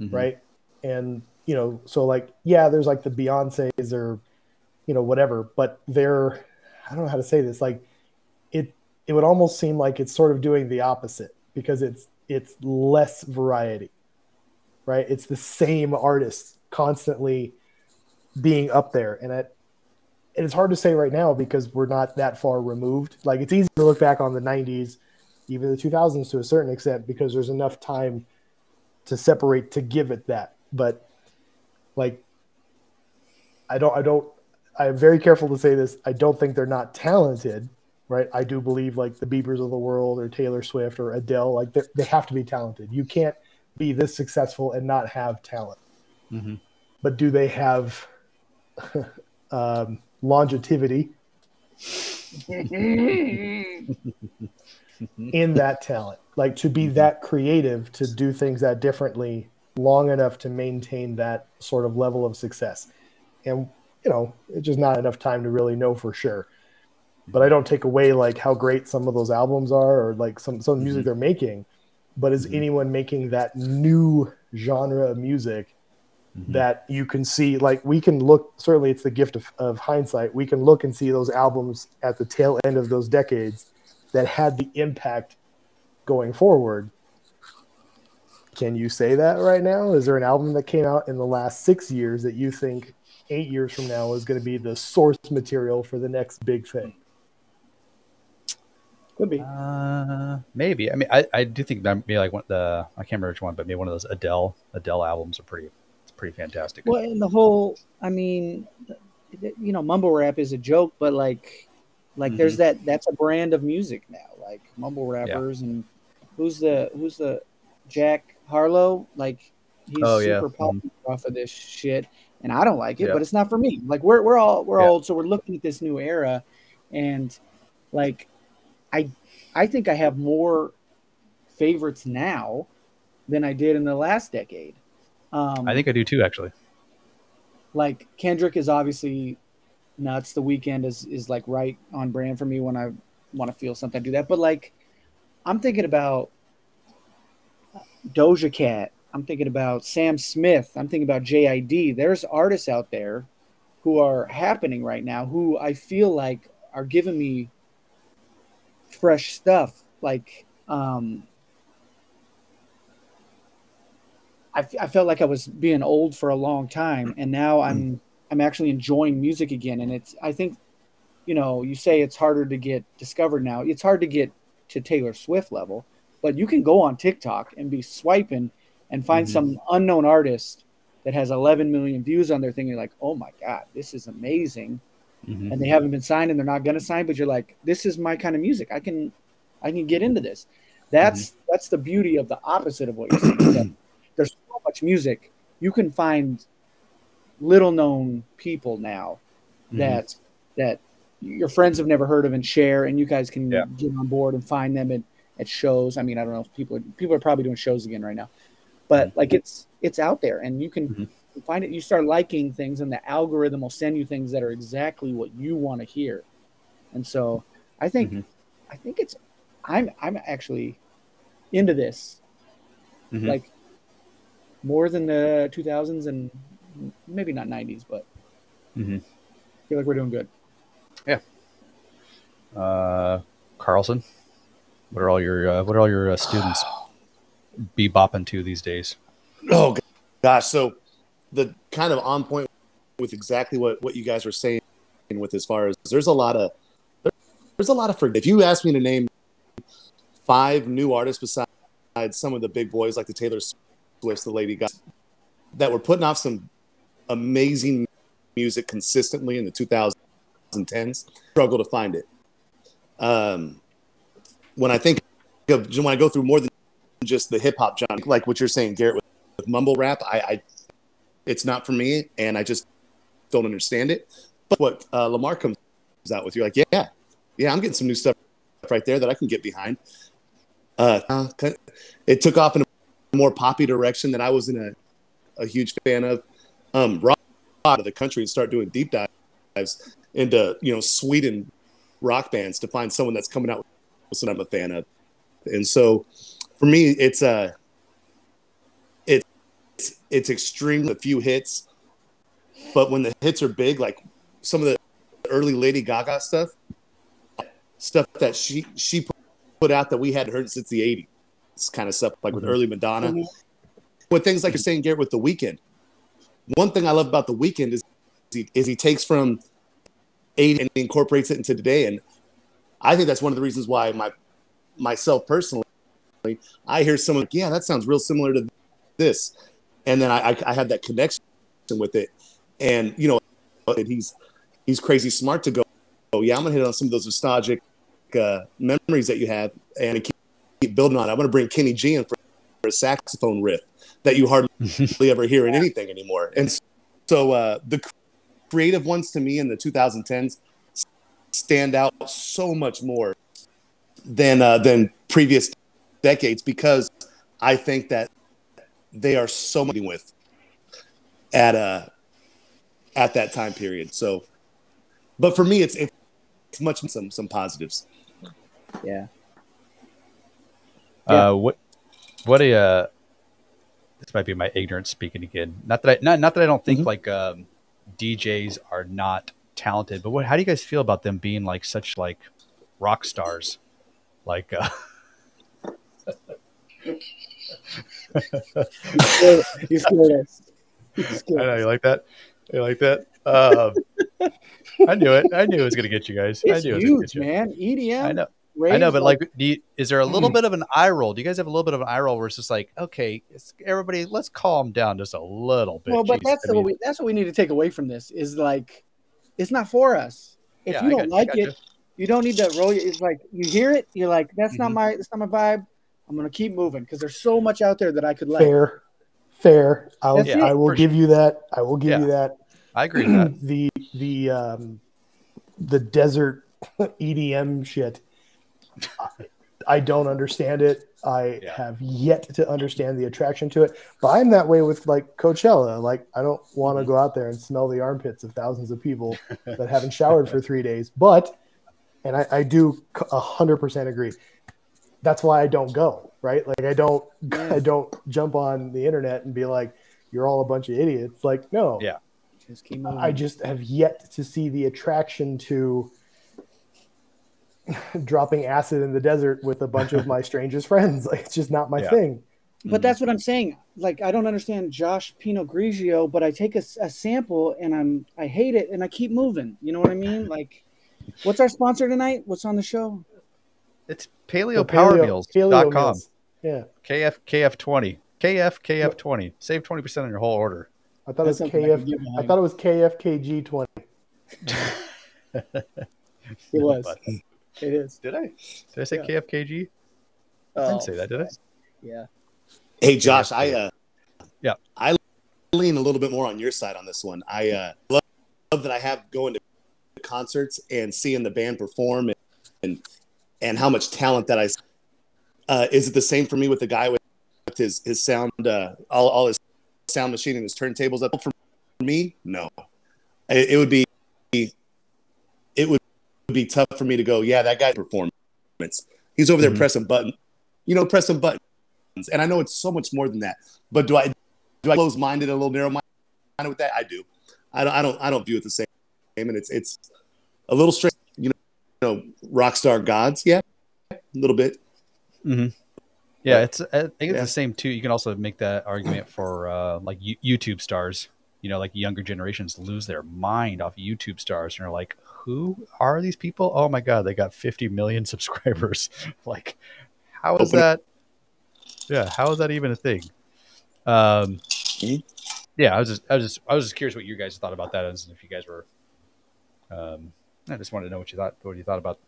Mhm. right? And you know, so like yeah, there's like the Beyonces or you know whatever, but they're I don't know how to say this like it it would almost seem like it's sort of doing the opposite because it's it's less variety right it's the same artists constantly being up there and it and it's hard to say right now because we're not that far removed like it's easy to look back on the 90s even the 2000s to a certain extent because there's enough time to separate to give it that but like i don't i don't i'm very careful to say this i don't think they're not talented right? I do believe like the Biebers of the world or Taylor Swift or Adele, like they they have to be talented. You can't be this successful and not have talent. Mhm. But do they have [LAUGHS] um, longevity [LAUGHS] [LAUGHS] in that talent? Like to be that creative, to do things that differently long enough to maintain that sort of level of success. And, you know, it's just not enough time to really know for sure but I don't take away like how great some of those albums are or like some some music they're making. But is Mhm. anyone making that new genre of music Mhm. that you can see? Like we can look. Certainly, it's the gift of, of hindsight. We can look and see those albums at the tail end of those decades that had the impact going forward. Can you say that right now? Is there an album that came out in the last six years that you think eight years from now is going to be the source material for the next big thing? Could be. Uh, maybe. I mean, I, I do think that maybe like one the I can't remember which one, but maybe one of those Adele Adele albums are pretty. It's pretty fantastic. Well, and the whole, I mean, you know, mumble rap is a joke, but like, like there's that that's a brand of music now, like mumble rappers and who's the who's the Jack Harlow, like he's Oh, yeah. super popular off of this shit, and I don't like it, Yeah. but it's not for me. Like we're we're all we're Yeah. old, so we're looking at this new era, and like I I think I have more favorites now than I did in the last decade. Um, I think I do too, actually. like Kendrick is obviously nuts. The Weeknd is is like right on brand for me when I want to feel something. I do that, but like I'm thinking about Doja Cat. I'm thinking about Sam Smith. I'm thinking about JID. There's artists out there who are happening right now who I feel like are giving me fresh stuff. Like, um, I, I felt like I was being old for a long time, and now I'm I'm actually enjoying music again. And it's I think, you know, you say it's harder to get discovered now. It's hard to get to Taylor Swift level, but you can go on TikTok and be swiping and find Mhm. some unknown artist that has 11 million views on their thing. You're like, oh my god, this is amazing. Mhm. And they haven't been signed and they're not going to sign, but you're like, this is my kind of music. I can, I can get into this. That's that's the beauty of the opposite of what you're saying. there's so much music. You can find little known people now Mhm. that that your friends have never heard of and share, and you guys can Yeah. get on board and find them at, at shows. I mean, I don't know if people people are probably doing shows again right now, but like it's it's out there, and you can Mhm. find it. You start liking things, and the algorithm will send you things that are exactly what you want to hear. And so, I think Mhm. I think it's I'm I'm actually into this Mhm. like more than the 2000s and maybe not 90s, but Mhm. I feel like we're doing good. Yeah. Uh, Carlson, what are all your uh, what are all your uh, students bebopping to these days? Oh gosh, so the kind of on point with exactly what what you guys were saying with as far as there's a lot of there's a lot of for if you ask me to name five new artists besides some of the big boys like the Taylor Swifts, the Lady Gaga, that were putting off some amazing music consistently in the 2010s, struggle to find it. Um, when I think of when I go through more than just the hip hop genre, like what you're saying, Garrett, with, with mumble rap, I, I it's not for me, and I just don't understand it. But what uh, Lamar comes out with, you're like, yeah, yeah, I'm getting some new stuff right there that I can get behind. Uh, uh, it took off in a more poppy direction that I wasn't a, a huge fan of. Um, rock out of the country and start doing deep dives into you know Sweden rock bands to find someone that's coming out with something I'm a fan of. And so for me, it's uh it's it's extremely a few hits, but when the hits are big, like some of the early Lady Gaga stuff, stuff that she she put out that we hadn't heard since the '80s, kind of stuff like with Mhm. early Madonna, Mhm. with things like you're saying, Garrett, with the Weeknd. One thing I love about the Weeknd is he, is he takes from '80 and incorporates it into today, and I think that's one of the reasons why my myself personally, I hear someone like, yeah, that sounds real similar to this, and then I, I, I that connection with it, and you know, and he's he's crazy smart to go, oh yeah, I'm gonna hit on some of those nostalgic uh, memories that you have, and keep, keep building on. I'm gonna bring Kenny G in for, for a saxophone riff that you hardly [LAUGHS] ever hear in anything anymore, and so uh, the creative ones to me in the 2010s stand out so much more than uh, than previous decades because I think that they are so much with at uh at that time period. So, but for me, it's it's much some some positives. Yeah. Yeah. Uh, what what a uh, this might be my ignorance speaking again. Not that I not, not that I don't think Mhm. like um, DJs are not talented, but what how do you guys feel about them being like such like rock stars? Like uh, [LAUGHS] You scared us. You I scared know you like that. You like that. Um, I knew it. I knew it was gonna get you guys. I It's knew it was gonna huge, get you. man. EDM. I know. Raves, I know, but like, do you, is there a little bit of an eye roll? Do you guys have a little bit of an eye roll where it's just like, okay, it's, everybody, let's calm down just a little bit. well, but Jeez, that's I what we that's what we need to take away from this is like, it's not for us. If Yeah, you don't got- like it, you. you don't need to roll. your- It's like you hear it, you're like, that's not Mhm. my that's not my vibe. I'm gonna keep moving because there's so much out there that I could like. Fair, Fair. I'll, That's it, I will for give you that. I will give Yeah. you that. I agree with that. [CLEARS THROAT] the the um, the desert EDM shit. I, I don't understand it. I Yeah. have yet to understand the attraction to it. But I'm that way with like Coachella. Like I don't want to Mm-hmm. go out there and smell the armpits of thousands of people that haven't showered for three days. But and I, I do a hundred percent agree. That's why I don't go. Right? Like I don't I don't jump on the internet and be like, "You're all a bunch of idiots." Like no. Yeah. Just keep moving. I just have yet to see the attraction to [LAUGHS] dropping acid in the desert with a bunch of my [LAUGHS] strangest friends. Like it's just not my Yeah. thing. But mm-hmm. that's what I'm saying. Like I don't understand Josh Pinot Grigio, but I take a sample and I'm I hate it and I keep moving. You know what I mean? Like, what's our sponsor tonight? What's on the show? It's The paleopowermeals.com. paleo meals. Yeah. KF KF20. KF KF20. Save 20% on your whole order. I thought it was something I KF could get I behind. thought it was KFKG twenty. It was. [LAUGHS] But- It is. Did I? Did I say Yeah. KFKG? I Oh, didn't say that, did I? Yeah. Hey, Josh, I uh, Yeah. I lean a little bit more on your side on this one. I uh, love, love that I have going to concerts and seeing the band perform and and, and how much talent that I. s- Uh, is it the same for me with the guy with, with his his sound, uh, all all his sound machine and his turntables up for me? No, it, it would be it would be tough for me to go. Yeah, that guy's performance. He's over there Mhm. pressing button, you know, pressing buttons and I know it's so much more than that. But do I do I close minded, a little narrow minded with that? I do. I don't. I don't. I don't view it the same. And it's it's a little strange. You know, you know, rock star gods. Yeah, a little bit. Hmm. Yeah, it's I think it's Yeah. the same too. You can also make that argument for uh, like you- YouTube stars. You know, like younger generations lose their mind off YouTube stars and are like, "Who are these people? Oh my god, they got 50 million [LAUGHS] subscribers! [LAUGHS] like, how is Open- that? Yeah, how is that even a thing?" Um, Mhm. yeah, I was just, I was just, I was just curious what you guys thought about that, and if you guys were. Um, I just wanted to know what you thought. What you thought about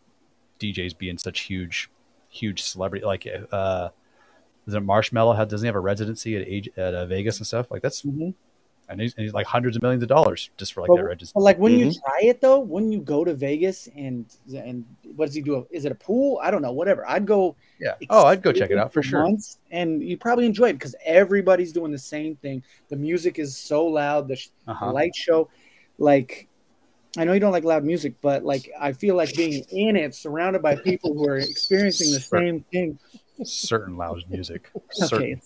DJs being such huge, huge celebrity like uh is it Marshmello? Had doesn't he have a residency at age at uh, Vegas and stuff like that's Mhm. And he's, and he's like hundreds of millions of dollars just for like But- that register. But like when you try it though, when you go to Vegas and and what does he do? Is it a pool? I don't know. Whatever. I'd go. Yeah. Oh, I'd go check it out for sure. months, and you probably enjoy it because everybody's doing the same thing. The music is so loud. The, sh- Uh-huh. light show, like. I know you don't like loud music, but like I feel like being in it, surrounded by people who are experiencing the [LAUGHS] same thing. Certain loud music, [LAUGHS] Okay, certain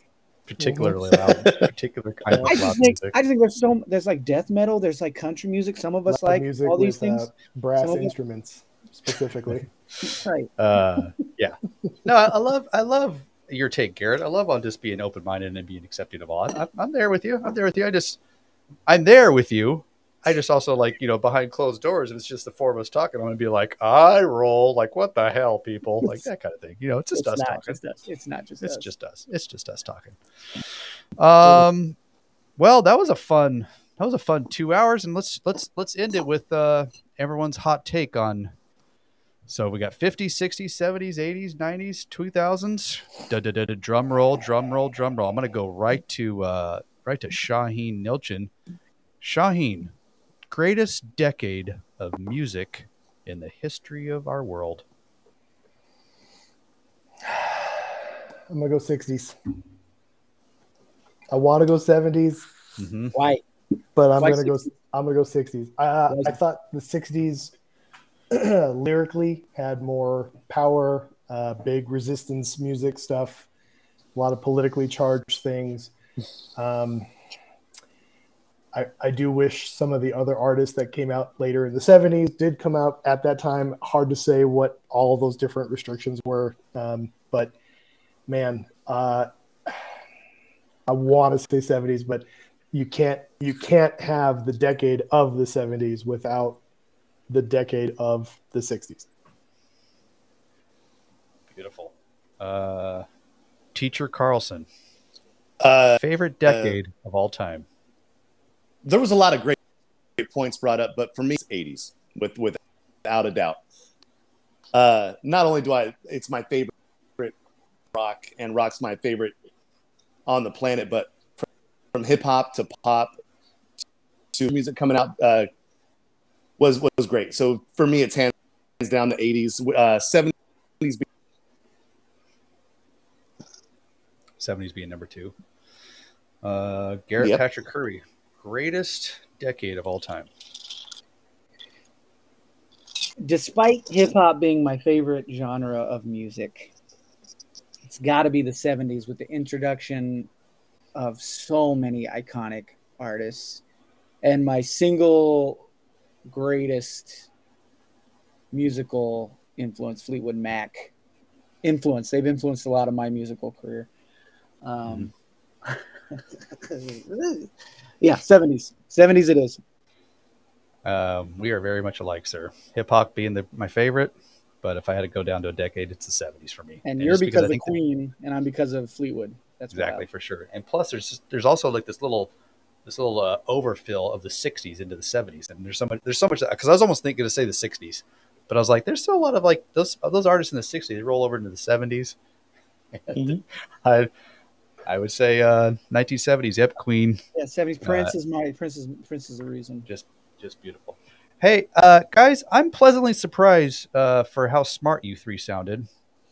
particularly loud, particular [LAUGHS] kind of I just think music. I just think there's so there's like death metal, there's like country music. Some of us Loud like music all these with, things. uh, brass Some of instruments specifically. [LAUGHS] right. Uh, yeah. No, I, I love, I love your take, Garrett. I love on just being open minded and being accepting of all. I'm, I'm there with you. I'm there with you. I just, I'm there with you. I just also like, you know, behind closed doors, if it's just the four of us talking, I'm gonna be like, I roll, like, what the hell, people, like that kind of thing. You know, it's just It's us talking. just us. It's not just It's us. just us. It's just us talking. Um, well, that was a fun. That was a fun two hours, and let's let's let's end it with uh everyone's hot take on. So we got 50s, 60s, 70s, 80s, 90s, 2000s. Da, da, da, da, drum roll, drum roll, drum roll. I'm gonna go right to uh right to Shaheen Nilchin. Shaheen, greatest decade of music in the history of our world. [SIGHS] I'm gonna go 60s. I want to go 70s, hmm Why? but I'm Why gonna go. 60s? I'm gonna go 60s. I, Why I thought the 60s [CLEARS THROAT] lyrically had more power, uh, big resistance music stuff, a lot of politically charged things. Um, I, I do wish some of the other artists that came out later in the 70s did come out at that time. Hard to say what all those different restrictions were. Um, but man, uh, I want to say 70s, but you can't you can't have the decade of the 70s without the decade of the 60s. Beautiful. Uh, Teacher Carlson, Uh, favorite decade of all time. There was a lot of great, great points brought up, but for me, it's 80s with without a doubt. Uh, not only do I, it's my favorite rock, and rock's my favorite on the planet, but from hip hop to pop to music coming out uh, was was great. So for me, it's hands down the '80s, uh, '70s. 70s being number two. Uh, Garrett Yep. Patrick Curry, greatest decade of all time. Despite hip hop being my favorite genre of music, it's got to be the 70s with the introduction of so many iconic artists. And my single greatest musical influence, Fleetwood Mac. Influence. They've influenced a lot of my musical career. Um, [LAUGHS] yeah, 70s. 70s it is. Um, we are very much alike, sir. Hip hop being the, my favorite, but if I had to go down to a decade, it's the 70s for me. And And you're just because, of think that- Queen, and I'm because of Fleetwood. That's exactly for sure. And plus, there's just, there's also like this little this little uh, overfill of the 60s into the 70s, and there's so much there's so much because I was almost thinking to say the 60s, but I was like, there's still a lot of like those those artists in the 60s they roll over into the 70s. And Mhm. I I would say uh, 1970s. Yep, Queen, Yeah, 70s. Uh, Prince is my Prince is Prince is the reason. just just beautiful. Hey, uh, guys, I'm pleasantly surprised uh, for how smart you three sounded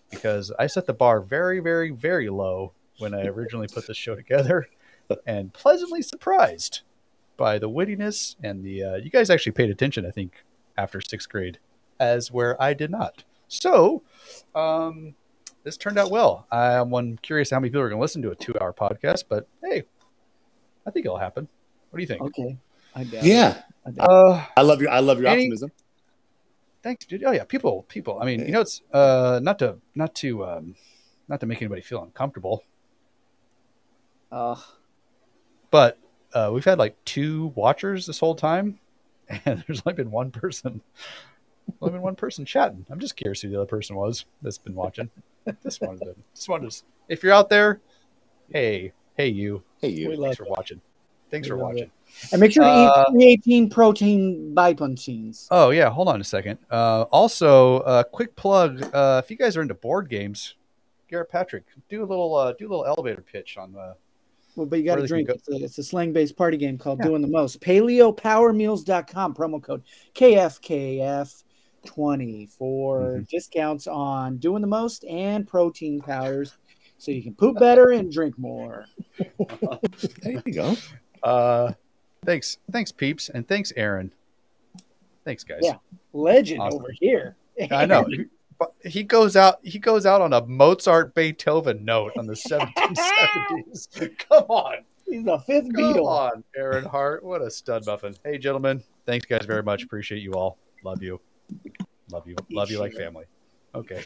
because I set the bar very, very, very low when I originally put this show together, and pleasantly surprised by the wittiness and the. Uh, you guys actually paid attention, I think, after sixth grade, as where I did not. So, um, this turned out well. I'm one curious how many people are going to listen to a two-hour podcast, but hey, I think it'll happen. What do you think? Okay. I doubt it. Yeah, I doubt Uh, I love your I love your Any- optimism. Thanks, dude. Oh yeah, people, people. I mean, you know, it's uh, not to, not to, um, not to make anybody feel uncomfortable, it. Uh, but uh, we've had like two watchers this whole time, [LAUGHS] and there's only been one person, only been one person chatting. I'm just curious who the other person was that's been watching. [LAUGHS] Just wanted to, just wanted to. If you're out there, hey, hey, you. Hey you. love Thanks for watching. Thanks We for love watching. and make sure to Uh, eat 318 protein bipunchines. Oh yeah, hold on a second. Uh, also, uh, quick plug: uh, if you guys are into board games, Garrett Patrick, do a little, uh, do a little elevator pitch on the. Well, but you got to drink. go- It's a, it's a slang based party game called Yeah. Doing the Most. PaleoPowerMeals.com, promo code KFKF20 for Mhm. discounts on Doing the Most and protein powders so you can poop better and drink more. There you go. Uh, thanks, thanks, peeps, and thanks, Aaron. Thanks, guys. Yeah. Legend Awesome. over here. I know. He goes out. He goes out on a Mozart Beethoven note on the 1770s. [LAUGHS] Come on, He's the fifth come Beatle. on, Aaron Hart. What a stud muffin. Hey, gentlemen, thanks, guys, very much. Appreciate you all. Love you. Love you. Love you like family. Okay.